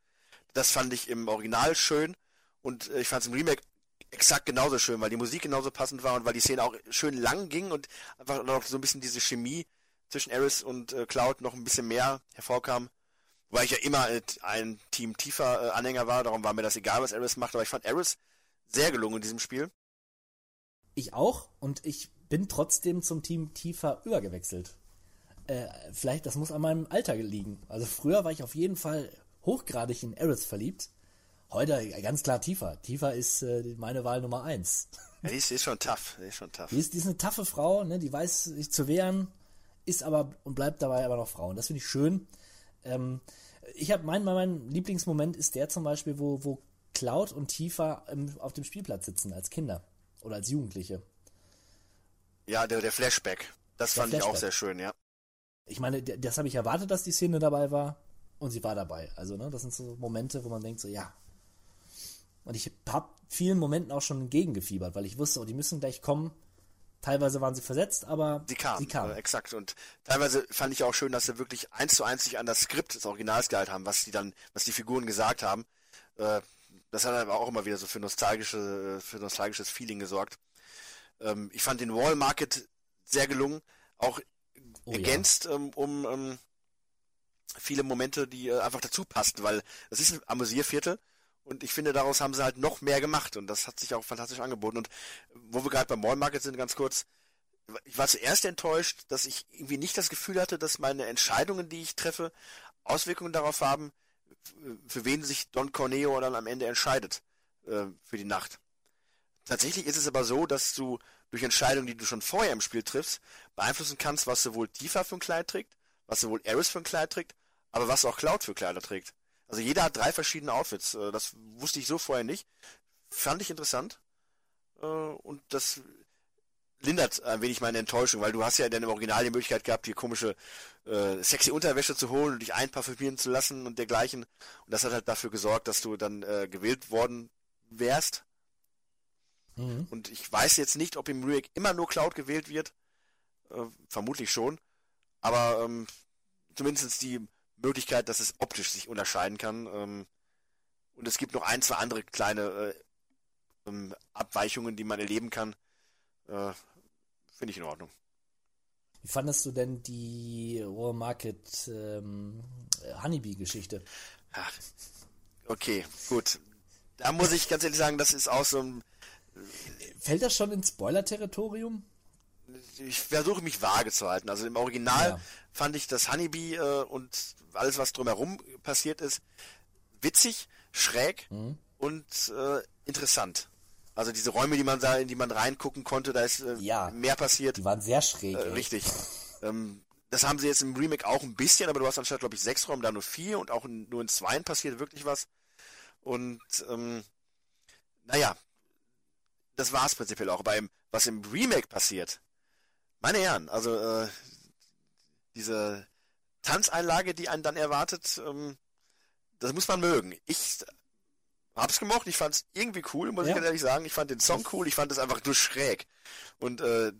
Das fand ich im Original schön. Und äh, ich fand es im Remake exakt genauso schön, weil die Musik genauso passend war und weil die Szene auch schön lang ging und einfach noch so ein bisschen diese Chemie zwischen Eris und äh, Cloud noch ein bisschen mehr hervorkam. Weil ich ja immer ein Team tiefer äh, Anhänger war, darum war mir das egal, was Eris macht, aber ich fand Eris sehr gelungen in diesem Spiel. Ich auch und ich bin trotzdem zum Team tiefer übergewechselt. Äh, vielleicht, das muss an meinem Alter liegen. Also früher war ich auf jeden Fall hochgradig in Eris verliebt Heute ganz klar Tifa. Tifa ist äh, meine Wahl Nummer eins. Ja, die, ist, die ist schon tough. Die ist schon tough. Die ist, die ist eine taffe Frau, ne? die weiß sich zu wehren, ist aber und bleibt dabei aber noch Frau. Und das finde ich schön. Ähm, ich habe mein, mein Lieblingsmoment ist der zum Beispiel, wo, wo Cloud und Tifa im, auf dem Spielplatz sitzen als Kinder oder als Jugendliche. Ja, der, der Flashback. Das der fand Flashback. ich auch sehr schön, ja. Ich meine, das habe ich erwartet, dass die Szene dabei war und sie war dabei. Also, ne, das sind so Momente, wo man denkt so, ja, und ich habe vielen Momenten auch schon entgegengefiebert, weil ich wusste, oh, die müssen gleich kommen. Teilweise waren sie versetzt, aber sie kamen. Sie kamen. Äh, exakt. Und teilweise fand ich auch schön, dass sie wirklich eins zu eins sich an das Skript des Originals gehalten haben, was die dann, was die Figuren gesagt haben. Äh, das hat aber auch immer wieder so für nostalgische, für nostalgisches Feeling gesorgt. Ähm, ich fand den Wall Market sehr gelungen, auch oh, ergänzt ja. ähm, um ähm, viele Momente, die äh, einfach dazu passten, weil es ist ein Amüsierviertel und ich finde, daraus haben sie halt noch mehr gemacht und das hat sich auch fantastisch angeboten. Und wo wir gerade beim Mall Market sind, ganz kurz, ich war zuerst enttäuscht, dass ich irgendwie nicht das Gefühl hatte, dass meine Entscheidungen, die ich treffe, Auswirkungen darauf haben, für wen sich Don Corneo dann am Ende entscheidet äh, für die Nacht. Tatsächlich ist es aber so, dass du durch Entscheidungen, die du schon vorher im Spiel triffst, beeinflussen kannst, was sowohl Tifa für ein Kleid trägt, was sowohl Eris für ein Kleid trägt, aber was auch Cloud für Kleider trägt. Also jeder hat drei verschiedene Outfits. Äh, das wusste ich so vorher nicht. Fand ich interessant. Äh, und das lindert ein wenig meine Enttäuschung, weil du hast ja dann im Original die Möglichkeit gehabt, die komische äh, sexy Unterwäsche zu holen und dich einparfümieren zu lassen und dergleichen. Und das hat halt dafür gesorgt, dass du dann äh, gewählt worden wärst. Mhm. Und ich weiß jetzt nicht, ob im Remake immer nur Cloud gewählt wird. Äh, vermutlich schon. Aber ähm, zumindest die Möglichkeit, dass es optisch sich unterscheiden kann. Ähm, und es gibt noch ein, zwei andere kleine äh, ähm, Abweichungen, die man erleben kann. Äh, Finde ich in Ordnung. Wie fandest du denn die Raw Market ähm, Honeybee-Geschichte? Okay, gut. Da muss ich ganz ehrlich sagen, das ist auch so ein. Fällt das schon ins Spoiler-Territorium? Ich versuche mich vage zu halten. Also im Original Ja. fand ich das Honeybee äh, und alles, was drumherum passiert ist, witzig, schräg Mhm. und äh, interessant. Also diese Räume, die man da, in die man reingucken konnte, da ist äh, Ja. mehr passiert. Die waren sehr schräg. Äh, richtig. Ähm, das haben sie jetzt im Remake auch ein bisschen, aber du hast anstatt, glaube ich, sechs Räume da nur vier und auch in, nur in zweien passiert wirklich was. Und ähm, naja, das war's prinzipiell auch. Beim, was im Remake passiert, meine Herren, also äh, diese Tanzeinlage, die einen dann erwartet, ähm, das muss man mögen. Ich hab's gemocht, ich fand's irgendwie cool, muss Ja. ich ganz ehrlich sagen. Ich fand den Song cool, ich fand es einfach nur schräg. Und äh,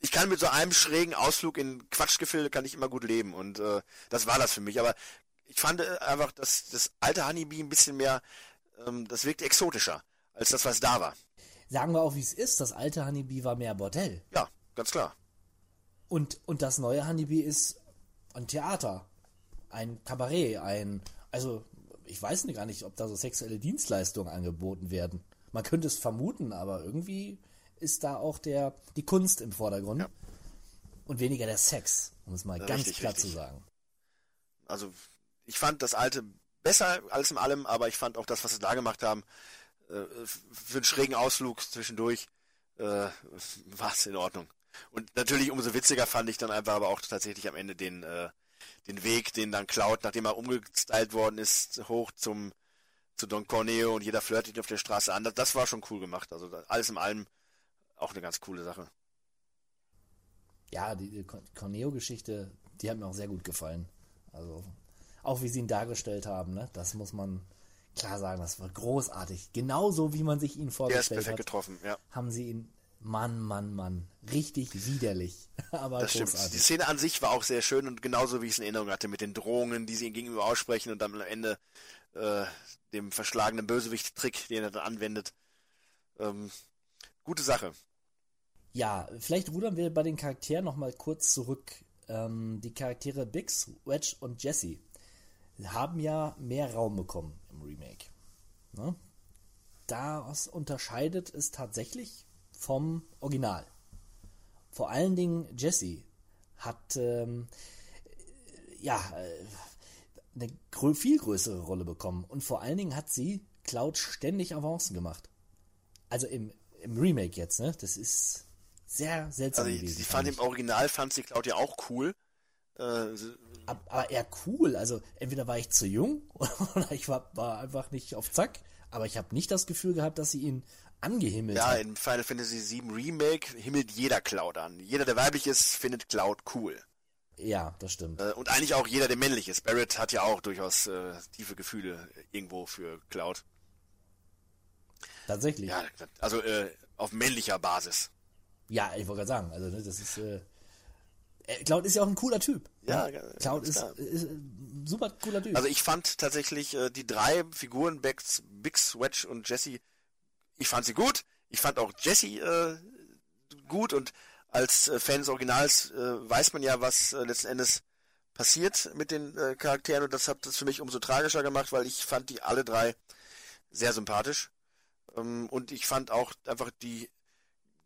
ich kann mit so einem schrägen Ausflug in Quatschgefilde kann ich immer gut leben und äh, das war das für mich. Aber ich fand äh, einfach, dass das alte Honeybee ein bisschen mehr, ähm, das wirkte exotischer als das, was da war. Sagen wir auch, wie es ist. Das alte Honeybee war mehr Bordell. Ja, ganz klar. Und, und das neue Honeybee ist ein Theater, ein Kabarett, ein, also ich weiß nicht gar nicht, ob da so sexuelle Dienstleistungen angeboten werden. Man könnte es vermuten, aber irgendwie ist da auch der, die Kunst im Vordergrund Ja. und weniger der Sex, um es mal Ja, ganz richtig, klar richtig. zu sagen. Also ich fand das alte besser als in allem, aber ich fand auch das, was sie da gemacht haben, äh, für einen schrägen Ausflug zwischendurch äh, war es in Ordnung. Und natürlich umso witziger fand ich dann einfach aber auch tatsächlich am Ende den, äh, den Weg, den dann Cloud, nachdem er umgestylt worden ist, hoch zum zu Don Corneo und jeder flirtet ihn auf der Straße an. Das, das war schon cool gemacht. Also alles in allem auch eine ganz coole Sache. Ja, die, die Corneo-Geschichte, die hat mir auch sehr gut gefallen. Also, auch wie sie ihn dargestellt haben, ne? Das muss man klar sagen, das war großartig. Genauso wie man sich ihn Der ist vorgestellt perfekt hat, getroffen, ja. haben sie ihn, Mann, Mann, Mann, richtig widerlich, aber Das stimmt. Die großartig. Szene an sich war auch sehr schön und genauso wie ich es in Erinnerung hatte, mit den Drohungen, die sie ihm gegenüber aussprechen und dann am Ende äh, dem verschlagenen Bösewicht-Trick, den er dann anwendet. Ähm, gute Sache. Ja, vielleicht rudern wir bei den Charakteren noch mal kurz zurück. Ähm, die Charaktere Biggs, Wedge und Jesse haben ja mehr Raum bekommen im Remake. Ne? Das unterscheidet es tatsächlich vom Original. Vor allen Dingen Jesse hat ähm, ja äh, eine viel größere Rolle bekommen und vor allen Dingen hat sie Cloud ständig Avancen gemacht. Also im, im Remake jetzt, ne? Das ist sehr seltsam Also gewesen. ich fand im Original fand sie Claudia auch cool. Äh, Ab- aber eher cool. Also entweder war ich zu jung oder ich war, war einfach nicht auf Zack. Aber ich habe nicht das Gefühl gehabt, dass sie ihn angehimmelt ja, hat. in Final Fantasy VII Remake himmelt jeder Cloud an. Jeder, der weiblich ist, findet Cloud cool. Ja, das stimmt. Äh, und eigentlich auch jeder, der männlich ist. Barrett hat ja auch durchaus äh, tiefe Gefühle irgendwo für Cloud. Tatsächlich. Ja, also äh, auf männlicher Basis. Ja, ich wollte gerade sagen, also ne, das ist. Äh, äh, Cloud ist ja auch ein cooler Typ. Ja, ne? ganz Cloud ist, klar. ist ein super cooler Typ. Also ich fand tatsächlich äh, die drei Figuren, Bex, Bix, Wedge und Jesse, ich fand sie gut. Ich fand auch Jesse äh, gut und als äh, Fan des Originals äh, weiß man ja, was äh, letzten Endes passiert mit den äh, Charakteren und das hat das für mich umso tragischer gemacht, weil ich fand die alle drei sehr sympathisch. Ähm, und ich fand auch einfach die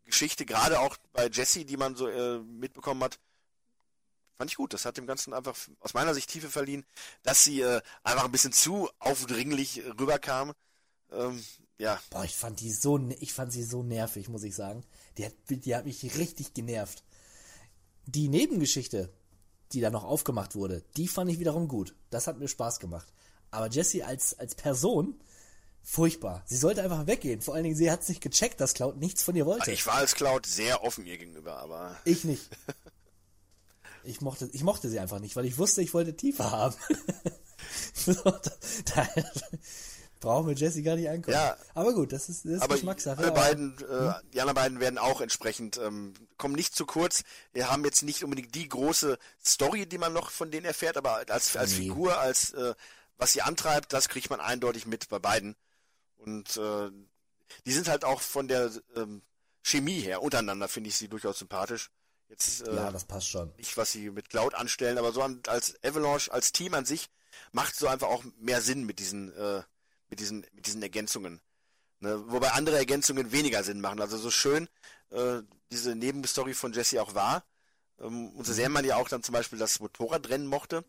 Geschichte, gerade auch bei Jesse, die man so äh, mitbekommen hat, fand ich gut. Das hat dem Ganzen einfach aus meiner Sicht Tiefe verliehen, dass sie äh, einfach ein bisschen zu aufdringlich rüberkam. Ähm, ja, Boah, ich fand die so, ich fand sie so nervig, muss ich sagen. Die hat, die hat mich richtig genervt. Die Nebengeschichte, die da noch aufgemacht wurde, die fand ich wiederum gut. Das hat mir Spaß gemacht. Aber Jessie als, als Person Furchtbar. Sie sollte einfach weggehen. Vor allen Dingen, sie hat es nicht gecheckt, dass Cloud nichts von ihr wollte. Ich war als Cloud sehr offen ihr gegenüber, aber. Ich nicht. Ich mochte, ich mochte sie einfach nicht, weil ich wusste, ich wollte tiefer haben. so, da, da brauchen wir Jesse gar nicht angucken. Ja. Aber gut, das ist, das ist aber Geschmackssache. alle beiden, äh, die anderen beiden werden auch entsprechend, ähm, kommen nicht zu kurz. Wir haben jetzt nicht unbedingt die große Story, die man noch von denen erfährt, aber als, als Nee. Figur, als äh, was sie antreibt, das kriegt man eindeutig mit bei beiden. Und äh, die sind halt auch von der ähm, Chemie her untereinander, finde ich sie durchaus sympathisch. Jetzt äh, ja, das passt schon. nicht, was sie mit Cloud anstellen, aber so an, als Avalanche, als Team an sich, macht so einfach auch mehr Sinn mit diesen, äh, mit diesen, mit diesen Ergänzungen. Ne? Wobei andere Ergänzungen weniger Sinn machen. Also so schön äh, diese Nebenstory von Jesse auch war, ähm, und so sehr man ja auch dann zum Beispiel das Motorradrennen mochte,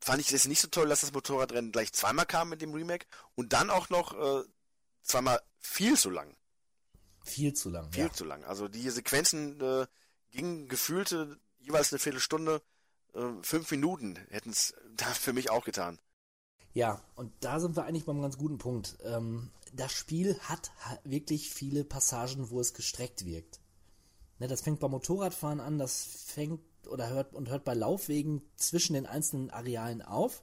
fand ich es nicht so toll, dass das Motorradrennen gleich zweimal kam mit dem Remake und dann auch noch äh, zweimal viel zu lang. Viel zu lang. Viel Ja. zu lang. Also die Sequenzen äh, gingen gefühlte jeweils eine Viertelstunde, äh, fünf Minuten hätten es da für mich auch getan. Ja, und da sind wir eigentlich beim ganz guten Punkt. Ähm, das Spiel hat ha- wirklich viele Passagen, wo es gestreckt wirkt. Ne, das fängt beim Motorradfahren an, das fängt oder hört und hört bei Laufwegen zwischen den einzelnen Arealen auf.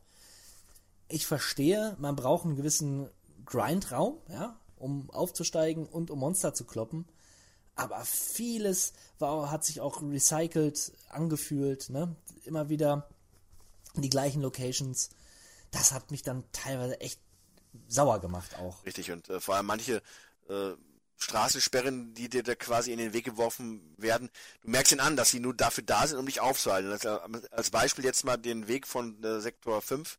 Ich verstehe, man braucht einen gewissen Grindraum, ja, um aufzusteigen und um Monster zu kloppen. Aber vieles war, hat sich auch recycelt angefühlt, ne? Immer wieder die gleichen Locations. Das hat mich dann teilweise echt sauer gemacht auch. Richtig. Und äh, vor allem manche äh, Straßensperren, die dir da quasi in den Weg geworfen werden, du merkst ihnen an, dass sie nur dafür da sind, um dich aufzuhalten. Also, als Beispiel jetzt mal den Weg von äh, Sektor 5,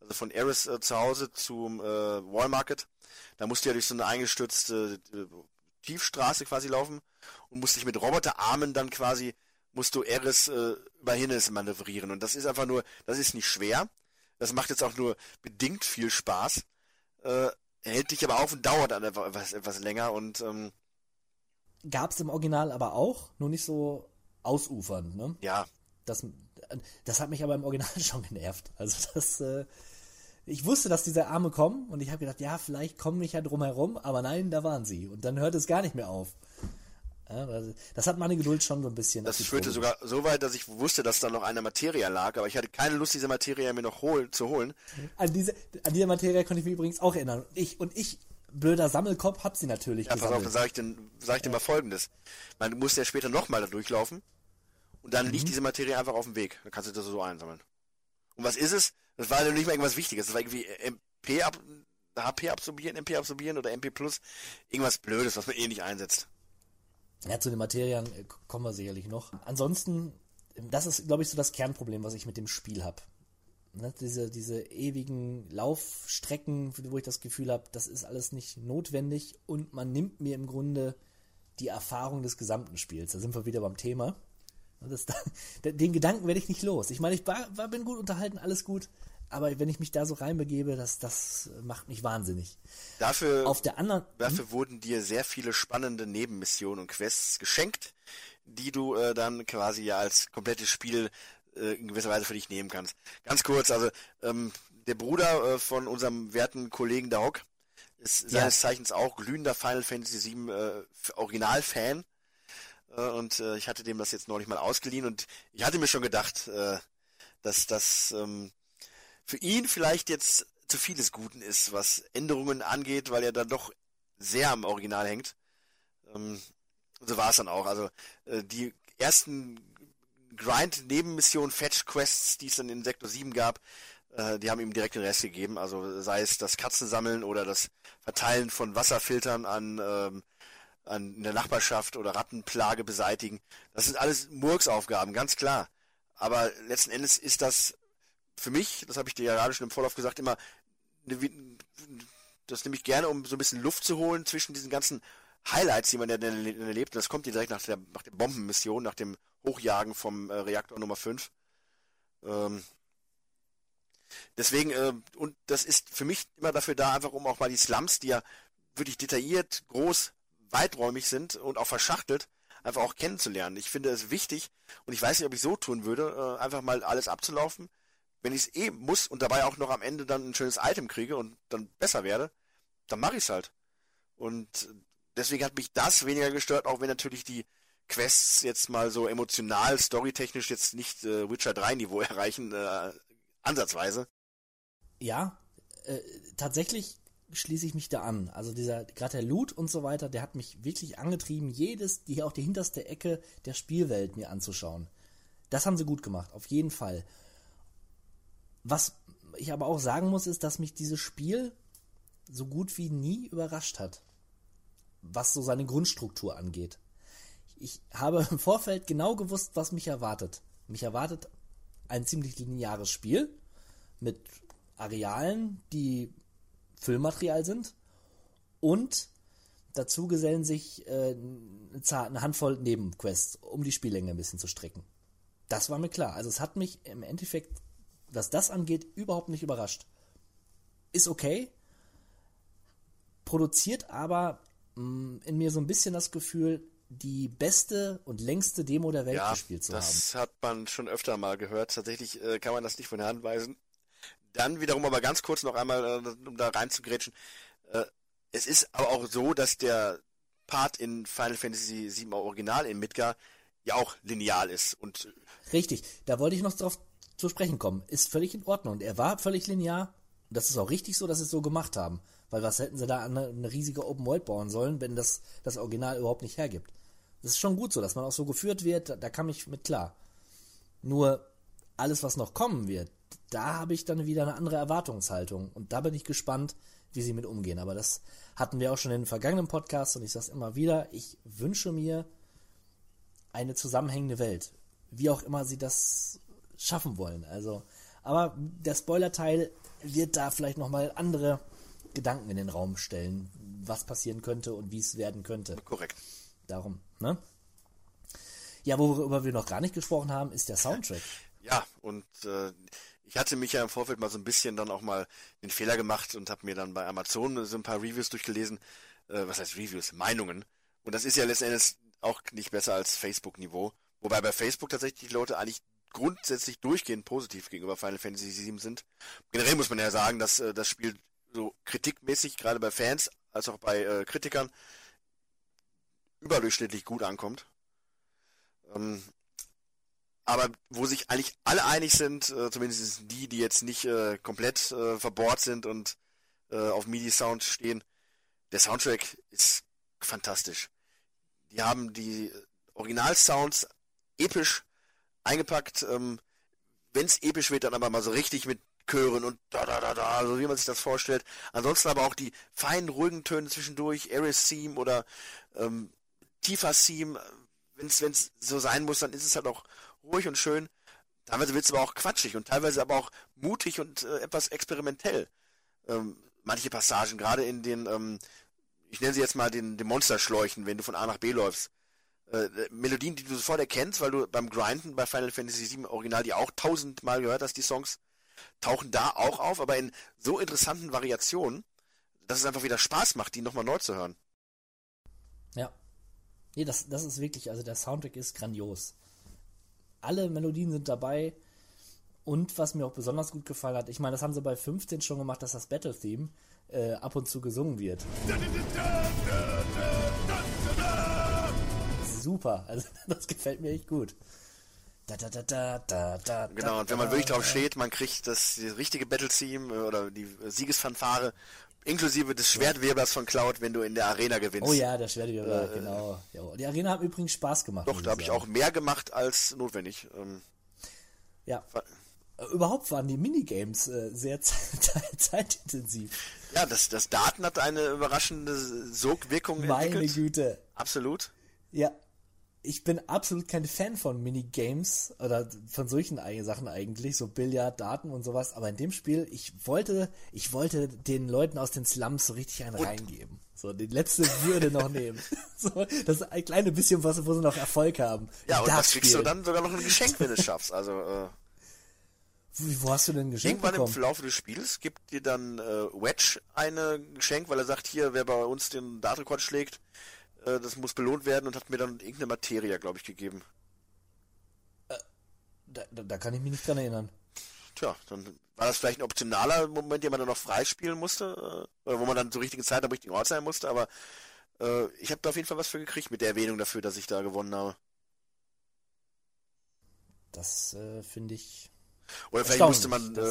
also von Eris äh, zu Hause zum äh, Wall Market. Da musst du ja durch so eine eingestürzte äh, Tiefstraße quasi laufen und musst dich mit Roboterarmen dann quasi, musst du Eris äh, über Hindernisse manövrieren. Und das ist einfach nur, das ist nicht schwer. Das macht jetzt auch nur bedingt viel Spaß. Äh, hält dich aber auf und dauert dann etwas, etwas länger und ähm, Gab's im Original aber auch, nur nicht so ausufernd, ne? ja, Das, das hat mich aber im Original schon genervt. Also das, äh, ich wusste, dass diese Arme kommen und ich habe gedacht, ja, vielleicht kommen ich ja drum herum, aber nein, da waren sie. Und dann hört es gar nicht mehr auf. Das- hat meine Geduld schon so ein bisschen. das führte sogar so weit, dass ich wusste, dass da noch eine Materie lag, aber ich hatte keine Lust, diese Materie mir noch hol zu holen. An diese, an diese Materie konnte ich mich übrigens auch erinnern. Und ich, und ich, blöder Sammelkopf, hab sie natürlich Ja, pass auf, dann gesammelt. sage ich, den, sag ich dir mal folgendes. Man muss ja später nochmal da durchlaufen und dann Mhm. liegt diese Materie einfach auf dem Weg. Dann kannst du das so einsammeln. Und was ist es? Das war ja nicht mal irgendwas Wichtiges. Das war irgendwie MP ab, HP absorbieren, MP absorbieren oder MP Plus. Irgendwas Blödes, was man eh nicht einsetzt. Ja, zu den Materien äh, kommen wir sicherlich noch. Ansonsten, das ist, glaube ich, so das Kernproblem, was ich mit dem Spiel habe. Ne, diese, diese ewigen Laufstrecken, wo ich das Gefühl habe, das ist alles nicht notwendig und man nimmt mir im Grunde die Erfahrung des gesamten Spiels. Da sind wir wieder beim Thema. Das, den Gedanken werde ich nicht los. Ich meine, ich war, war, bin gut unterhalten, alles gut, aber wenn ich mich da so reinbegebe, das, das macht mich wahnsinnig. Dafür, Auf der anderen, dafür wurden dir sehr viele spannende Nebenmissionen und Quests geschenkt, die du äh, dann quasi ja als komplettes Spiel äh, in gewisser Weise für dich nehmen kannst. Ganz kurz, also ähm, der Bruder äh, von unserem werten Kollegen Dauk ist Ja. seines Zeichens auch glühender Final Fantasy VII äh, Original-Fan. Äh, und äh, ich hatte dem das jetzt neulich mal ausgeliehen und ich hatte mir schon gedacht, äh, dass das ähm, für ihn vielleicht jetzt zu viel des Guten ist, was Änderungen angeht, weil er dann doch sehr am Original hängt. Ähm, so war es dann auch. Also äh, die ersten Grind-Nebenmissionen, Fetch-Quests, die es dann in Sektor 7 gab, äh, die haben ihm direkt den Rest gegeben. Also sei es das Katzensammeln oder das Verteilen von Wasserfiltern an, ähm, an in der Nachbarschaft oder Rattenplage beseitigen. Das sind alles Murksaufgaben, ganz klar. Aber letzten Endes ist das für mich, das habe ich dir ja gerade schon im Vorlauf gesagt, immer das nehme ich gerne, um so ein bisschen Luft zu holen zwischen diesen ganzen Highlights, die man ja dann erlebt. Und das kommt dir direkt nach der, nach der Bombenmission, nach dem Hochjagen vom äh, Reaktor Nummer 5. Ähm, deswegen, äh, und das ist für mich immer dafür da, einfach um auch mal die Slums, die ja wirklich detailliert, groß, weiträumig sind und auch verschachtelt, einfach auch kennenzulernen. Ich finde es wichtig, und ich weiß nicht, ob ich so tun würde, äh, einfach mal alles abzulaufen, wenn ich es eh muss und dabei auch noch am Ende dann ein schönes Item kriege und dann besser werde, dann mache ich's halt. Und deswegen hat mich das weniger gestört, auch wenn natürlich die Quests jetzt mal so emotional, storytechnisch jetzt nicht äh, Witcher 3 Niveau erreichen, äh, ansatzweise. Ja, äh, tatsächlich schließe ich mich da an. Also dieser, gerade der Loot und so weiter, der hat mich wirklich angetrieben, jedes, die auch die hinterste Ecke der Spielwelt mir anzuschauen. Das haben sie gut gemacht, auf jeden Fall. Was ich aber auch sagen muss, ist, dass mich dieses Spiel so gut wie nie überrascht hat, was so seine Grundstruktur angeht. Ich habe im Vorfeld genau gewusst, was mich erwartet. Mich erwartet ein ziemlich lineares Spiel mit Arealen, die Füllmaterial sind und dazu gesellen sich äh, eine Handvoll Nebenquests, um die Spiellänge ein bisschen zu strecken. Das war mir klar. Also es hat mich im Endeffekt, was das angeht, überhaupt nicht überrascht. Ist okay, produziert aber mh, mm, in mir so ein bisschen das Gefühl, die beste und längste Demo der Welt ja, gespielt zu das haben. Das hat man schon öfter mal gehört. Tatsächlich äh, kann man das nicht von der Hand weisen. Dann wiederum aber ganz kurz noch einmal, äh, um da reinzugrätschen. Äh, es ist aber auch so, dass der Part in Final Fantasy VII Original in Midgar ja auch lineal ist. Und Richtig, da wollte ich noch drauf zu sprechen kommen. Ist völlig in Ordnung. Und er war völlig linear. Und das ist auch richtig so, dass sie es so gemacht haben. Weil was hätten sie da eine, eine riesige Open World bauen sollen, wenn das das Original überhaupt nicht hergibt? Das ist schon gut so, dass man auch so geführt wird, da, da kam ich mit klar. Nur alles, was noch kommen wird, da habe ich dann wieder eine andere Erwartungshaltung. Und da bin ich gespannt, wie sie mit umgehen. Aber das hatten wir auch schon in den vergangenen Podcasts und ich sage es immer wieder, ich wünsche mir eine zusammenhängende Welt. Wie auch immer sie das schaffen wollen. Also, aber der Spoiler-Teil wird da vielleicht nochmal andere Gedanken in den Raum stellen, was passieren könnte und wie es werden könnte. Korrekt. Darum, ne? Ja, worüber wir noch gar nicht gesprochen haben, ist der Soundtrack. Ja, und äh, ich hatte mich ja im Vorfeld mal so ein bisschen dann auch mal den Fehler gemacht und habe mir dann bei Amazon so ein paar Reviews durchgelesen. Äh, was heißt Reviews? Meinungen. Und das ist ja letztendlich auch nicht besser als Facebook-Niveau. Wobei bei Facebook tatsächlich die Leute eigentlich grundsätzlich durchgehend positiv gegenüber Final Fantasy VII sind. Generell muss man ja sagen, dass äh, das Spiel so kritikmäßig, gerade bei Fans als auch bei äh, Kritikern, überdurchschnittlich gut ankommt. Ähm, aber wo sich eigentlich alle einig sind, äh, zumindest die, die jetzt nicht äh, komplett äh, verbohrt sind und äh, auf MIDI-Sound stehen, der Soundtrack ist fantastisch. Die haben die Original-Sounds episch eingepackt. Ähm, Wenn es episch wird, dann aber mal so richtig mit Chören und da da da da, so wie man sich das vorstellt. Ansonsten aber auch die feinen, ruhigen Töne zwischendurch, Ares Theme oder ähm, tiefer Theme. Wenn es so sein muss, dann ist es halt auch ruhig und schön. Teilweise wird es aber auch quatschig und teilweise aber auch mutig und äh, etwas experimentell. Ähm, manche Passagen, gerade in den, ähm, ich nenne sie jetzt mal den, den Monsterschläuchen, wenn du von A nach B läufst. Äh, Melodien, die du sofort erkennst, weil du beim Grinden bei Final Fantasy VII Original die auch tausendmal gehört hast, die Songs, tauchen da auch auf, aber in so interessanten Variationen, dass es einfach wieder Spaß macht, die nochmal neu zu hören. Ja. Nee, das, das ist wirklich, also der Soundtrack ist grandios. Alle Melodien sind dabei. Und was mir auch besonders gut gefallen hat, ich meine, das haben sie bei 15 schon gemacht, dass das Battle Theme äh, ab und zu gesungen wird. Super, also das gefällt mir echt gut. Da, da, da, da, da, da, genau, und wenn man wirklich drauf steht, man kriegt das, das richtige Battle-Theme äh, oder die Siegesfanfare inklusive des Schwertwebers von Cloud, wenn du in der Arena gewinnst. Oh ja, der Schwertweber, äh, genau. Ja, die Arena hat übrigens Spaß gemacht. Doch, da habe ich auch mehr gemacht als notwendig. Ähm, ja. Überhaupt waren die Minigames äh, sehr zeitintensiv. Ja, das, das Daten hat eine überraschende Sogwirkung Meine entwickelt. Meine Güte. Absolut. Ja, ich bin absolut kein Fan von Minigames oder von solchen Sachen eigentlich, so Billard, Daten und sowas. Aber in dem Spiel, ich wollte, ich wollte den Leuten aus den Slums so richtig einen und? reingeben. So, die letzte Würde noch nehmen. So, das ein kleines bisschen was, wo sie noch Erfolg haben. Ja, und das kriegst du dann sogar noch ein Geschenk, wenn du es schaffst. Also, äh, wo, wo, hast du denn ein Geschenk Irgendwann bekommen? im Laufe des Spiels gibt dir dann äh, Wedge ein Geschenk, weil er sagt, hier, wer bei uns den Datenrekord schlägt, äh, das muss belohnt werden und hat mir dann irgendeine Materie, glaube ich, gegeben. Äh, da, da, da, kann ich mich nicht dran erinnern. tja, dann war das vielleicht ein optionaler Moment, den man dann noch freispielen musste, äh, oder wo man dann zur richtigen Zeit am richtigen Ort sein musste, aber äh, ich habe da auf jeden Fall was für gekriegt mit der Erwähnung dafür, dass ich da gewonnen habe. Das äh, finde ich. Oder vielleicht musste man äh,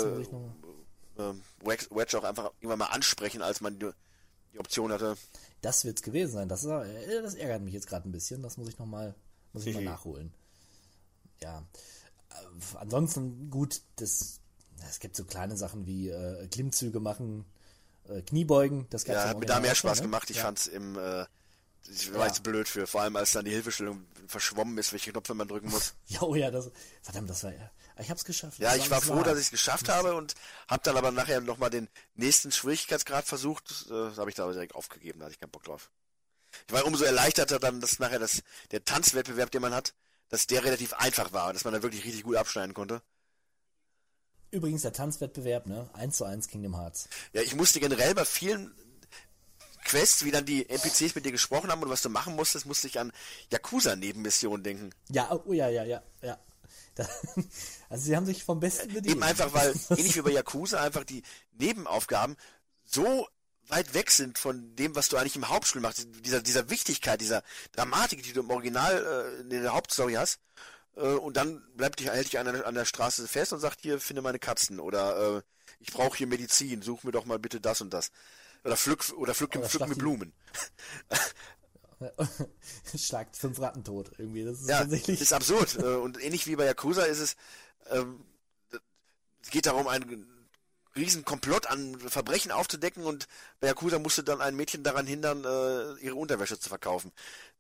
äh, Wedge Wedge auch einfach irgendwann mal ansprechen, als man die, Option hatte. Das wird's gewesen sein. Das, ist, äh, das ärgert mich jetzt gerade ein bisschen. Das muss ich noch mal, muss ich mal nachholen. Ja. Äh, ansonsten gut, das, es gibt so kleine Sachen wie äh, Klimmzüge machen, äh, Kniebeugen. Das Ja, hat mir da mehr schon, Spaß ne? gemacht. Ich ja. fand's im, äh, ich war Ja. jetzt blöd für, vor allem als dann die Hilfestellung verschwommen ist, welche Knöpfe man drücken muss. Ja, oh ja, das, verdammt, das war ja. Ich hab's geschafft. Ja, ich war froh, dass ich es geschafft habe und habe dann aber nachher nochmal den nächsten Schwierigkeitsgrad versucht. Äh, Das habe ich da aber direkt aufgegeben, da hatte ich keinen Bock drauf. Ich war umso erleichterter dann, dass nachher das, der Tanzwettbewerb, den man hat, dass der relativ einfach war und dass man da wirklich richtig gut abschneiden konnte. Übrigens der Tanzwettbewerb, ne? 1 zu 1 Kingdom Hearts. Ja, ich musste generell bei vielen Quests, wie dann die NPCs mit dir gesprochen haben und was du machen musstest, musste ich an Yakuza-Nebenmissionen denken. Ja, oh ja, ja, ja, ja. Also sie haben sich vom Besten bedient. Eben einfach, weil, ähnlich wie bei Yakuza, einfach die Nebenaufgaben so weit weg sind von dem, was du eigentlich im Hauptspiel machst, dieser, dieser Wichtigkeit, dieser Dramatik, die du im Original äh, in der Hauptstory hast. Äh, und dann bleibt dich, hält dich an, der- an der Straße fest und sagt, hier, finde meine Katzen. Oder äh, ich brauche hier Medizin, such mir doch mal bitte das und das. Oder pflück, oder pflück, Oder pflück mir Blumen. Schlagt fünf Ratten tot. Irgendwie, das ist Ja, tatsächlich. ist absurd. Äh, Und ähnlich wie bei Yakuza ist es, ähm, es geht darum, einen riesen Komplott an Verbrechen aufzudecken und bei Yakuza musste dann ein Mädchen daran hindern, äh, ihre Unterwäsche zu verkaufen.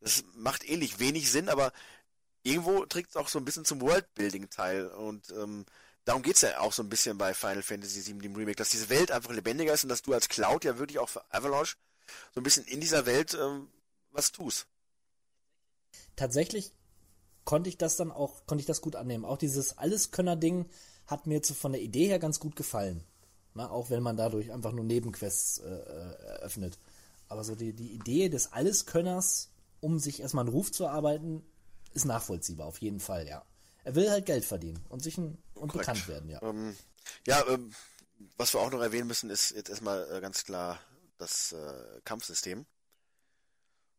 Das macht ähnlich wenig Sinn, aber irgendwo trägt es auch so ein bisschen zum Worldbuilding teil und ähm, darum geht's ja auch so ein bisschen bei Final Fantasy VII, dem Remake, dass diese Welt einfach lebendiger ist und dass du als Cloud ja wirklich auch für Avalanche so ein bisschen in dieser Welt ähm, was tust. tatsächlich konnte ich das dann auch, konnte ich das gut annehmen. Auch dieses Alleskönner-Ding hat mir so von der Idee her ganz gut gefallen. Na, auch wenn man dadurch einfach nur Nebenquests äh, äh, eröffnet. Aber so die, die Idee des Alleskönners, um sich erstmal einen Ruf zu erarbeiten, ist nachvollziehbar, auf jeden Fall, ja. Er will halt Geld verdienen und sich ein, und Korrekt. bekannt werden, ja. Ähm, ja, ähm, was wir auch noch erwähnen müssen, ist jetzt erstmal äh, ganz klar das äh, Kampfsystem.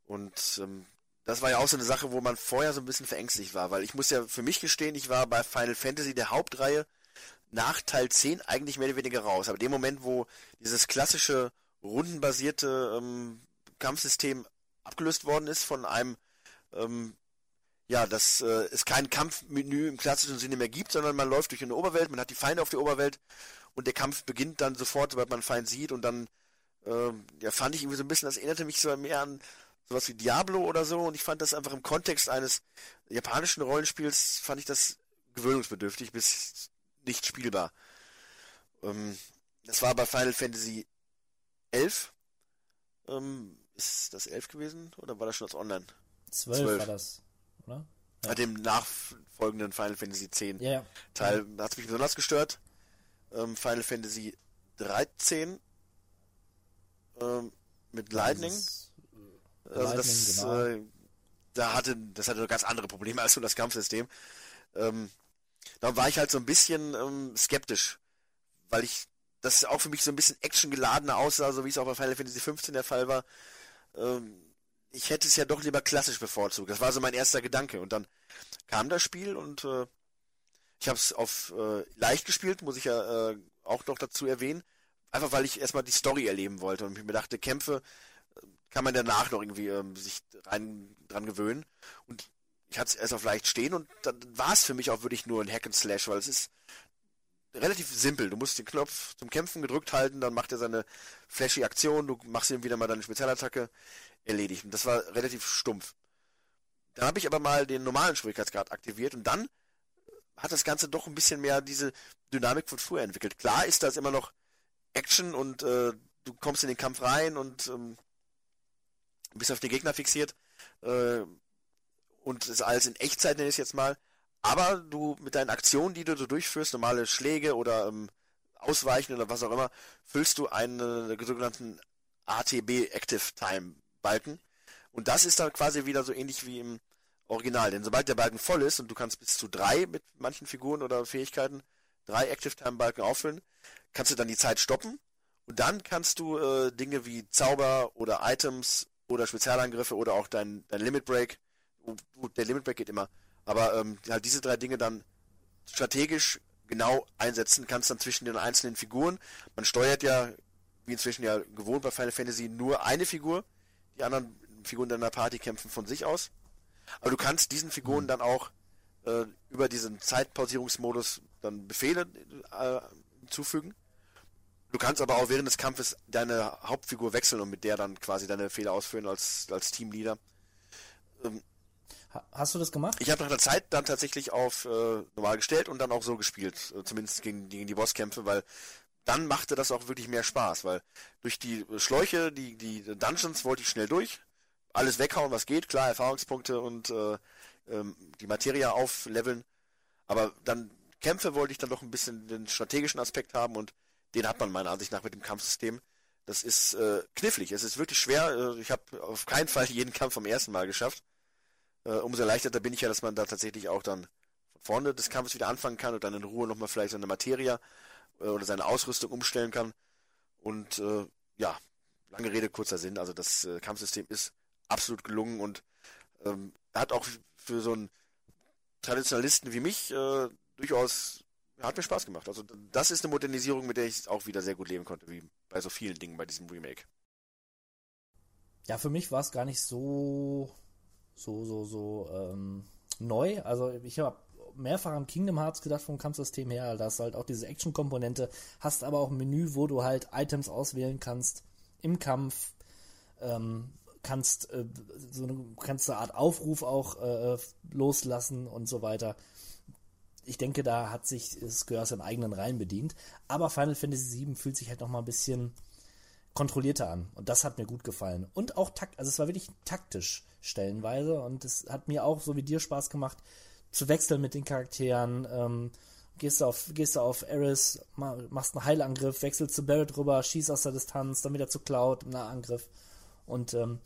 Und ähm, das war ja auch so eine Sache, wo man vorher so ein bisschen verängstigt war, weil ich muss ja für mich gestehen, ich war bei Final Fantasy der Hauptreihe nach Teil 10 eigentlich mehr oder weniger raus. Aber dem Moment, wo dieses klassische rundenbasierte ähm, Kampfsystem abgelöst worden ist von einem ähm, ja, dass äh, es kein Kampfmenü im klassischen Sinne mehr gibt, sondern man läuft durch eine Oberwelt, man hat die Feinde auf der Oberwelt und der Kampf beginnt dann sofort, sobald man einen Feind sieht und dann äh, ja, fand ich irgendwie so ein bisschen, das erinnerte mich so mehr an sowas wie Diablo oder so und ich fand das einfach im Kontext eines japanischen Rollenspiels, fand ich das gewöhnungsbedürftig bis nicht spielbar. Ähm, das war bei Final Fantasy 11. Ähm, ist das 11 gewesen oder war das schon das Online? Zwölf, zwölf. war das, oder? Bei dem nachfolgenden Final Fantasy X Ja, ja. Teil hat mich besonders gestört. Ähm, Final Fantasy 13 ähm, mit Lightning. Dieses, also das, genau. äh, da hatte, das hatte ganz andere Probleme als nur das Kampfsystem. Ähm, da war ich halt so ein bisschen ähm, skeptisch, weil ich das auch für mich so ein bisschen actiongeladener aussah, so wie es auch bei Final Fantasy 15 der Fall war. Ähm, ich hätte es ja doch lieber klassisch bevorzugt. Das war so mein erster Gedanke. Und dann kam das Spiel und äh, ich habe es auf äh, leicht gespielt, muss ich ja äh, auch noch dazu erwähnen. Einfach weil ich erstmal die Story erleben wollte und mir dachte, Kämpfe kann man danach noch irgendwie ähm, sich rein dran gewöhnen. Und ich hatte es erst auf leicht stehen und dann war es für mich auch wirklich nur ein Hack and Slash, weil es ist relativ simpel. Du musst den Knopf zum Kämpfen gedrückt halten, dann macht er seine flashy Aktion, du machst ihm wieder mal deine Spezialattacke, erledigt. Und das war relativ stumpf. Dann habe ich aber mal den normalen Schwierigkeitsgrad aktiviert und dann hat das Ganze doch ein bisschen mehr diese Dynamik von früher entwickelt. Klar ist das immer noch Action und äh, du kommst in den Kampf rein und ähm, bist auf den Gegner fixiert äh, und ist alles in Echtzeit, nenne ich es jetzt mal. Aber du mit deinen Aktionen, die du so durchführst, normale Schläge oder ähm, Ausweichen oder was auch immer, füllst du einen sogenannten ATB Active Time Balken. Und das ist dann quasi wieder so ähnlich wie im Original. Denn sobald der Balken voll ist und du kannst bis zu drei mit manchen Figuren oder Fähigkeiten drei Active Time Balken auffüllen, kannst du dann die Zeit stoppen und dann kannst du äh, Dinge wie Zauber oder Items oder Spezialangriffe oder auch dein, dein Limit Break, der Limit Break geht immer, aber ähm, halt diese drei Dinge dann strategisch genau einsetzen kannst dann zwischen den einzelnen Figuren. Man steuert ja, wie inzwischen ja gewohnt bei Final Fantasy, nur eine Figur. Die anderen Figuren deiner Party kämpfen von sich aus. Aber du kannst diesen Figuren mhm. dann auch äh, über diesen Zeitpausierungsmodus dann Befehle äh, zufügen. Du kannst aber auch während des Kampfes deine Hauptfigur wechseln und mit der dann quasi deine Fehler ausführen als, als Teamleader. Ähm, Hast du das gemacht? Ich habe nach der Zeit dann tatsächlich auf äh, normal gestellt und dann auch so gespielt, äh, zumindest gegen, gegen die Bosskämpfe, weil dann machte das auch wirklich mehr Spaß, weil durch die Schläuche, die, die Dungeons wollte ich schnell durch, alles weghauen, was geht, klar, Erfahrungspunkte und äh, ähm, die Materie aufleveln, aber dann Kämpfe wollte ich dann doch ein bisschen den strategischen Aspekt haben und den hat man meiner Ansicht nach mit dem Kampfsystem. Das ist äh, knifflig, es ist wirklich schwer. Äh, ich habe auf keinen Fall jeden Kampf vom ersten Mal geschafft. Äh, umso erleichterter bin ich ja, dass man da tatsächlich auch dann von vorne des Kampfes wieder anfangen kann und dann in Ruhe nochmal vielleicht seine Materie äh, oder seine Ausrüstung umstellen kann. Und äh, ja, lange Rede, kurzer Sinn. Also das äh, Kampfsystem ist absolut gelungen und ähm, hat auch für so einen Traditionalisten wie mich äh, durchaus hat mir Spaß gemacht. Also das ist eine Modernisierung, mit der ich auch wieder sehr gut leben konnte, wie bei so vielen Dingen bei diesem Remake. Ja, für mich war es gar nicht so so, so, so ähm, neu. Also ich habe mehrfach an Kingdom Hearts gedacht vom Kampfsystem her. Da hast halt auch diese Action-Komponente, hast aber auch ein Menü, wo du halt Items auswählen kannst im Kampf. Ähm, kannst äh, so eine, kannst eine Art Aufruf auch äh, loslassen und so weiter. Ich denke, da hat sich Square seinen eigenen Reihen bedient. Aber Final Fantasy VII fühlt sich halt noch mal ein bisschen kontrollierter an. Und das hat mir gut gefallen. Und auch takt, also es war wirklich taktisch stellenweise. Und es hat mir auch, so wie dir, Spaß gemacht, zu wechseln mit den Charakteren. Ähm, gehst du auf, gehst du auf Eris, machst einen Heilangriff, wechselst zu Barrett rüber, schießt aus der Distanz, dann wieder zu Cloud, einen Angriff. Und ähm,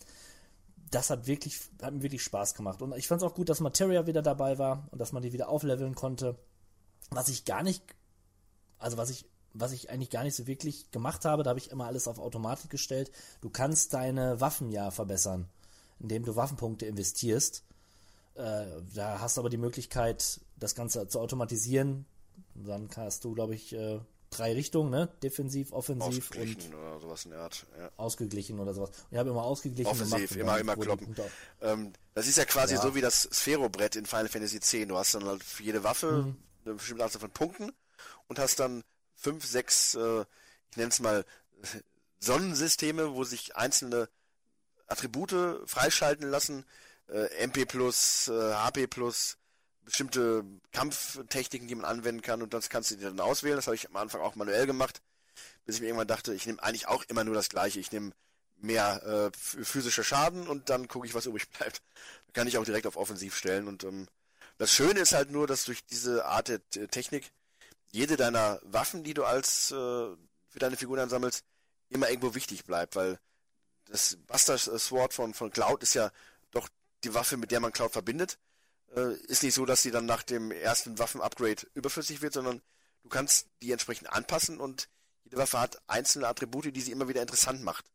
das hat wirklich, hat mir wirklich Spaß gemacht. Und ich fand es auch gut, dass Materia wieder dabei war und dass man die wieder aufleveln konnte. Was ich gar nicht, also was ich was ich eigentlich gar nicht so wirklich gemacht habe, da habe ich immer alles auf Automatik gestellt. Du kannst deine Waffen ja verbessern, indem du Waffenpunkte investierst. Äh, da hast du aber die Möglichkeit, das Ganze zu automatisieren. Dann hast du, glaube ich, äh, drei Richtungen, ne? Defensiv, offensiv und oder sowas in der Art. Ja. Ausgeglichen oder sowas. Und ich habe immer ausgeglichen Offensiv, immer, immer kloppen. Ähm, das ist ja quasi ja. so wie das Sphärobrett in Final Fantasy X. Du hast dann halt für jede Waffe mhm. eine bestimmte Anzahl von Punkten und hast dann fünf, sechs, äh, ich nenne es mal Sonnensysteme, wo sich einzelne Attribute freischalten lassen, äh, MP plus, äh, HP plus, bestimmte Kampftechniken, die man anwenden kann und das kannst du dir dann auswählen. Das habe ich am Anfang auch manuell gemacht, bis ich mir irgendwann dachte, ich nehme eigentlich auch immer nur das gleiche. Ich nehme mehr äh, physischer Schaden und dann gucke ich, was übrig bleibt. Da kann ich auch direkt auf Offensiv stellen und ähm, das Schöne ist halt nur, dass durch diese Art der Technik jede deiner Waffen, die du als äh, für deine Figuren ansammelst, immer irgendwo wichtig bleibt, weil das Buster Sword von, von Cloud ist ja doch die Waffe, mit der man Cloud verbindet. Äh, ist nicht so, dass sie dann nach dem ersten Waffen-Upgrade überflüssig wird, sondern du kannst die entsprechend anpassen und jede Waffe hat einzelne Attribute, die sie immer wieder interessant macht.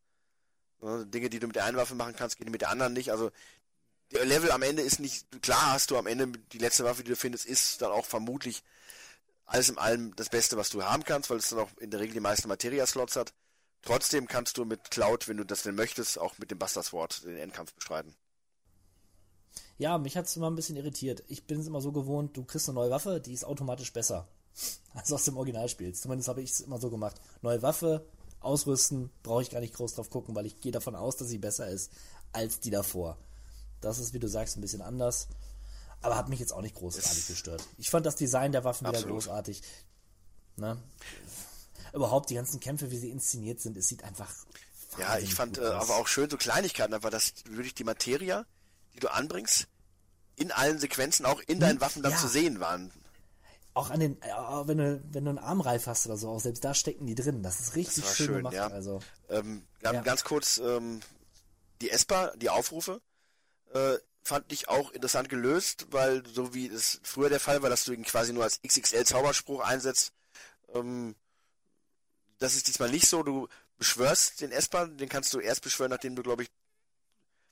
Ja, Dinge, die du mit der einen Waffe machen kannst, gehen mit der anderen nicht. Also der Level am Ende ist nicht, klar hast du am Ende die letzte Waffe, die du findest, ist dann auch vermutlich alles in allem das Beste, was du haben kannst, weil es dann auch in der Regel die meisten Materia-Slots hat. Trotzdem kannst du mit Cloud, wenn du das denn möchtest, auch mit dem Buster Sword den Endkampf bestreiten. Ja, mich hat es immer ein bisschen irritiert. Ich bin es immer so gewohnt, du kriegst eine neue Waffe, die ist automatisch besser als aus dem Originalspiel. Zumindest habe ich es immer so gemacht. Neue Waffe, ausrüsten, brauche ich gar nicht groß drauf gucken, weil ich gehe davon aus, dass sie besser ist als die davor. Das ist, wie du sagst, ein bisschen anders. Aber hat mich jetzt auch nicht großartig gestört. Ich fand das Design der Waffen Absolut. wieder großartig. Ne? Überhaupt die ganzen Kämpfe, wie sie inszeniert sind, es sieht einfach. Ja, ich fand äh, aber auch schön so Kleinigkeiten, aber dass wirklich die Materie, die du anbringst, in allen Sequenzen auch in deinen hm? Waffen dann ja. zu sehen waren. Auch an den, äh, wenn du, wenn du einen Armreif hast oder so, auch selbst da stecken die drin. Das ist richtig das schön, schön, gemacht. Ja. Also, ähm, ja. ganz kurz, ähm, die ESPA, die Aufrufe, äh, fand ich auch interessant gelöst, weil so wie es früher der Fall war, dass du ihn quasi nur als XXL Zauberspruch einsetzt, Ähm, das ist diesmal nicht so. Du beschwörst den Esper, den kannst du erst beschwören, nachdem du, glaube ich,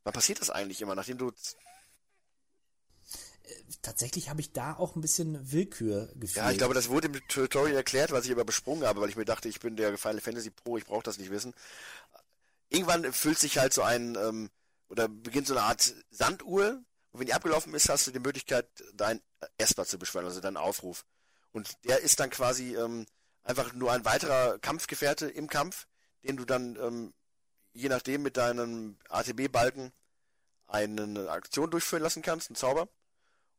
wann passiert das eigentlich immer? Nachdem du Tatsächlich habe ich da auch ein bisschen Willkür gefühlt. Ja, ich glaube, das wurde im Tutorial erklärt, was ich aber besprungen habe, weil ich mir dachte, ich bin der Final Fantasy Pro, ich brauche das nicht wissen. Irgendwann füllt sich halt so ein, ähm, oder beginnt so eine Art Sanduhr, und wenn die abgelaufen ist, hast du die Möglichkeit, dein Esper zu beschwören, also deinen Aufruf. Und der ist dann quasi ähm, einfach nur ein weiterer Kampfgefährte im Kampf, den du dann ähm, je nachdem mit deinem ATB-Balken eine Aktion durchführen lassen kannst, einen Zauber.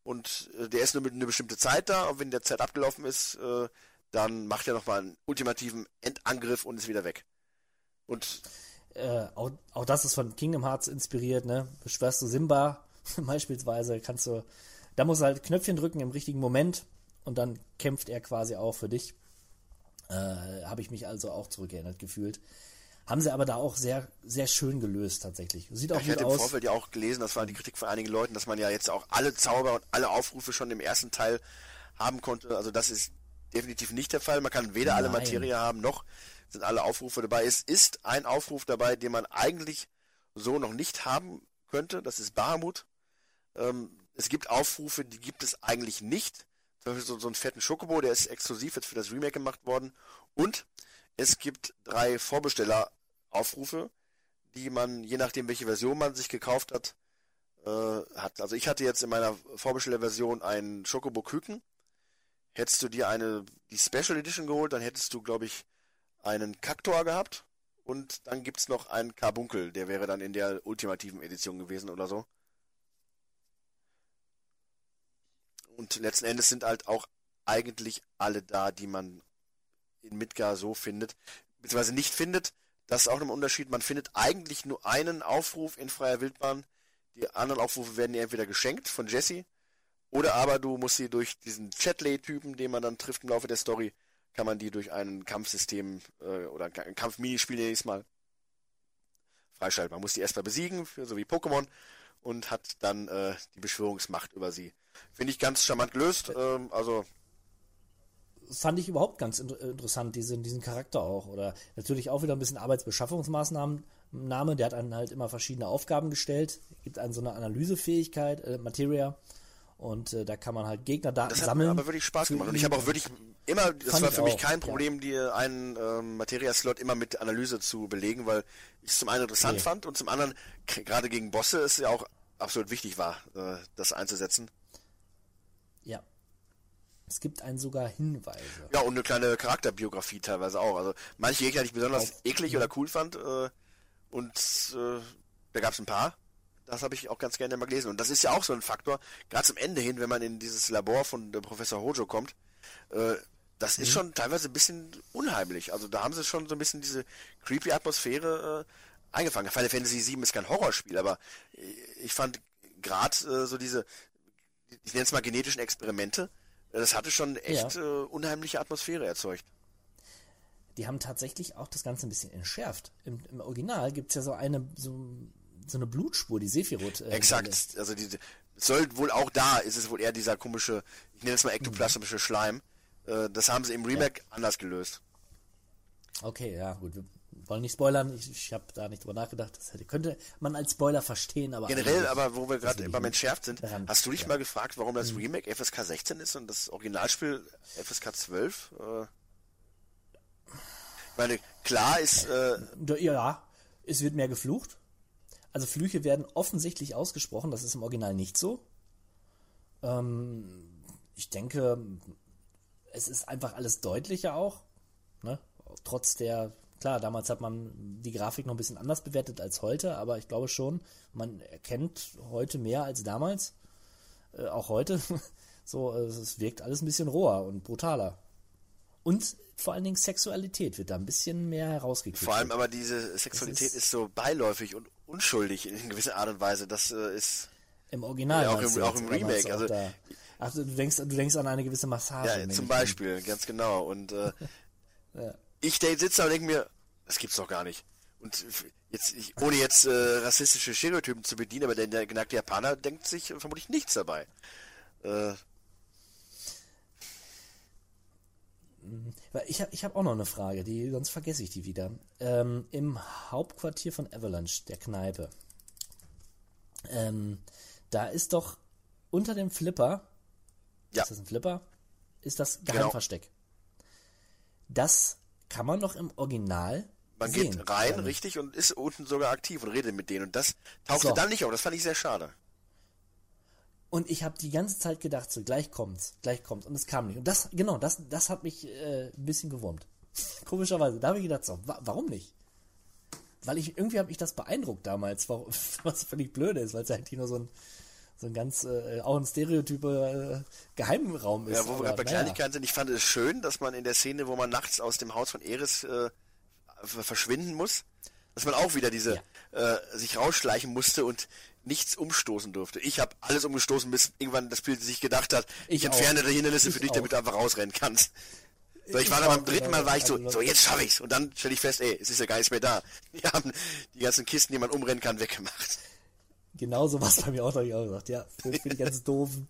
Und äh, der ist nur mit einer bestimmte Zeit da und wenn der Zeit abgelaufen ist, äh, dann macht er nochmal einen ultimativen Endangriff und ist wieder weg. Und äh, auch, auch das ist von Kingdom Hearts inspiriert, ne? Beschwörst du Simba beispielsweise, kannst du, da musst du halt Knöpfchen drücken im richtigen Moment und dann kämpft er quasi auch für dich. Äh, Habe ich mich also auch zurückerinnert gefühlt. Haben sie aber da auch sehr, sehr schön gelöst tatsächlich. Sieht auch ich gut hatte aus. im Vorfeld ja auch gelesen, das war die Kritik von einigen Leuten, dass man ja jetzt auch alle Zauber und alle Aufrufe schon im ersten Teil haben konnte. Also das ist definitiv nicht der Fall. Man kann weder alle Nein. Materie haben, noch sind alle Aufrufe dabei. Es ist ein Aufruf dabei, den man eigentlich so noch nicht haben könnte. Das ist Bahamut. Ähm, es gibt Aufrufe, die gibt es eigentlich nicht. Zum Beispiel so, so einen fetten Schokobo, der ist exklusiv jetzt für das Remake gemacht worden. Und es gibt drei Vorbesteller-Aufrufe, die man, je nachdem welche Version man sich gekauft hat, äh, hat. Also ich hatte jetzt in meiner Vorbestellerversion einen Schokobo Küken. Hättest du dir eine, die Special Edition geholt, dann hättest du, glaube ich, einen Kaktor gehabt. Und dann gibt's noch einen Carbunkel, der wäre dann in der ultimativen Edition gewesen oder so. Und letzten Endes sind halt auch eigentlich alle da, die man in Midgar so findet, beziehungsweise nicht findet. Das ist auch ein Unterschied. Man findet eigentlich nur einen Aufruf in freier Wildbahn. Die anderen Aufrufe werden dir entweder geschenkt von Jesse oder aber du musst sie durch diesen Chatley-Typen, den man dann trifft im Laufe der Story, kann man die durch ein Kampfsystem äh, oder ein Kampfminispiel nächstes Mal freischalten. Man muss die erstmal besiegen, für, so wie Pokémon, und hat dann äh, die Beschwörungsmacht über sie. Finde ich ganz charmant gelöst. Ähm, also fand ich überhaupt ganz inter interessant, diesen, diesen Charakter auch. Oder natürlich auch wieder ein bisschen Arbeitsbeschaffungsmaßnahmen. Name, der hat einen halt immer verschiedene Aufgaben gestellt, gibt einen so eine Analysefähigkeit, äh, Materia. Und äh, da kann man halt Gegner Daten das hat sammeln. aber wirklich Spaß gemacht. Und ich habe auch wirklich immer, das war für mich auch, kein ja. Problem, dir einen ähm, Materia-Slot immer mit Analyse zu belegen, weil ich es zum einen interessant Nee. fand und zum anderen, gerade gegen Bosse, es ja auch absolut wichtig war, äh, das einzusetzen. Ja. Es gibt einen sogar Hinweise. Ja, und eine kleine Charakterbiografie teilweise auch. Also manche Gegner, die ich besonders Auf- eklig ja. oder cool fand, äh, und äh, da gab es ein paar. Das habe ich auch ganz gerne mal gelesen. Und das ist ja auch so ein Faktor, gerade zum Ende hin, wenn man in dieses Labor von äh, Professor Hojo kommt, äh, das Mhm. ist schon teilweise ein bisschen unheimlich. Also da haben sie schon so ein bisschen diese creepy Atmosphäre äh, eingefangen. Final Fantasy VII ist kein Horrorspiel, aber äh, ich fand gerade äh, so diese, ich nenne es mal genetischen Experimente, das hatte schon echt Ja. äh, unheimliche Atmosphäre erzeugt. Die haben tatsächlich auch das Ganze ein bisschen entschärft. Im, im Original gibt es ja so eine, so, so eine Blutspur, die Sephiroth. Äh, Exakt. Also die, es soll wohl auch da, ist es wohl eher dieser komische, ich nenne es mal ektoplasmische Schleim. Äh, das haben sie im Remake anders gelöst. Okay, ja, gut. Wollen nicht spoilern. Ich, ich habe da nicht drüber nachgedacht. Das hätte, könnte man als Spoiler verstehen, aber. Generell, aber wo wir gerade beim Entschärft sind, daran- hast du dich ja. mal gefragt, warum das Remake FSK 16 ist und das Originalspiel FSK 12? Äh, ich meine, klar ist, äh, Ja, es wird mehr geflucht. Also Flüche werden offensichtlich ausgesprochen, das ist im Original nicht so. Ähm, ich denke, es ist einfach alles deutlicher auch. Ne? Trotz der, klar, damals hat man die Grafik noch ein bisschen anders bewertet als heute, aber ich glaube schon, man erkennt heute mehr als damals. Äh, auch heute. so, äh, es wirkt alles ein bisschen roher und brutaler. Und vor allen Dingen Sexualität wird da ein bisschen mehr herausgekriegt. vor allem aber diese Sexualität ist- ist, so beiläufig und unschuldig in gewisser Art und Weise. Das äh, ist, Im Original. Ja, auch im- auch im Remake, auch also- da, ach, du denkst, du denkst an eine gewisse Massage. ja, zum an. Beispiel, ganz genau. Und äh, Ja. Ich da sitze da und denke mir, das gibt's doch gar nicht. Und jetzt, ohne jetzt äh, rassistische Stereotypen zu bedienen, aber der, der geneigte Japaner denkt sich vermutlich nichts dabei. Äh, Weil ich habe ich hab auch noch eine Frage, die, sonst vergesse ich die wieder. Ähm, Im Hauptquartier von Avalanche, der Kneipe, ähm, da ist doch unter dem Flipper, Ja. ist das ein Flipper? Ist das Genau. Geheimversteck. Das kann man doch im Original Man sehen. geht rein, richtig, und ist unten sogar aktiv und redet mit denen. Und das tauchte So. dann nicht auf. Das fand ich sehr schade. Und ich habe die ganze Zeit gedacht, so gleich kommt's, gleich kommt's. Und es kam nicht. Und das, genau, das, das hat mich äh, ein bisschen gewurmt. Komischerweise. Da habe ich gedacht, so, wa warum nicht? Weil ich, irgendwie habe ich das beeindruckt damals, warum- was völlig blöd ist, weil es eigentlich nur so ein, so ein ganz, äh, auch ein Stereotype äh, Geheimraum ist. Ja, wo wir gerade bei. Kleinigkeiten sind, ich fand es schön, dass man in der Szene, wo man nachts aus dem Haus von Eris äh, ver- verschwinden muss, dass man auch wieder diese äh, sich rausschleichen musste und nichts umstoßen durfte. Ich habe alles umgestoßen, bis irgendwann das Bild sich gedacht hat, ich, Ich entferne die Hindernisse Ich für dich, auch. damit du einfach rausrennen kannst. So, ich, Ich war dann beim dritten genau. Mal war ich so, Also, so jetzt schaffe ich's. Und dann stelle ich fest, ey, es ist ja gar nichts mehr da. Die haben die ganzen Kisten, die man umrennen kann, weggemacht. Genau so was bei mir auch, habe ich auch gesagt. Ja, für, für die ganz doofen.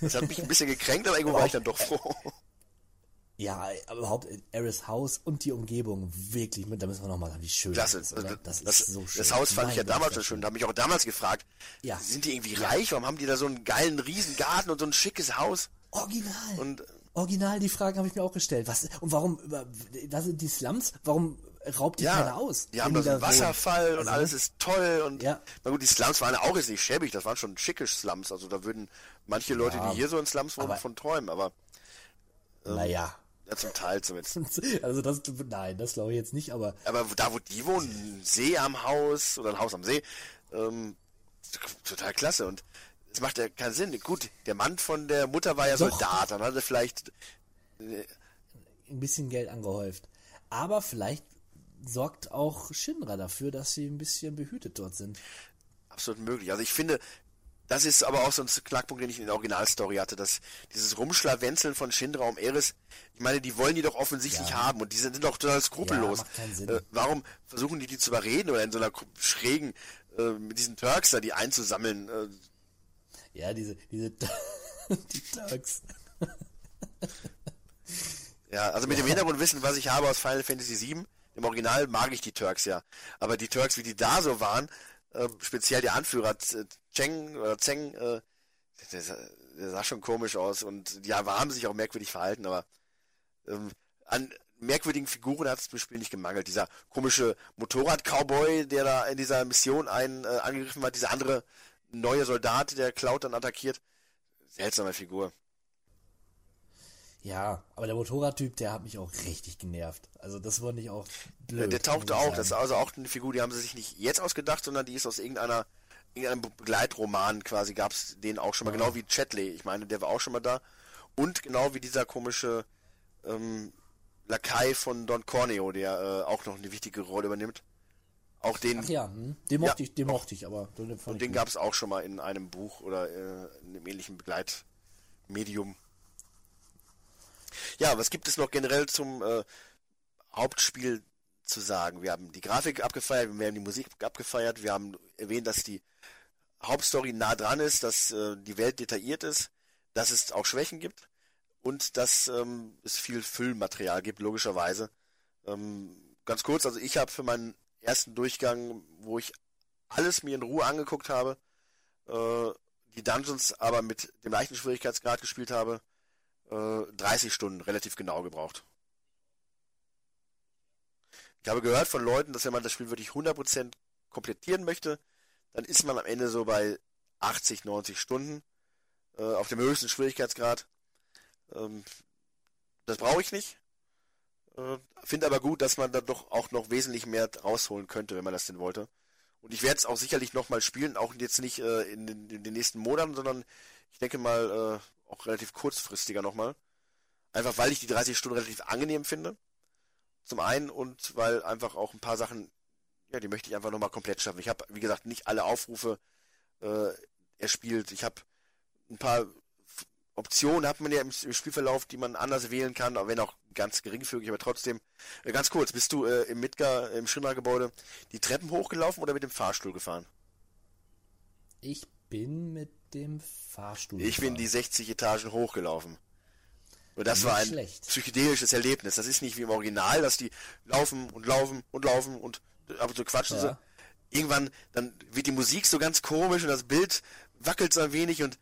Das hat mich ein bisschen gekränkt, aber irgendwo war ich dann doch froh. Ja, überhaupt Eris Haus und die Umgebung, wirklich, da müssen wir nochmal sagen, wie schön Klasse. das ist. Oder? Das, das, ist so schön. das Haus fand ich ja Mein Gott, damals schon das schön. Da habe ich auch damals gefragt, Ja. sind die irgendwie reich? Warum haben die da so einen geilen Riesengarten und so ein schickes Haus? Original. Und Original, die Fragen habe ich mir auch gestellt. Was, und warum, was sind die Slums? Warum raubt die keiner ja, aus? die haben da so einen? Wasserfall und Also, alles ist toll. Und Ja. na gut, die Slums waren ja auch jetzt nicht schäbig, das waren schon schicke Slums. Also da würden manche Leute, Ja, die hier so in Slums wohnen, von träumen. Aber Naja. ja, zum Teil zumindest. Also das, nein, das glaube ich jetzt nicht, aber Aber da, wo die wohnen, ein See am Haus oder ein Haus am See, ähm, total klasse. Und es macht ja keinen Sinn. Gut, der Mann von der Mutter war ja Doch. Soldat, dann hat er vielleicht ein bisschen Geld angehäuft. Aber vielleicht sorgt auch Shinra dafür, dass sie ein bisschen behütet dort sind. absolut möglich. Also ich finde, das ist aber auch so ein Knackpunkt, den ich in der Originalstory hatte, dass dieses Rumschlawenzeln von Shinra um Eris, ich meine, die wollen die doch offensichtlich Ja. haben und die sind, doch total skrupellos. Ja, macht keinen Sinn. Äh, warum versuchen die die zu überreden oder in so einer schrägen, äh, mit diesen Turks da die einzusammeln? Äh, Ja, diese, diese, die Turks. Ja, also mit dem Hintergrundwissen, was ich habe aus Final Fantasy VII, im Original mag ich die Turks ja. Aber die Turks, wie die da so waren, äh, speziell der Anführer Z- Cheng oder Zeng, äh, der, sah, der sah schon komisch aus und ja, haben sich auch merkwürdig verhalten, aber ähm, an merkwürdigen Figuren hat es im Spiel nicht gemangelt. Dieser komische Motorrad-Cowboy, der da in dieser Mission einen äh, angegriffen hat, dieser andere neue Soldat, der Cloud dann attackiert. Seltsame Figur. Ja, aber der Motorradtyp, der hat mich auch richtig genervt. Also das war nicht auch Der, blöd. der tauchte auch. Das ist also auch eine Figur, die haben sie sich nicht jetzt ausgedacht, sondern die ist aus irgendeiner, irgendeinem Begleitroman quasi, gab es den auch schon mal. Genau wie Chatley. Ich meine, der war auch schon mal da. Und genau wie dieser komische ähm, Lakai von Don Corneo, der äh, auch noch eine wichtige Rolle übernimmt. Auch den, Ach ja, hm, den mochte Ja, ich, den mochte ich, aber den und den gab es auch schon mal in einem Buch oder äh, in einem ähnlichen Begleitmedium. Ja, was gibt es noch generell zum äh, Hauptspiel zu sagen? Wir haben die Grafik abgefeiert, wir haben die Musik abgefeiert, wir haben erwähnt, dass die Hauptstory nah dran ist, dass äh, die Welt detailliert ist, dass es auch Schwächen gibt und dass ähm, es viel Füllmaterial gibt, logischerweise. Ähm, ganz kurz, also ich habe für meinen ersten Durchgang, wo ich alles mir in Ruhe angeguckt habe, äh, die Dungeons aber mit dem leichten Schwierigkeitsgrad gespielt habe, äh, 30 Stunden relativ genau gebraucht. Ich habe gehört von Leuten, dass wenn man das Spiel wirklich 100% komplettieren möchte, dann ist man am Ende so bei 80, 90 Stunden äh, auf dem höchsten Schwierigkeitsgrad. Ähm, das brauche ich nicht. Äh, Finde aber gut, dass man da doch auch noch wesentlich mehr rausholen könnte, wenn man das denn wollte. Und ich werde es auch sicherlich nochmal spielen, auch jetzt nicht äh, in, den, in den nächsten Monaten, sondern ich denke mal äh, auch relativ kurzfristiger nochmal. Einfach weil ich die 30 Stunden relativ angenehm finde. Zum einen und weil einfach auch ein paar Sachen, ja, die möchte ich einfach nochmal komplett schaffen. Ich habe, wie gesagt, nicht alle Aufrufe äh, erspielt. Ich habe ein paar Optionen hat man ja im, im Spielverlauf, die man anders wählen kann, aber wenn auch ganz geringfügig, aber trotzdem. Äh, ganz kurz, bist du äh, im Midgar, im Schrinner-Gebäude, die Treppen hochgelaufen oder mit dem Fahrstuhl gefahren? Ich bin mit dem Fahrstuhl. Ich bin die 60 Etagen hochgelaufen. Und das Nicht war ein schlecht. psychedelisches Erlebnis. Das ist nicht wie im Original, dass die laufen und laufen und laufen und ab und zu quatschen Ja. sie. Irgendwann, dann wird die Musik so ganz komisch und das Bild wackelt so ein wenig und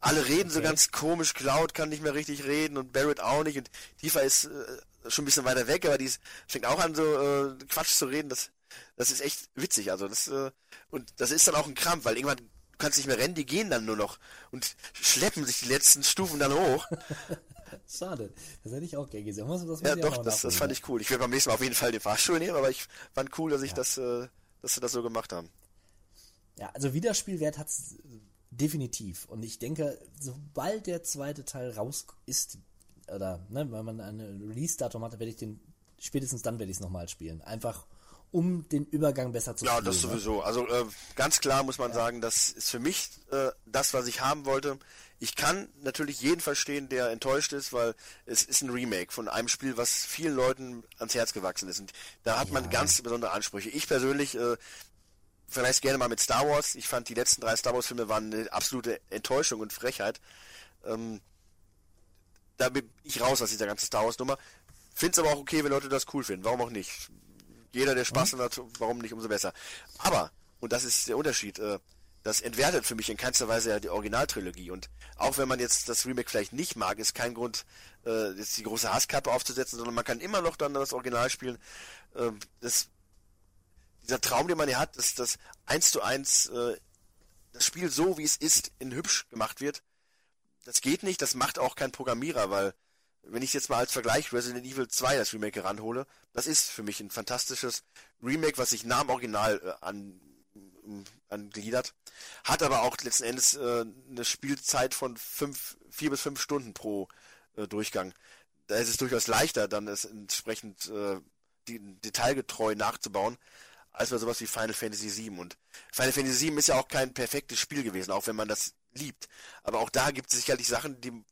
alle reden so Okay. ganz komisch. Cloud kann nicht mehr richtig reden und Barrett auch nicht und Tifa ist äh, schon ein bisschen weiter weg, aber die ist, fängt auch an so äh, Quatsch zu reden. Das, das ist echt witzig. Also das äh, und das ist dann auch ein Krampf, weil irgendwann kannst nicht mehr rennen, die gehen dann nur noch und schleppen sich die letzten Stufen dann hoch. Schade. Das hätte ich auch gerne gesehen. Das, das Ja, doch, das, das fand ja. ich cool. Ich werde beim nächsten Mal auf jeden Fall den Fahrstuhl nehmen, aber ich fand cool, dass ich das, äh, dass sie das so gemacht haben. Ja, also Wiederspielwert hat es definitiv. Und ich denke, sobald der zweite Teil raus ist, oder ne, wenn man ein Release-Datum hat, werde ich den, spätestens dann werde ich es nochmal spielen. Einfach um den Übergang besser zu Ja, das ne? sowieso. Also äh, ganz klar muss man sagen, das ist für mich äh, das, was ich haben wollte. Ich kann natürlich jeden verstehen, der enttäuscht ist, weil es ist ein Remake von einem Spiel, was vielen Leuten ans Herz gewachsen ist. Und da hat man ganz besondere Ansprüche. Ich persönlich äh, vergleiche es gerne mal mit Star Wars. Ich fand die letzten drei Star Wars Filme waren eine absolute Enttäuschung und Frechheit. Ähm, da bin ich raus aus dieser ganzen Star Wars Nummer. Find's aber auch okay, wenn Leute das cool finden. Warum auch nicht? Jeder, der Spaß Mhm. hat, warum nicht, umso besser. Aber, und das ist der Unterschied, äh, das entwertet für mich in keinster Weise ja die Originaltrilogie. Und auch wenn man jetzt das Remake vielleicht nicht mag, ist kein Grund, äh, jetzt die große Hasskappe aufzusetzen, sondern man kann immer noch dann das Original spielen. Ähm, das, dieser Traum, den man ja hat, dass das eins zu eins äh, das Spiel so, wie es ist, in hübsch gemacht wird, das geht nicht, das macht auch kein Programmierer, weil wenn ich jetzt mal als Vergleich Resident Evil 2 das Remake heranhole, das ist für mich ein fantastisches Remake, was sich nah am Original äh, an, ähm, angliedert, hat aber auch letzten Endes äh, eine Spielzeit von fünf, vier bis fünf Stunden pro äh, Durchgang. Da ist es durchaus leichter, dann es entsprechend äh, die, detailgetreu nachzubauen, als bei sowas wie Final Fantasy VII. Und Final Fantasy VII ist ja auch kein perfektes Spiel gewesen, auch wenn man das liebt. Aber auch da gibt es sicherlich Sachen, die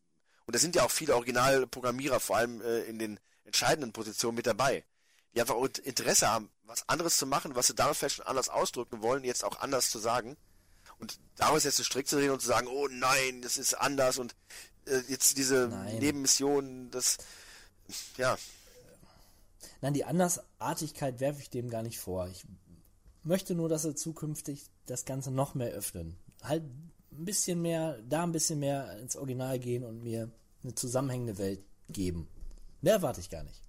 und da sind ja auch viele Originalprogrammierer, vor allem äh, in den entscheidenden Positionen mit dabei, die einfach Interesse haben, was anderes zu machen, was sie damals vielleicht schon anders ausdrücken wollen, jetzt auch anders zu sagen. Und daraus jetzt so strikt zu reden und zu sagen, oh nein, das ist anders und äh, jetzt diese Nein. Nebenmissionen, das, ja, Nein, die Andersartigkeit werfe ich dem gar nicht vor. Ich möchte nur, dass sie zukünftig das Ganze noch mehr öffnen. Halt ein bisschen mehr, da ein bisschen mehr ins Original gehen und mir eine zusammenhängende Welt geben. Mehr erwarte ich gar nicht.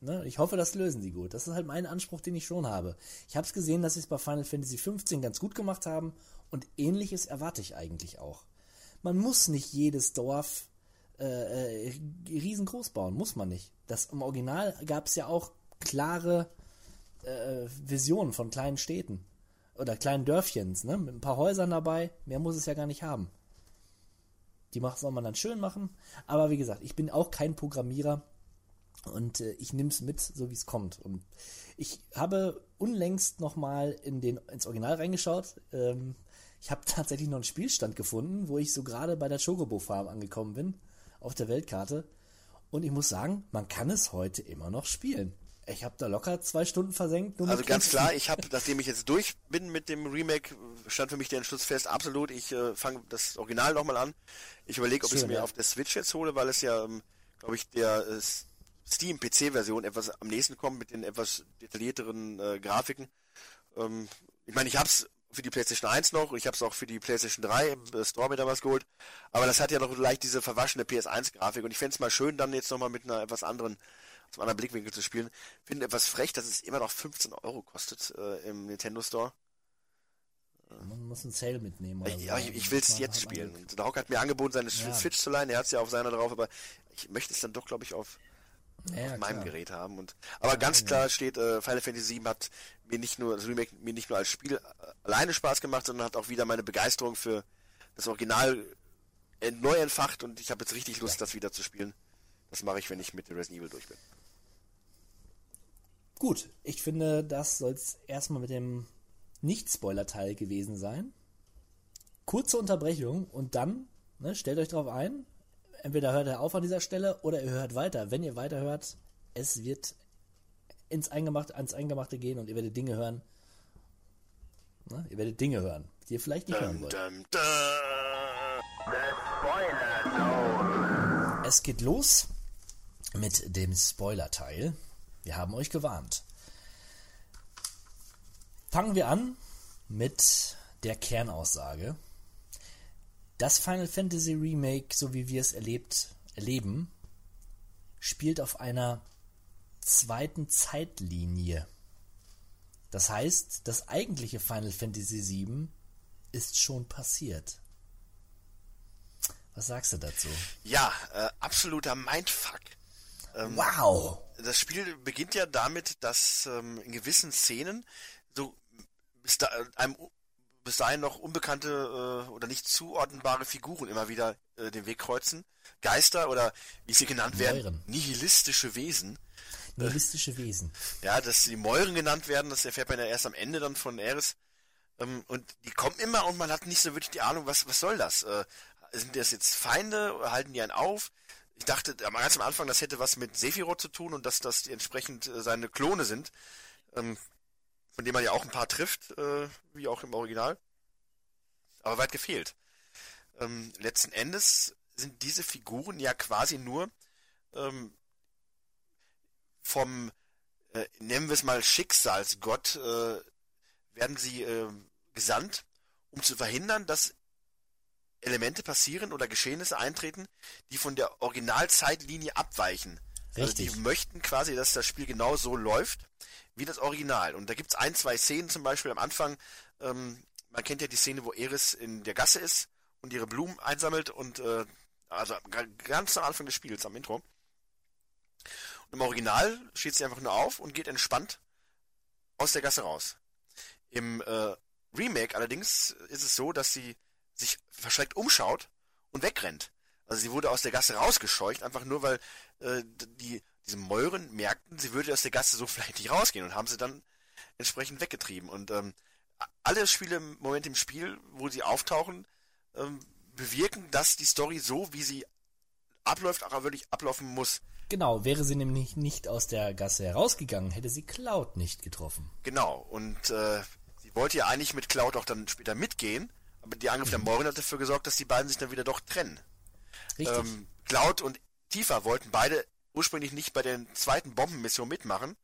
Ne? Ich hoffe, das lösen sie gut. Das ist halt mein Anspruch, den ich schon habe. Ich habe es gesehen, dass sie es bei Final Fantasy XV ganz gut gemacht haben und ähnliches erwarte ich eigentlich auch. Man muss nicht jedes Dorf äh, äh, riesengroß bauen, muss man nicht. Das im Original gab es ja auch klare äh, Visionen von kleinen Städten oder kleinen Dörfchens, ne? Mit ein paar Häusern dabei. Mehr muss es ja gar nicht haben. Die macht, soll man dann schön machen. Aber wie gesagt, ich bin auch kein Programmierer und äh, ich nehme es mit, so wie es kommt. Und ich habe unlängst nochmal in ins Original reingeschaut. Ähm, ich habe tatsächlich noch einen Spielstand gefunden, wo ich so gerade bei der Chocobo Farm angekommen bin, auf der Weltkarte. Und ich muss sagen, man kann es heute immer noch spielen. Ich habe da locker zwei Stunden versenkt. Also ganz klar, ich habe, nachdem ich jetzt durch bin mit dem Remake, stand für mich der Entschluss fest, absolut, ich äh, fange das Original nochmal an. Ich überlege, ob ich es mir ja. auf der Switch jetzt hole, weil es ja, ähm, glaube ich, der äh, Steam-PC-Version etwas am nächsten kommt mit den etwas detaillierteren äh, Grafiken. Ähm, ich meine, ich habe es für die PlayStation 1 noch, ich habe es auch für die PlayStation 3 im äh, Store mir damals geholt, aber das hat ja noch leicht diese verwaschene PS1-Grafik und ich fände es mal schön, dann jetzt nochmal mit einer etwas anderen aus einem anderen Blickwinkel zu spielen. Finde etwas frech, dass es immer noch 15 Euro kostet äh, im Nintendo Store. Man muss einen Sale mitnehmen. Oder Ja, so. ich, ich will es jetzt man- spielen. Und der Hock hat mir angeboten, seine Ja. Switch zu leihen. Er hat es ja auf seiner drauf, aber ich möchte es dann doch, glaube ich, auf, Ja, auf meinem. Gerät haben. Und aber ganz klar steht, äh, Final Fantasy VII hat mir nicht nur Remake mir nicht nur als Spiel äh, alleine Spaß gemacht, sondern hat auch wieder meine Begeisterung für das Original neu entfacht und ich habe jetzt richtig Lust, das wieder zu spielen. Das mache ich, wenn ich mit Resident Evil durch bin. Gut, ich finde, das soll es erstmal mit dem Nicht-Spoiler-Teil gewesen sein. Kurze Unterbrechung und dann, ne, stellt euch drauf ein, entweder hört ihr auf an dieser Stelle oder ihr hört weiter. Wenn ihr weiterhört, es wird ins Eingemachte, ans Eingemachte gehen und ihr werdet Dinge hören. Ne, ihr werdet Dinge hören, die ihr vielleicht nicht hören wollt. Dum, dum. Es geht los mit dem Spoiler-Teil. Wir haben euch gewarnt. Fangen wir an mit der Kernaussage. Das Final Fantasy Remake, so wie wir es erlebt, erleben, spielt auf einer zweiten Zeitlinie. Das heißt, das eigentliche Final Fantasy VII ist schon passiert. Was sagst du dazu? Ja, äh, absoluter Mindfuck. Ähm, wow! Das Spiel beginnt ja damit, dass ähm, in gewissen Szenen so bis, da, einem bis dahin noch unbekannte äh, oder nicht zuordnenbare Figuren immer wieder äh, den Weg kreuzen. Geister oder wie sie genannt werden, Mäuren. nihilistische Wesen. Nihilistische Wesen. Ja, dass die Mäuren genannt werden, das erfährt man ja erst am Ende dann von Eris. Ähm, und die kommen immer und man hat nicht so wirklich die Ahnung, was, was soll das? Äh, sind das jetzt Feinde halten die einen auf? Ich dachte am- ganz am Anfang, das hätte was mit Sephiroth zu tun und dass das entsprechend äh, seine Klone sind, ähm, von denen man ja auch ein paar trifft, äh, wie auch im Original. Aber weit gefehlt. Ähm, letzten Endes sind diese Figuren ja quasi nur ähm, vom, äh, nennen wir es mal Schicksalsgott, äh, werden sie äh, gesandt, um zu verhindern, dass Elemente passieren oder Geschehnisse eintreten, die von der Originalzeitlinie abweichen. Also Richtig. die möchten quasi, dass das Spiel genau so läuft wie das Original. Und da gibt's ein, zwei Szenen zum Beispiel am Anfang. Ähm, man kennt ja die Szene, wo Eris in der Gasse ist und ihre Blumen einsammelt und äh, also ga- ganz am Anfang des Spiels, am Intro. Und im Original steht sie einfach nur auf und geht entspannt aus der Gasse raus. Im äh, Remake allerdings ist es so, dass sie sich verschreckt umschaut und wegrennt. Also sie wurde aus der Gasse rausgescheucht, einfach nur weil äh, die diese Mäuren merkten, sie würde aus der Gasse so vielleicht nicht rausgehen und haben sie dann entsprechend weggetrieben. Und ähm, alle Spiele im Moment im Spiel, wo sie auftauchen, ähm, bewirken, dass die Story so, wie sie abläuft, auch wirklich ablaufen muss. Genau, wäre sie nämlich nicht aus der Gasse herausgegangen, hätte sie Cloud nicht getroffen. Genau. Und äh, sie wollte ja eigentlich mit Cloud auch dann später mitgehen, die Angriff der Mäuren hat dafür gesorgt, dass die beiden sich dann wieder doch trennen. Richtig. Ähm, Cloud und Tifa wollten beide ursprünglich nicht bei der zweiten Bombenmission mitmachen.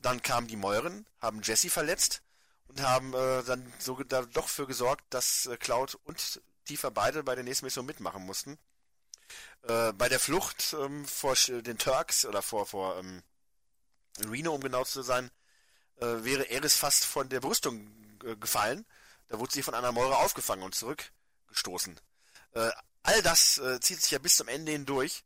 Dann kamen die Mäuren, haben Jesse verletzt und haben äh, dann so da doch für gesorgt, dass äh, Cloud und Tifa beide bei der nächsten Mission mitmachen mussten. Äh, bei der Flucht ähm, vor Sch- den Turks oder vor vor ähm, Reno, um genau zu sein, äh, wäre Eris fast von der Brüstung äh, gefallen. Da wurde sie von einer Mäure aufgefangen und zurückgestoßen. Äh, all das äh, zieht sich ja bis zum Ende hindurch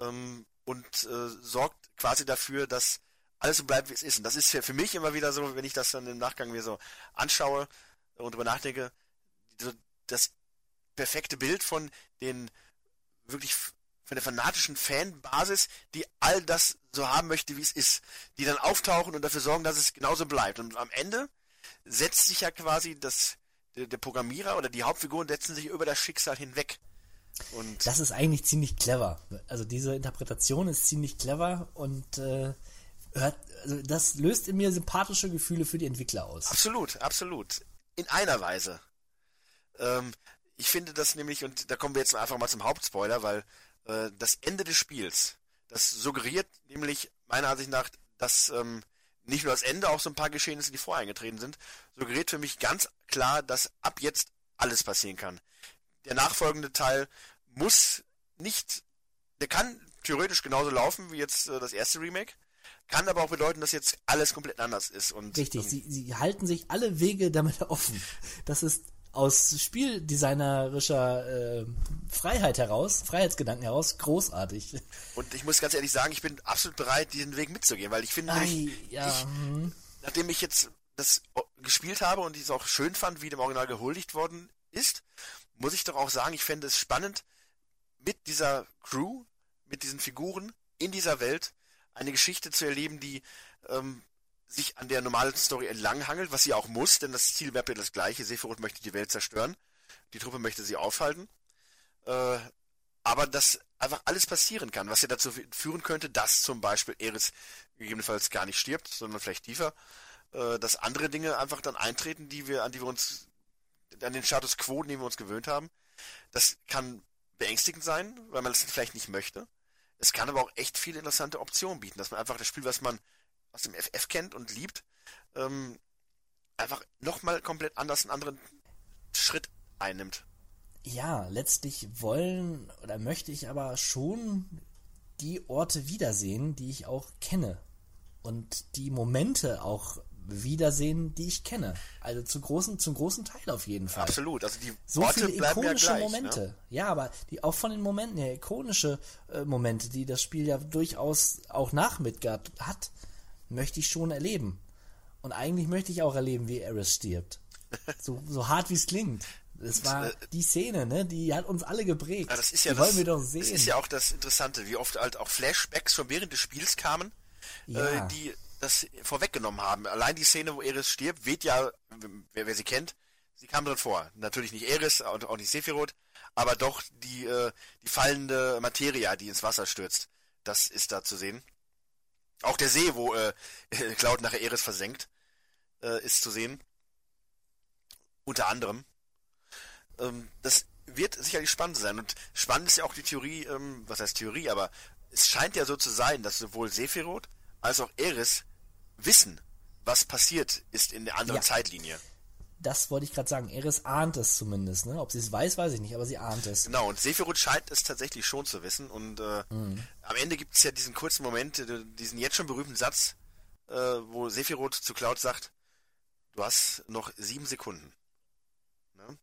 ähm, und äh, sorgt quasi dafür, dass alles so bleibt, wie es ist. Und das ist für, für mich immer wieder so, wenn ich das dann im Nachgang mir so anschaue und drüber nachdenke, das perfekte Bild von den wirklich von der fanatischen Fanbasis, die all das so haben möchte, wie es ist, die dann auftauchen und dafür sorgen, dass es genauso bleibt. Und am Ende setzt sich ja quasi das der, der Programmierer oder die Hauptfiguren setzen sich über das Schicksal hinweg. Und Das ist eigentlich ziemlich clever. Also diese Interpretation ist ziemlich clever und äh, hört, also das löst in mir sympathische Gefühle für die Entwickler aus. Absolut, absolut. In einer Weise. Ähm, ich finde das nämlich, und da kommen wir jetzt einfach mal zum Hauptspoiler, weil äh, das Ende des Spiels, das suggeriert nämlich meiner Ansicht nach, dass ähm, nicht nur das Ende, auch so ein paar Geschehnisse, die vorher eingetreten sind, suggeriert für mich ganz klar, dass ab jetzt alles passieren kann. Der nachfolgende Teil muss nicht, der kann theoretisch genauso laufen wie jetzt äh, das erste Remake, kann aber auch bedeuten, dass jetzt alles komplett anders ist. Und, Richtig, ähm, sie, sie halten sich alle Wege damit offen. Das ist aus spieldesignerischer äh, Freiheit heraus, Freiheitsgedanken heraus, großartig. Und ich muss ganz ehrlich sagen, ich bin absolut bereit, diesen Weg mitzugehen, weil ich finde, nämlich, Ei, ja, hm. nachdem ich jetzt das gespielt habe und ich es auch schön fand, wie dem Original gehuldigt worden ist, muss ich doch auch sagen, ich fände es spannend, mit dieser Crew, mit diesen Figuren in dieser Welt eine Geschichte zu erleben, die ähm, sich an der normalen Story entlanghangelt, was sie auch muss, denn das Ziel ja das gleiche. Sephiroth möchte die Welt zerstören, die Truppe möchte sie aufhalten. Äh, aber dass einfach alles passieren kann, was ja dazu fü- führen könnte, dass zum Beispiel Eris gegebenenfalls gar nicht stirbt, sondern vielleicht tiefer, äh, dass andere Dinge einfach dann eintreten, die wir, an die wir uns, an den Status quo, den wir uns gewöhnt haben. Das kann beängstigend sein, weil man es vielleicht nicht möchte. Es kann aber auch echt viele interessante Optionen bieten, dass man einfach das Spiel, was man aus dem FF kennt und liebt, ähm, einfach nochmal komplett anders einen anderen Schritt einnimmt. Ja, letztlich wollen oder möchte ich aber schon die Orte wiedersehen, die ich auch kenne. Und die Momente auch wiedersehen, die ich kenne. Also zu großen, zum großen Teil auf jeden Fall. Absolut. Also die so Orte viele bleiben ja ikonische gleich, Momente. Ne? Ja, aber die auch von den Momenten her, ikonische äh, Momente, die das Spiel ja durchaus auch nach Midgard hat, möchte ich schon erleben. Und eigentlich möchte ich auch erleben, wie Eris stirbt. So, so hart wie es klingt. Das war äh, die Szene, ne? Die hat uns alle geprägt. Ja, das ist ja die das, wollen wir doch sehen. Das ist ja auch das Interessante, wie oft halt auch Flashbacks schon während des Spiels kamen, Ja. äh, die das vorweggenommen haben. Allein die Szene, wo Eris stirbt, weht ja, wer, wer sie kennt, sie kam drin vor. Natürlich nicht Eris und auch nicht Sephiroth, aber doch die, äh, die fallende Materia, die ins Wasser stürzt. Das ist da zu sehen. Auch der See, wo äh, Cloud nachher Eris versenkt, äh, ist zu sehen. Unter anderem. Ähm, das wird sicherlich spannend sein. Und spannend ist ja auch die Theorie, ähm, was heißt Theorie, aber es scheint ja so zu sein, dass sowohl Sephiroth als auch Eris wissen, was passiert ist in der anderen Ja. Zeitlinie. Das wollte ich gerade sagen. Eris ahnt es zumindest, ne? Ob sie es weiß, weiß ich nicht, aber sie ahnt es. Genau, und Sephiroth scheint es tatsächlich schon zu wissen. Und äh, Mhm. am Ende gibt es ja diesen kurzen Moment, äh, diesen jetzt schon berühmten Satz, äh, wo Sephiroth zu Cloud sagt, du hast noch sieben Sekunden. Ne?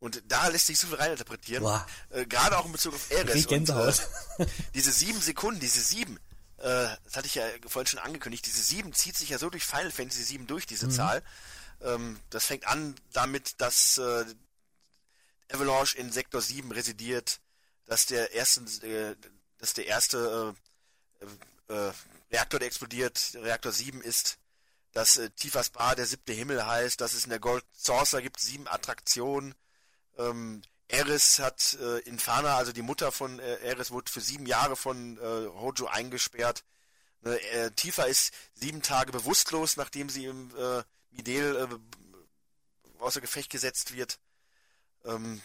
Und da lässt sich so viel reininterpretieren. Äh, Gerade auch in Bezug auf Eris. Und, äh, diese sieben Sekunden, diese sieben, äh, das hatte ich ja vorhin schon angekündigt, diese sieben zieht sich ja so durch Final Fantasy 7 durch, diese Mhm. Zahl. Ähm, das fängt an damit, dass äh, Avalanche in Sektor 7 residiert, dass der erste, äh, dass der erste äh, äh, Reaktor, der explodiert, Reaktor 7 ist, dass äh, Tifas Bar der siebte Himmel heißt, dass es in der Gold Saucer gibt sieben Attraktionen. Ähm, Eris hat äh, Infana, also die Mutter von äh, Eris, wurde für sieben Jahre von äh, Hojo eingesperrt. Ne, äh, Tifa ist sieben Tage bewusstlos, nachdem sie im äh, Midel äh, außer Gefecht gesetzt wird. Ähm,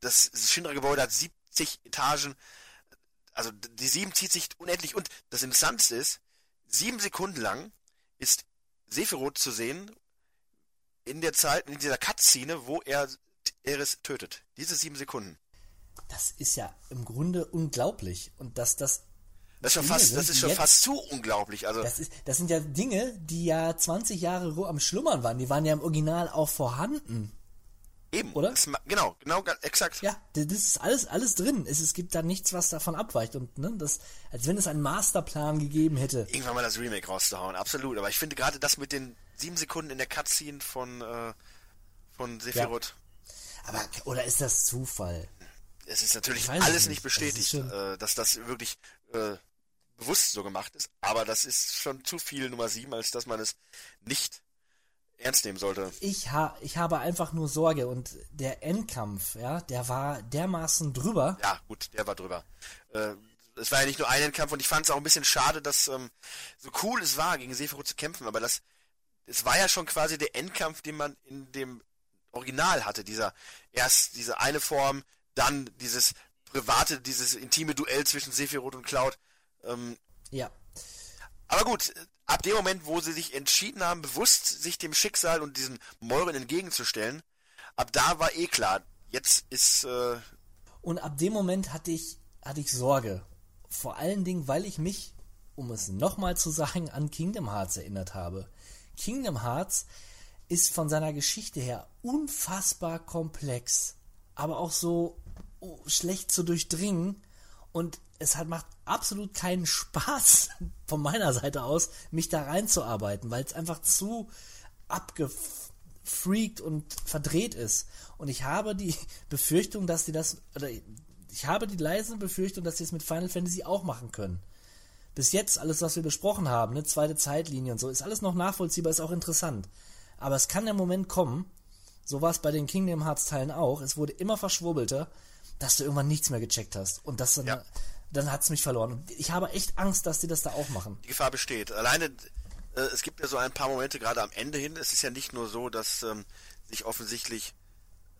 das Shinra-Gebäude hat 70 Etagen. Also die sieben zieht sich unendlich. Und das Interessanteste ist, sieben Sekunden lang ist Sephiroth zu sehen in der Zeit, in dieser Cutscene, wo er Eris tötet. Diese sieben Sekunden. Das ist ja im Grunde unglaublich. Und dass das. Das ist schon Dinge fast, das ist schon jetzt- fast zu unglaublich. Also Das, ist, das sind ja Dinge, die ja 20 Jahre am Schlummern waren. Die waren ja im Original auch vorhanden. eben, oder? Das, genau, genau, exakt. Ja, das ist alles, alles drin. Es, es gibt da nichts, was davon abweicht. Und ne, das, als wenn es einen Masterplan gegeben hätte. Irgendwann mal das Remake rauszuhauen, absolut. Aber ich finde gerade das mit den sieben Sekunden in der Cutscene von äh, von Sephiroth, Aber, oder ist das Zufall? es ist natürlich alles nicht. Das bestätigt, schon- äh, dass das wirklich äh, bewusst so gemacht ist. Aber das ist schon zu viel Nummer sieben, als dass man es nicht ernst nehmen sollte. Ich, ha, ich habe einfach nur Sorge. Und der Endkampf, ja, der war dermaßen drüber. Ja, gut, der war drüber. Äh, es war ja nicht nur ein Endkampf und ich fand es auch ein bisschen schade, dass ähm, so cool es war, gegen Sephiroth zu kämpfen, aber das es war ja schon quasi der Endkampf, den man in dem Original hatte, dieser erst diese eine Form, dann dieses private, dieses intime Duell zwischen Sephiroth und Cloud. Ähm, Ja. aber gut, ab dem Moment, wo sie sich entschieden haben, bewusst sich dem Schicksal und diesen Meuren entgegenzustellen, ab da war eh klar, jetzt ist äh, Und ab dem Moment hatte ich, hatte ich Sorge. Vor allen Dingen, weil ich mich, um es nochmal zu sagen, an Kingdom Hearts erinnert habe. Kingdom Hearts ist von seiner Geschichte her unfassbar komplex, aber auch so oh, schlecht zu durchdringen. Und es hat, macht absolut keinen Spaß von meiner Seite aus, mich da reinzuarbeiten, weil es einfach zu abgefreakt und verdreht ist. Und ich habe die Befürchtung, dass die das, oder ich habe die leise Befürchtung, dass sie es mit Final Fantasy auch machen können. Bis jetzt, alles, was wir besprochen haben, eine zweite Zeitlinie und so, ist alles noch nachvollziehbar, ist auch interessant. Aber es kann der Moment kommen, so war es bei den Kingdom Hearts Teilen auch, es wurde immer verschwurbelter, dass du irgendwann nichts mehr gecheckt hast. Und das Ja. Dann hat es mich verloren. Und ich habe echt Angst, dass die das da auch machen. die Gefahr besteht. Alleine, äh, es gibt ja so ein paar Momente gerade am Ende hin. Es ist ja nicht nur so, dass ähm, sich offensichtlich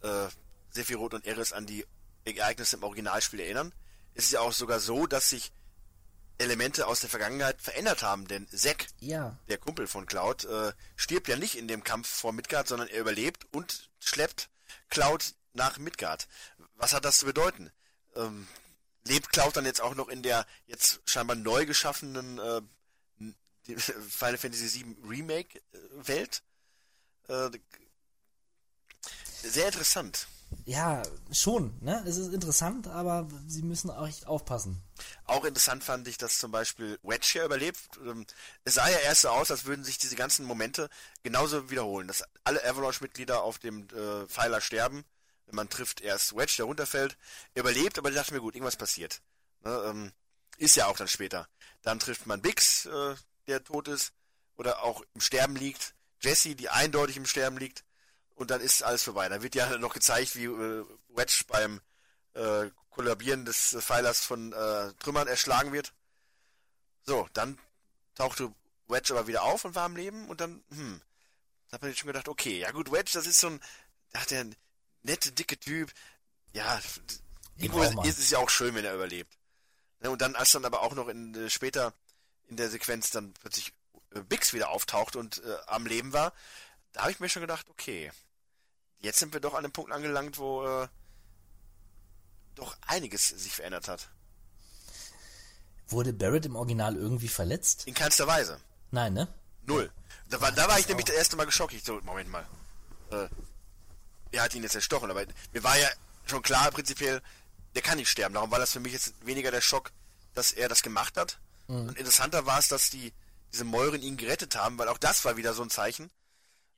äh, Sephiroth und Eris an die Ereignisse im Originalspiel erinnern. Es ist ja auch sogar so, dass sich Elemente aus der Vergangenheit verändert haben, denn Zack, Ja. der Kumpel von Cloud, äh, stirbt ja nicht in dem Kampf vor Midgard, sondern er überlebt und schleppt Cloud nach Midgard. Was hat das zu bedeuten? Ähm, lebt Cloud dann jetzt auch noch in der jetzt scheinbar neu geschaffenen äh, Final Fantasy VII Remake äh, Welt? Äh, sehr interessant. Ja, schon, ne? Es ist interessant, aber sie müssen auch echt aufpassen. Auch interessant fand ich, dass zum Beispiel Wedge hier überlebt. Ähm, Es sah ja erst so aus, als würden sich diese ganzen Momente genauso wiederholen, dass alle Avalanche-Mitglieder auf dem äh, Pfeiler sterben. Man trifft erst Wedge, der runterfällt, er überlebt, aber ich dachte mir, gut, irgendwas passiert. Ne, ähm, ist ja auch dann später. Dann trifft man Bix, äh, der tot ist, oder auch im Sterben liegt. Jesse, die eindeutig im Sterben liegt. Und dann ist alles vorbei. Dann wird ja noch gezeigt, wie äh, Wedge beim äh, Kollabieren des äh, Pfeilers von äh, Trümmern erschlagen wird. So, dann tauchte Wedge aber wieder auf und war am Leben und dann, hm, da hat man jetzt schon gedacht, okay, ja gut, Wedge, das ist so ein, ach, der nette, dicke Typ. Ja, irgendwo ist es ja auch schön, wenn er überlebt. Ne, und dann, als dann aber auch noch in, äh, später in der Sequenz dann plötzlich äh, Bix wieder auftaucht und äh, am Leben war, da habe ich mir schon gedacht, okay, jetzt sind wir doch an dem Punkt angelangt, wo äh, doch einiges sich verändert hat. Wurde Barrett im Original irgendwie verletzt? In keinster Weise. Nein, ne? Null. Da war, da war ich nämlich das erste Mal geschockt. Ich so, Moment mal. Äh, er hat ihn jetzt erstochen, aber mir war ja schon klar, prinzipiell, der kann nicht sterben. Darum war das für mich jetzt weniger der Schock, dass er das gemacht hat. Mhm. Und interessanter war es, dass die diese Mäuren ihn gerettet haben, weil auch das war wieder so ein Zeichen.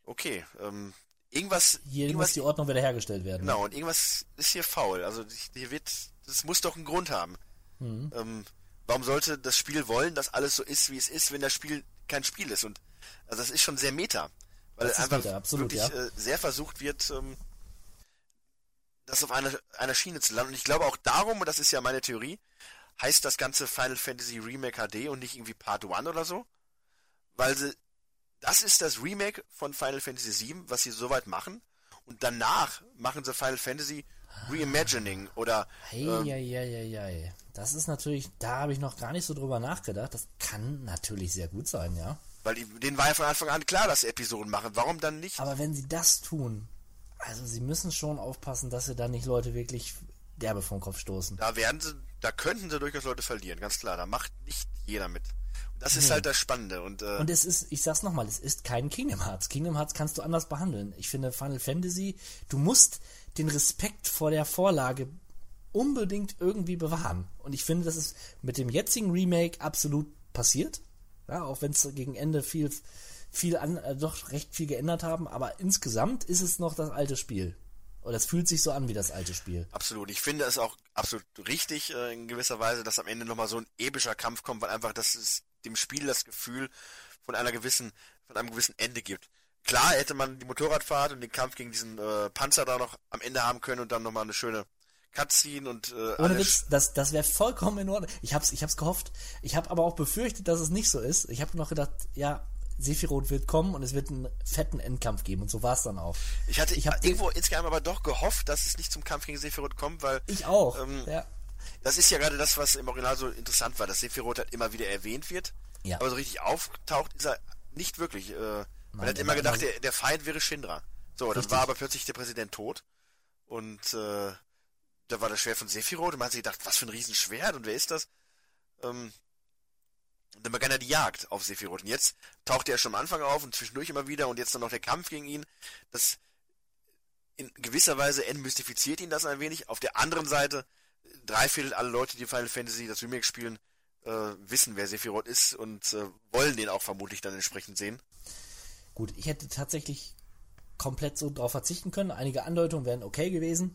Okay, ähm, irgendwas, Hier irgendwas muss die Ordnung wiederhergestellt werden. Genau, und irgendwas ist hier faul. Also hier wird, das muss doch einen Grund haben. Mhm. Ähm, warum sollte das Spiel wollen, dass alles so ist, wie es ist, wenn das Spiel kein Spiel ist? Und also das ist schon sehr meta. Weil Das ist einfach meta, absolut, wirklich ja. äh, sehr versucht wird, ähm, das auf einer, einer Schiene zu landen. Und ich glaube auch darum, und das ist ja meine Theorie, heißt das ganze Final Fantasy Remake HD und nicht irgendwie Part 1 oder so. Weil sie, das ist das Remake von Final Fantasy VII, was sie soweit machen. Und danach machen sie Final Fantasy Reimagining oder Hey, ähm, ja, ja, ja, ja. Das ist natürlich, da habe ich noch gar nicht so drüber nachgedacht. Das kann natürlich sehr gut sein, ja. weil denen war ja von Anfang an klar, dass sie Episoden machen. Warum dann nicht? Aber wenn sie das tun, also sie müssen schon aufpassen, dass sie da nicht Leute wirklich derbe vom Kopf stoßen. Da werden sie, da könnten sie durchaus Leute verlieren, ganz klar. Da macht nicht jeder mit. Und das ist Nee. halt das Spannende. Und, äh, Und es ist, ich sag's nochmal, es ist kein Kingdom Hearts. Kingdom Hearts kannst du anders behandeln. Ich finde Final Fantasy, du musst den Respekt vor der Vorlage unbedingt irgendwie bewahren. Und ich finde, das ist mit dem jetzigen Remake absolut passiert. Ja, auch wenn es gegen Ende viel, viel an, äh, doch recht viel geändert haben, aber insgesamt ist es noch das alte Spiel. Oder es fühlt sich so an wie das alte Spiel. Absolut. Ich finde es auch absolut richtig äh, in gewisser Weise, dass am Ende nochmal so ein epischer Kampf kommt, weil einfach das ist dem Spiel das Gefühl von einer gewissen, von einem gewissen Ende gibt. Klar hätte man die Motorradfahrt und den Kampf gegen diesen äh, Panzer da noch am Ende haben können und dann nochmal eine schöne Cutscene und äh, Ohne. Witz, das, das wäre vollkommen in Ordnung. Ich hab's, ich hab's gehofft. Ich habe aber auch befürchtet, dass es nicht so ist. Ich habe noch gedacht, ja, Sephiroth wird kommen und es wird einen fetten Endkampf geben und so war es dann auch. Ich hatte ich hab irgendwo insgeheim aber doch gehofft, dass es nicht zum Kampf gegen Sephiroth kommt, weil Ich auch. Ähm, ja. Das ist ja gerade das, was im Original so interessant war, dass Sephiroth halt immer wieder erwähnt wird. Ja. Aber so richtig auftaucht ist er nicht wirklich. Äh, man Nein, hat immer gedacht, der, der Feind wäre Shinra. So, dann Richtig. war aber plötzlich der Präsident tot. Und äh, da war das Schwert von Sephiroth und man hat sich gedacht, was für ein Riesenschwert und wer ist das? Ähm, dann begann er die Jagd auf Sephiroth. Und jetzt taucht er schon am Anfang auf und zwischendurch immer wieder und jetzt dann noch der Kampf gegen ihn. Das in gewisser Weise entmystifiziert ihn das ein wenig. Auf der anderen Seite, drei Viertel aller Leute, die Final Fantasy das Remake spielen, äh, wissen, wer Sephiroth ist und äh, wollen den auch vermutlich dann entsprechend sehen. Gut, ich hätte tatsächlich komplett so drauf verzichten können. Einige Andeutungen wären okay gewesen.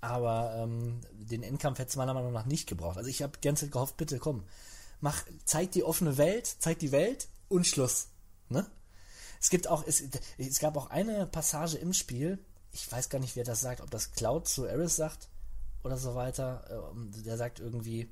Aber ähm, den Endkampf hätte es meiner Meinung nach nicht gebraucht. Also ich habe die ganze Zeit gehofft, bitte komm, mach, zeig die offene Welt, zeig die Welt und Schluss. Ne? Es gibt auch, es, es gab auch eine Passage im Spiel, ich weiß gar nicht, wer das sagt, ob das Cloud zu Eris sagt oder so weiter. Ähm, Der sagt irgendwie,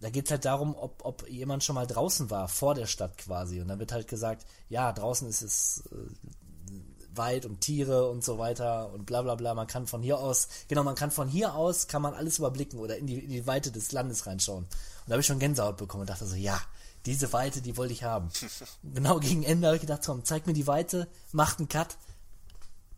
da geht es halt darum, ob, ob jemand schon mal draußen war, vor der Stadt quasi. Und dann wird halt gesagt, ja, draußen ist es, äh, weit und Tiere und so weiter und bla bla bla. Man kann von hier aus, genau, man kann von hier aus, kann man alles überblicken oder in die, in die Weite des Landes reinschauen. Und da habe ich schon Gänsehaut bekommen und dachte so, ja, diese Weite, die wollte ich haben. genau gegen Ende habe ich gedacht, komm, zeig mir die Weite, macht einen Cut,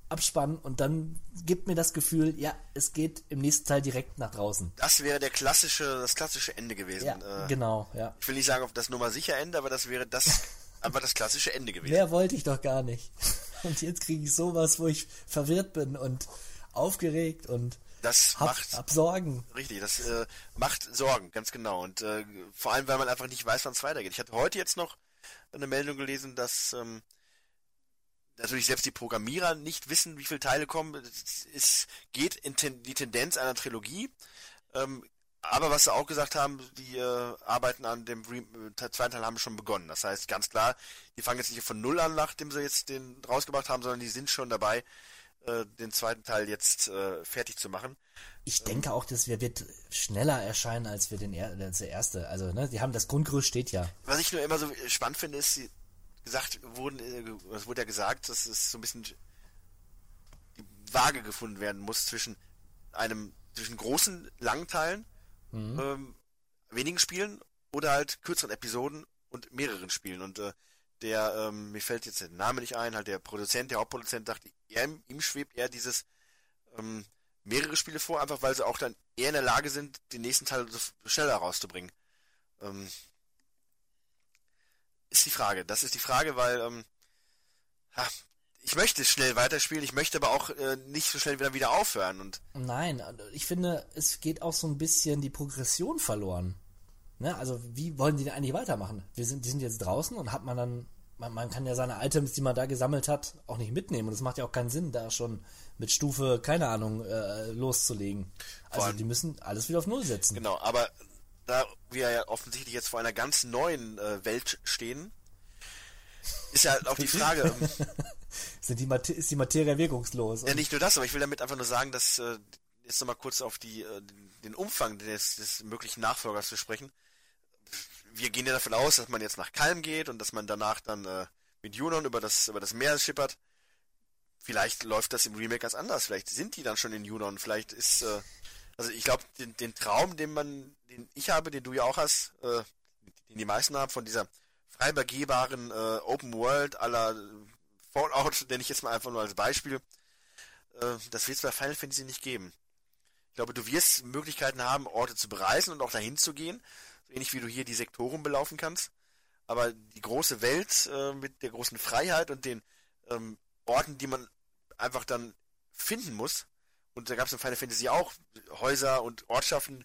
Abspann und dann gibt mir das Gefühl, ja, es geht im nächsten Teil direkt nach draußen. Das wäre der klassische, das klassische Ende gewesen. Ja, Äh, genau, ja. Ich will nicht sagen, ob das Nummer sicher Ende, aber das wäre das einfach das klassische Ende gewesen. Mehr wollte ich doch gar nicht. Und jetzt kriege ich sowas, wo ich verwirrt bin und aufgeregt und Das hab, macht hab Sorgen. richtig, das äh, macht Sorgen, ganz genau. Und äh, vor allem, weil man einfach nicht weiß, wann es weitergeht. Ich hatte heute jetzt noch eine Meldung gelesen, dass ähm, natürlich selbst die Programmierer nicht wissen, wie viele Teile kommen. Es, es geht in ten, die Tendenz einer Trilogie. Ähm, aber was sie auch gesagt haben, die äh, arbeiten an dem Re äh, zweiten Teil haben schon begonnen. Das heißt ganz klar, die fangen jetzt nicht von Null an, nachdem sie jetzt den rausgebracht haben, sondern die sind schon dabei, äh, den zweiten Teil jetzt äh, fertig zu machen. Ich denke auch, dass wir wird schneller erscheinen als wir den er als der erste. Also, ne, die haben das Grundgerüst steht ja. Was ich nur immer so spannend finde, ist, sie gesagt wurden, äh, es wurde ja gesagt, dass es so ein bisschen die Waage gefunden werden muss zwischen einem, zwischen großen, langen Teilen, ähm, wenigen Spielen oder halt kürzeren Episoden und mehreren Spielen. Und äh, der, ähm, mir fällt jetzt der Name nicht ein, halt der Produzent, der Hauptproduzent dachte, er, ihm schwebt eher dieses ähm, mehrere Spiele vor, einfach weil sie auch dann eher in der Lage sind, den nächsten Teil schneller rauszubringen. Ähm, ist die Frage. Das ist die Frage, weil ähm, ha, ich möchte schnell weiterspielen, ich möchte aber auch äh, nicht so schnell wieder wieder aufhören und Nein, ich finde, es geht auch so ein bisschen die Progression verloren. Ne? Also, wie wollen die denn eigentlich weitermachen? Wir sind, die sind jetzt draußen und hat man dann, man, man kann ja seine Items, die man da gesammelt hat, auch nicht mitnehmen. Und es macht ja auch keinen Sinn, da schon mit Stufe, keine Ahnung, äh, loszulegen. Also, allem- die müssen alles wieder auf Null setzen. genau, aber da wir ja offensichtlich jetzt vor einer ganz neuen äh, Welt stehen, ist ja auch die Frage, ähm, Sind die ist die Materie wirkungslos? ja nicht nur das, aber ich will damit einfach nur sagen, dass äh, jetzt nochmal kurz auf die äh, den Umfang des, des möglichen Nachfolgers zu sprechen. Wir gehen ja davon aus, dass man jetzt nach Kalm geht und dass man danach dann äh, mit Junon über das über das Meer schippert. Vielleicht läuft das im Remake ganz anders. Vielleicht sind die dann schon in Junon. Vielleicht ist äh, also ich glaube den, den Traum, den man, den ich habe, den du ja auch hast, äh, den die meisten haben von dieser frei begehbaren äh, Open World aller Fallout, nenne ich jetzt mal einfach nur als Beispiel. Äh, das wird es bei Final Fantasy nicht geben. Ich glaube, du wirst Möglichkeiten haben, Orte zu bereisen und auch dahin zu gehen, ähnlich wie du hier die Sektoren belaufen kannst. Aber die große Welt äh, mit der großen Freiheit und den ähm, Orten, die man einfach dann finden muss, und da gab es in Final Fantasy auch Häuser und Ortschaften,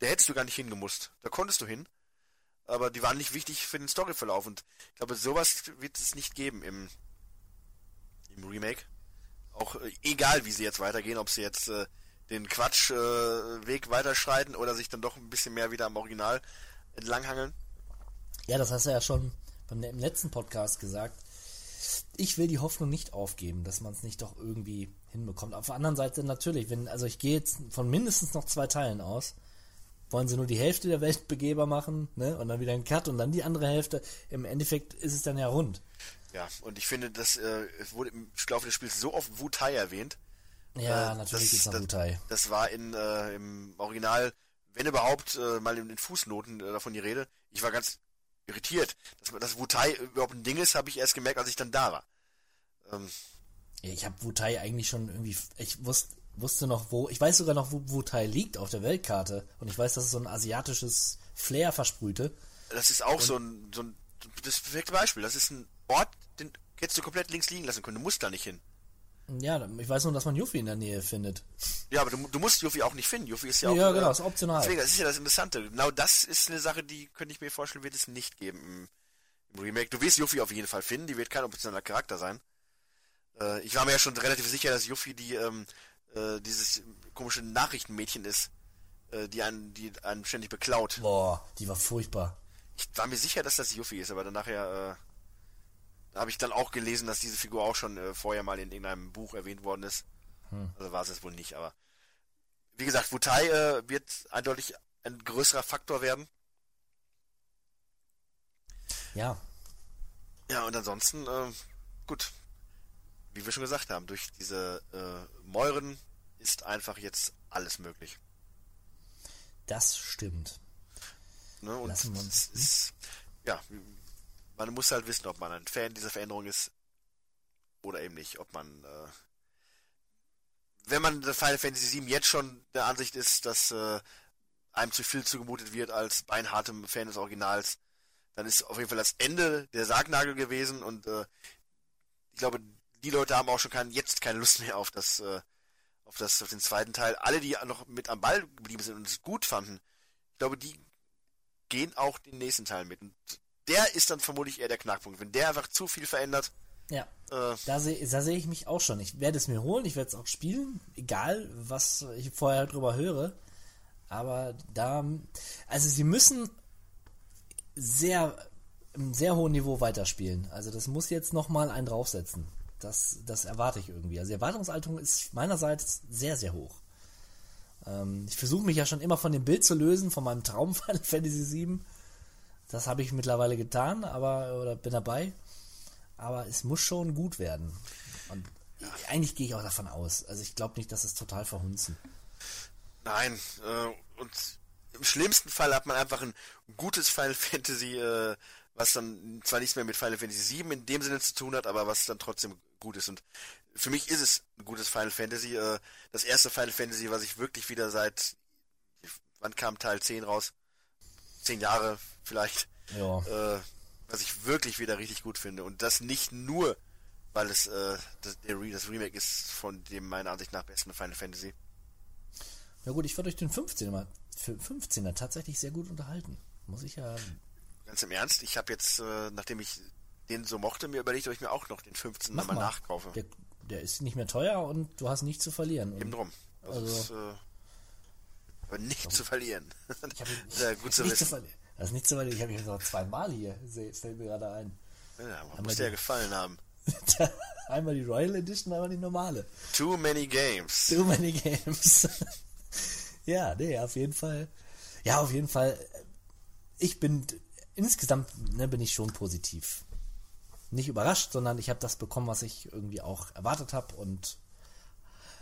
da hättest du gar nicht hingemusst. Da konntest du hin. Aber die waren nicht wichtig für den Storyverlauf. Und ich glaube, sowas wird es nicht geben im, im Remake. Auch äh, egal, wie sie jetzt weitergehen, ob sie jetzt äh, den Quatschweg äh, weiterschreiten oder sich dann doch ein bisschen mehr wieder am Original entlanghangeln. Ja, das hast du ja schon beim, im letzten Podcast gesagt. Ich will die Hoffnung nicht aufgeben, dass man es nicht doch irgendwie hinbekommt. Auf der anderen Seite natürlich, wenn, also ich gehe jetzt von mindestens noch zwei Teilen aus. Wollen sie nur die Hälfte der Welt begehbar machen, ne? Und dann wieder einen Cut und dann die andere Hälfte. Im Endeffekt ist es dann ja rund. Ja, und ich finde, das äh, wurde im Laufe des Spiels so oft Wutai erwähnt. Ja, Äh, natürlich das- noch das- Wutai. Das war in äh, im Original, wenn überhaupt, äh, mal in den Fußnoten äh, davon die Rede. Ich war ganz irritiert. Dass, dass Wutai überhaupt ein Ding ist, habe ich erst gemerkt, als ich dann da war. Ähm, Ich habe Wutai eigentlich schon irgendwie, ich wusste, wusste noch wo, ich weiß sogar noch, wo Wutai liegt auf der Weltkarte. Und ich weiß, dass es so ein asiatisches Flair versprühte. das ist auch so ein, so ein das perfekte Beispiel. Das ist ein Ort, den hättest du komplett links liegen lassen können. Du musst da nicht hin. Ja, ich weiß nur, dass man Yuffie in der Nähe findet. Ja, aber du, du musst Yuffie auch nicht finden. Yuffie ist ja auch. Ja, genau, ist optional. Deswegen, das ist ja das Interessante. Genau das ist eine Sache, die könnte ich mir vorstellen, wird es nicht geben im, im Remake. Du wirst Yuffie auf jeden Fall finden. Die wird kein optionaler Charakter sein. Äh, ich war mir ja schon relativ sicher, dass Yuffie die ähm, äh, dieses komische Nachrichtenmädchen ist, äh, die einen, die einen ständig beklaut. Boah, die war furchtbar. Ich war mir sicher, dass das Yuffie ist, aber dann nachher äh, habe ich dann auch gelesen, dass diese Figur auch schon äh, vorher mal in irgendeinem Buch erwähnt worden ist. Hm. Also war es jetzt wohl nicht, aber wie gesagt, Wutai äh, wird eindeutig ein größerer Faktor werden. Ja, Ja, und ansonsten, äh, gut. wie wir schon gesagt haben, durch diese äh, Mäuren ist einfach jetzt alles möglich. Das stimmt. Ne? Und Lassen wir uns- ist, ja, man muss halt wissen, ob man ein Fan dieser Veränderung ist oder eben nicht, ob man äh, wenn man der Final Fantasy VII jetzt schon der Ansicht ist, dass äh, einem zu viel zugemutet wird als beinhartem Fan des Originals, dann ist auf jeden Fall das Ende der Sargnagel gewesen und äh, ich glaube, die Leute haben auch schon kein, jetzt keine Lust mehr auf das, äh, auf das, auf den zweiten Teil. Alle, die noch mit am Ball geblieben sind und es gut fanden, ich glaube, die gehen auch den nächsten Teil mit. Und der ist dann vermutlich eher der Knackpunkt. Wenn der einfach zu viel verändert, Ja. äh, Da sehe da seh ich mich auch schon. Ich werde es mir holen, ich werde es auch spielen, egal was ich vorher drüber höre. Aber da, also sie müssen sehr, im sehr hohen Niveau weiterspielen. Also das muss jetzt nochmal einen draufsetzen. Das, das erwarte ich irgendwie. Also die Erwartungshaltung ist meinerseits sehr, sehr hoch. Ähm, ich versuche mich ja schon immer von dem Bild zu lösen, von meinem Traum Final Fantasy VII. Das habe ich mittlerweile getan, aber, oder bin dabei. Aber es muss schon gut werden. Und eigentlich gehe ich auch davon aus. Also ich glaube nicht, dass es total verhunzen. Nein, äh, und im schlimmsten Fall hat man einfach ein gutes Final Fantasy, äh, was dann zwar nichts mehr mit Final Fantasy VII in dem Sinne zu tun hat, aber was dann trotzdem gut ist. Und für mich ist es ein gutes Final Fantasy. Äh, das erste Final Fantasy, was ich wirklich wieder seit, wann kam Teil 10 raus? Zehn Jahre vielleicht. Ja. Äh, was ich wirklich wieder richtig gut finde. Und das nicht nur, weil es äh, das, das Remake ist von dem meiner Ansicht nach besten Final Fantasy. Ja gut, ich war durch den 15er, mal- für 15er tatsächlich sehr gut unterhalten. Muss ich ja. Ganz im Ernst, ich habe jetzt, äh, nachdem ich den so mochte, mir überlegt, ob ich mir auch noch den 15 Mach mal mal. nachkaufe. Der, der ist nicht mehr teuer und du hast nichts zu verlieren. Eben drum. Also, Also- ist, äh, aber nicht zu verlieren. ich Sehr gut zu nicht zu wissen. verlieren. Das ist nicht zu verlieren. Ich habe ihn noch zweimal hier. Fällt mir gerade ein. Ja, man muss dir ja gefallen haben. einmal die Royal Edition, einmal die normale. Too many games. Too many games. ja, nee, auf jeden Fall. Ja, auf jeden Fall. Ich bin insgesamt ne, bin ich schon positiv. Nicht überrascht, sondern ich habe das bekommen, was ich irgendwie auch erwartet habe und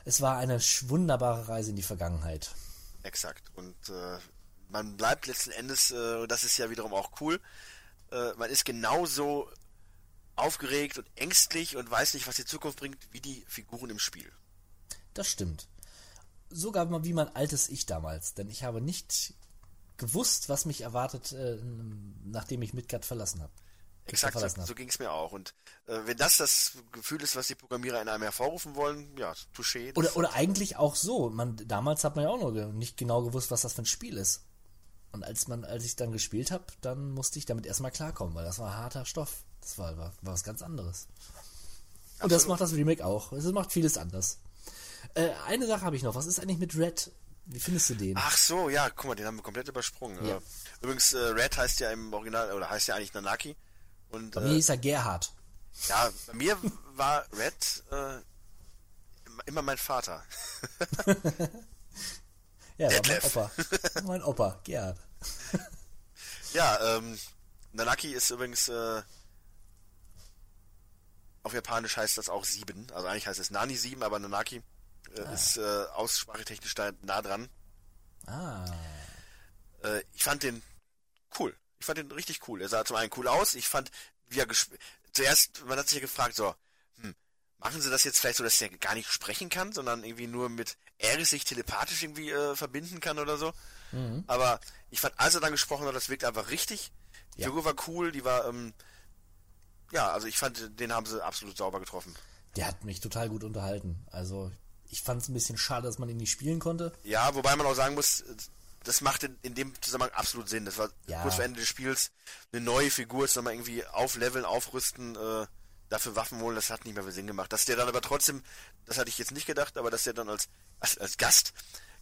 es war eine wunderbare Reise in die Vergangenheit. Exakt. Und äh, man bleibt letzten Endes, äh, und das ist ja wiederum auch cool, äh, man ist genauso aufgeregt und ängstlich und weiß nicht, was die Zukunft bringt, wie die Figuren im Spiel. Das stimmt. Sogar mal wie mein altes Ich damals, denn ich habe nicht gewusst, was mich erwartet, äh, nachdem ich Midgard verlassen habe. Exakt, so, verlassen so ging es mir auch. Und äh, wenn das das Gefühl ist, was die Programmierer in einem hervorrufen wollen, ja, touché. Oder, oder eigentlich auch so. Man, damals hat man ja auch noch nicht genau gewusst, was das für ein Spiel ist. Und als man, als ich dann gespielt habe, dann musste ich damit erstmal klarkommen, weil das war harter Stoff. Das war, war, war was ganz anderes. Und das macht das Remake auch. Es macht vieles anders. Äh, eine Sache habe ich noch. Was ist eigentlich mit Red? Wie findest du den? Ach so, ja, guck mal, den haben wir komplett übersprungen. Ja. Äh, übrigens, äh, Red heißt ja im Original, oder heißt ja eigentlich Nanaki. Und Bei mir äh, hieß er Gerhard. ja, bei mir war Red äh, immer- immer mein Vater. Ja, war mein. Opa. mein Opa, Gerhard. Ja, ähm, Nanaki ist übrigens äh, auf Japanisch heißt das auch sieben. Also eigentlich heißt es Nani sieben, aber Nanaki äh, ist äh, aussprachetechnisch da nah dran. Ah. Äh, ich fand den cool. Ich fand den richtig cool. Er sah zum einen cool aus. Ich fand, wie er gesp zuerst, man hat sich ja gefragt, so, hm, machen sie das jetzt vielleicht so, dass er gar nicht sprechen kann, sondern irgendwie nur mit er sich telepathisch irgendwie äh, verbinden kann oder so. Mhm. Aber ich fand, als er dann gesprochen hat, das wirkt einfach richtig. Die Ja. Figur war cool, die war, ähm, ja, also ich fand, den haben sie absolut sauber getroffen. Der hat mich total gut unterhalten. Also, ich fand es ein bisschen schade, dass man ihn nicht spielen konnte. Ja, wobei man auch sagen muss, das macht in, in dem Zusammenhang absolut Sinn. Das war Ja. kurz vor Ende des Spiels eine neue Figur, jetzt nochmal irgendwie aufleveln, aufrüsten, äh, dafür Waffen holen, das hat nicht mehr viel Sinn gemacht. Dass der dann aber trotzdem, das hatte ich jetzt nicht gedacht, aber dass der dann als, als, als Gast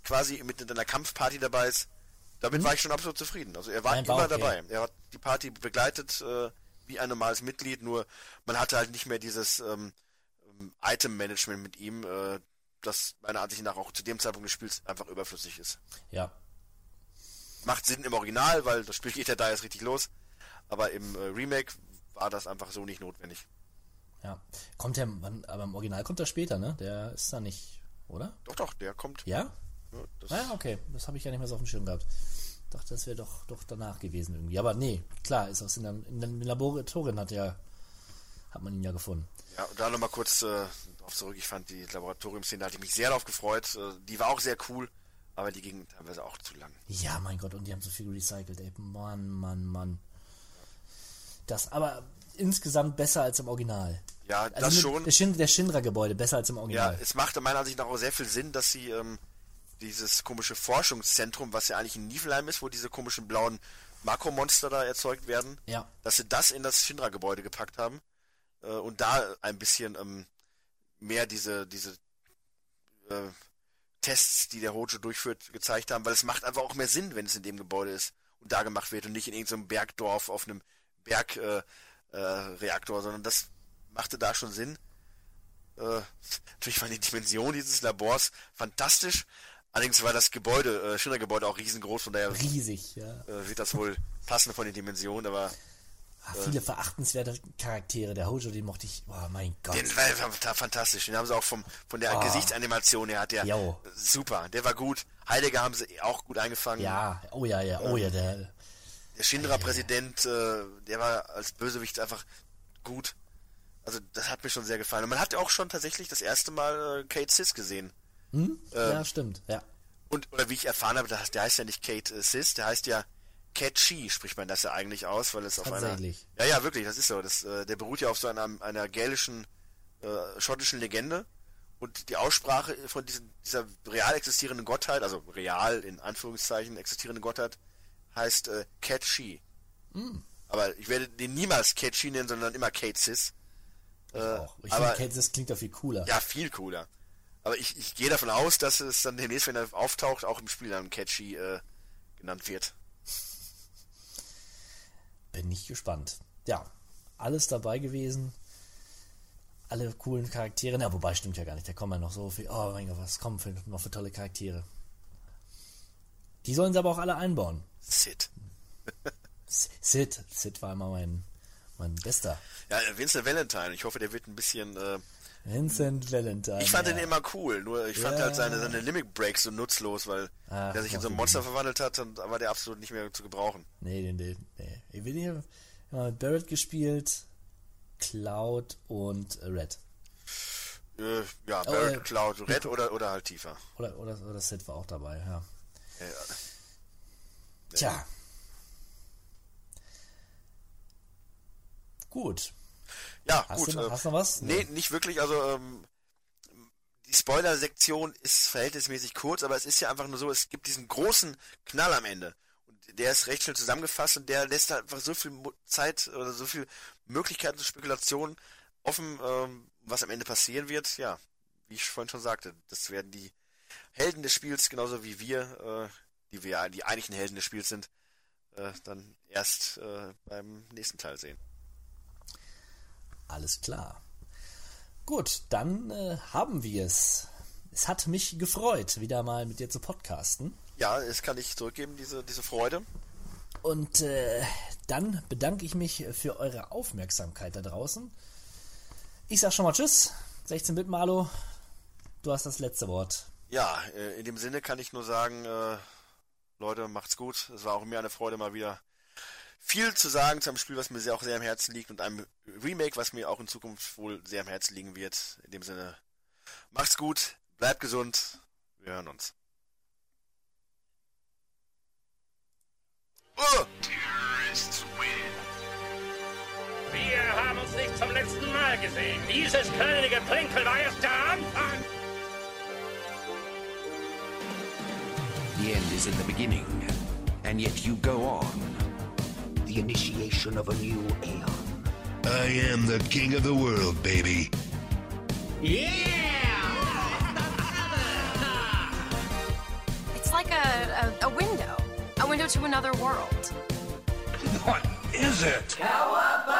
quasi mit in einer Kampfparty dabei ist, damit war ich schon absolut zufrieden. Also er war Mhm. Nein, war immer okay. dabei. Er hat die Party begleitet, äh, wie ein normales Mitglied, nur man hatte halt nicht mehr dieses ähm, ähm, Item-Management mit ihm, äh, das meiner Ansicht nach auch zu dem Zeitpunkt des Spiels einfach überflüssig ist. Ja. Macht Sinn im Original, weil das Spiel geht ja da erst richtig los. Aber im äh, Remake war das einfach so nicht notwendig. Ja. Kommt der, aber im Original kommt er später, ne? Der ist da nicht, oder? Doch, doch, der kommt. Ja? Ja, das, Ah, okay. Das habe ich ja nicht mehr so auf dem Schirm gehabt. Dachte, das wäre doch, doch danach gewesen irgendwie. Aber nee, klar, ist aus in, der- in den Laboratorien hat ja, hat man ihn ja gefunden. Ja, und da nochmal kurz äh, darauf zurück. Ich fand die Laboratoriumszene, da hatte ich mich sehr darauf gefreut. Äh, die war auch sehr cool, aber die ging teilweise auch zu lang. Ja, mein Gott, und die haben so viel recycelt, ey. Mann, Mann, Mann. Das aber insgesamt besser als im Original. Ja, das Also mit- schon. Der, Shin, der Shinra-Gebäude besser als im Ja, Original. es machte meiner Ansicht nach auch sehr viel Sinn, dass sie ähm, dieses komische Forschungszentrum, was ja eigentlich in Niflheim ist, wo diese komischen blauen Makromonster da erzeugt werden, Ja. dass sie das in das Shinra-Gebäude gepackt haben äh, und da ein bisschen ähm, mehr diese diese äh, Tests, die der Hojo durchführt, gezeigt haben, weil es macht einfach auch mehr Sinn, wenn es in dem Gebäude ist und da gemacht wird und nicht in irgendeinem Bergdorf auf einem Bergreaktor, äh, äh, sondern das machte da schon Sinn. Äh, natürlich waren die Dimensionen dieses Labors fantastisch. Allerdings war das Gebäude, äh, Shinra-Gebäude auch riesengroß, von daher Riesig, ja. äh, wird das wohl passen von den Dimensionen, aber Ah, viele verachtenswerte Charaktere. Der Hojo, den mochte ich. Oh mein Gott. den war war fantastisch. Den haben sie auch vom, von der Ah. Gesichtsanimation her hat der Jo. super. Der war gut. Heidegger haben sie auch gut eingefangen. Ja, oh ja, ja, oh ja, der. Der Shinra-Präsident, äh, der war als Bösewicht einfach gut. Also das hat mir schon sehr gefallen. Und man hat auch schon tatsächlich das erste Mal äh, Kate Sis gesehen. Hm? Ähm, ja, stimmt, ja. Und, oder wie ich erfahren habe, der, heißt- ja nicht Kate äh, Sis, der heißt ja Catchy, spricht man das ja eigentlich aus, weil es auf einer... Tatsächlich. Ja, ja, wirklich, das ist so. Das, äh, der beruht ja auf so einer, einer gälischen, äh, schottischen Legende. Und die Aussprache von diesen, dieser real existierenden Gottheit, also real in Anführungszeichen existierende Gottheit, heißt äh, Catchy. Hm. Aber ich werde den niemals Catchy nennen, sondern immer Kate Sis. Ich Äh, auch. Ich aber- das klingt doch viel cooler. Ja, viel cooler. Aber ich, ich gehe davon aus, dass es dann demnächst, wenn er auftaucht, auch im Spiel dann Catchy äh, genannt wird. Bin ich gespannt. Ja, alles dabei gewesen. Alle coolen Charaktere. Na, wobei stimmt ja gar nicht. Da kommen ja noch so viel. Oh mein Gott, was kommen für, noch für tolle Charaktere. Die sollen sie aber auch alle einbauen. Sid. Sid. Sid war immer mein, mein bester. Ja, Vincent Valentine. Ich hoffe, der wird ein bisschen. Äh, Vincent Valentine. ich fand ja. den immer cool. Nur ich fand Ja. halt seine, seine Limit Breaks so nutzlos, weil Ach, der sich in so ein Monster verwandelt hat und da war der absolut nicht mehr zu gebrauchen. Nee, den, den, nee. Ich bin hier mit Barrett gespielt, Cloud und Red. Äh, ja, Oh, Barrett, äh, Cloud, Red oder, oder halt tiefer. Oder, oder, oder Sid war auch dabei, ja. Ja, ja. Tja. Gut. Ja, Hast gut. du noch- äh, hast du noch was? Nee, Nee. nicht wirklich. Also ähm, die Spoiler-Sektion ist verhältnismäßig kurz, aber es ist ja einfach nur so, es gibt diesen großen Knall am Ende. Und der ist recht schnell zusammengefasst und der lässt halt einfach so viel Zeit oder so viel Möglichkeiten zur Spekulation offen, ähm, was am Ende passieren wird. Ja, wie ich vorhin schon sagte, das werden die Helden des Spiels, genauso wie wir, äh, die wir ja die eigentlichen Helden des Spiels sind, äh, dann erst äh, beim nächsten Teil sehen. Alles klar. Gut, dann äh, haben wir es. Es hat mich gefreut, wieder mal mit dir zu podcasten. Ja, das kann ich zurückgeben, diese, diese Freude. Und äh, dann bedanke ich mich für eure Aufmerksamkeit da draußen. Ich sag schon mal Tschüss, 16-Bit Malo. Du hast das letzte Wort. Ja, äh, in dem Sinne kann ich nur sagen, äh, Leute, macht's gut. Es war auch mir eine Freude, mal wieder viel zu sagen zu einem Spiel, was mir sehr auch sehr am Herzen liegt und einem Remake, was mir auch in Zukunft wohl sehr am Herzen liegen wird. In dem Sinne, macht's gut, bleibt gesund, wir hören uns. Oh! Terrorists win. Wir haben uns nicht zum letzten Mal gesehen. Dieses kleine Geplänkel war erst der Anfang. The end is in the beginning, and yet you go on. The initiation of a new aeon. I am the king of the world, baby. Yeah! It's like a, a, a window. A window to another world. What is it? Cowabunga!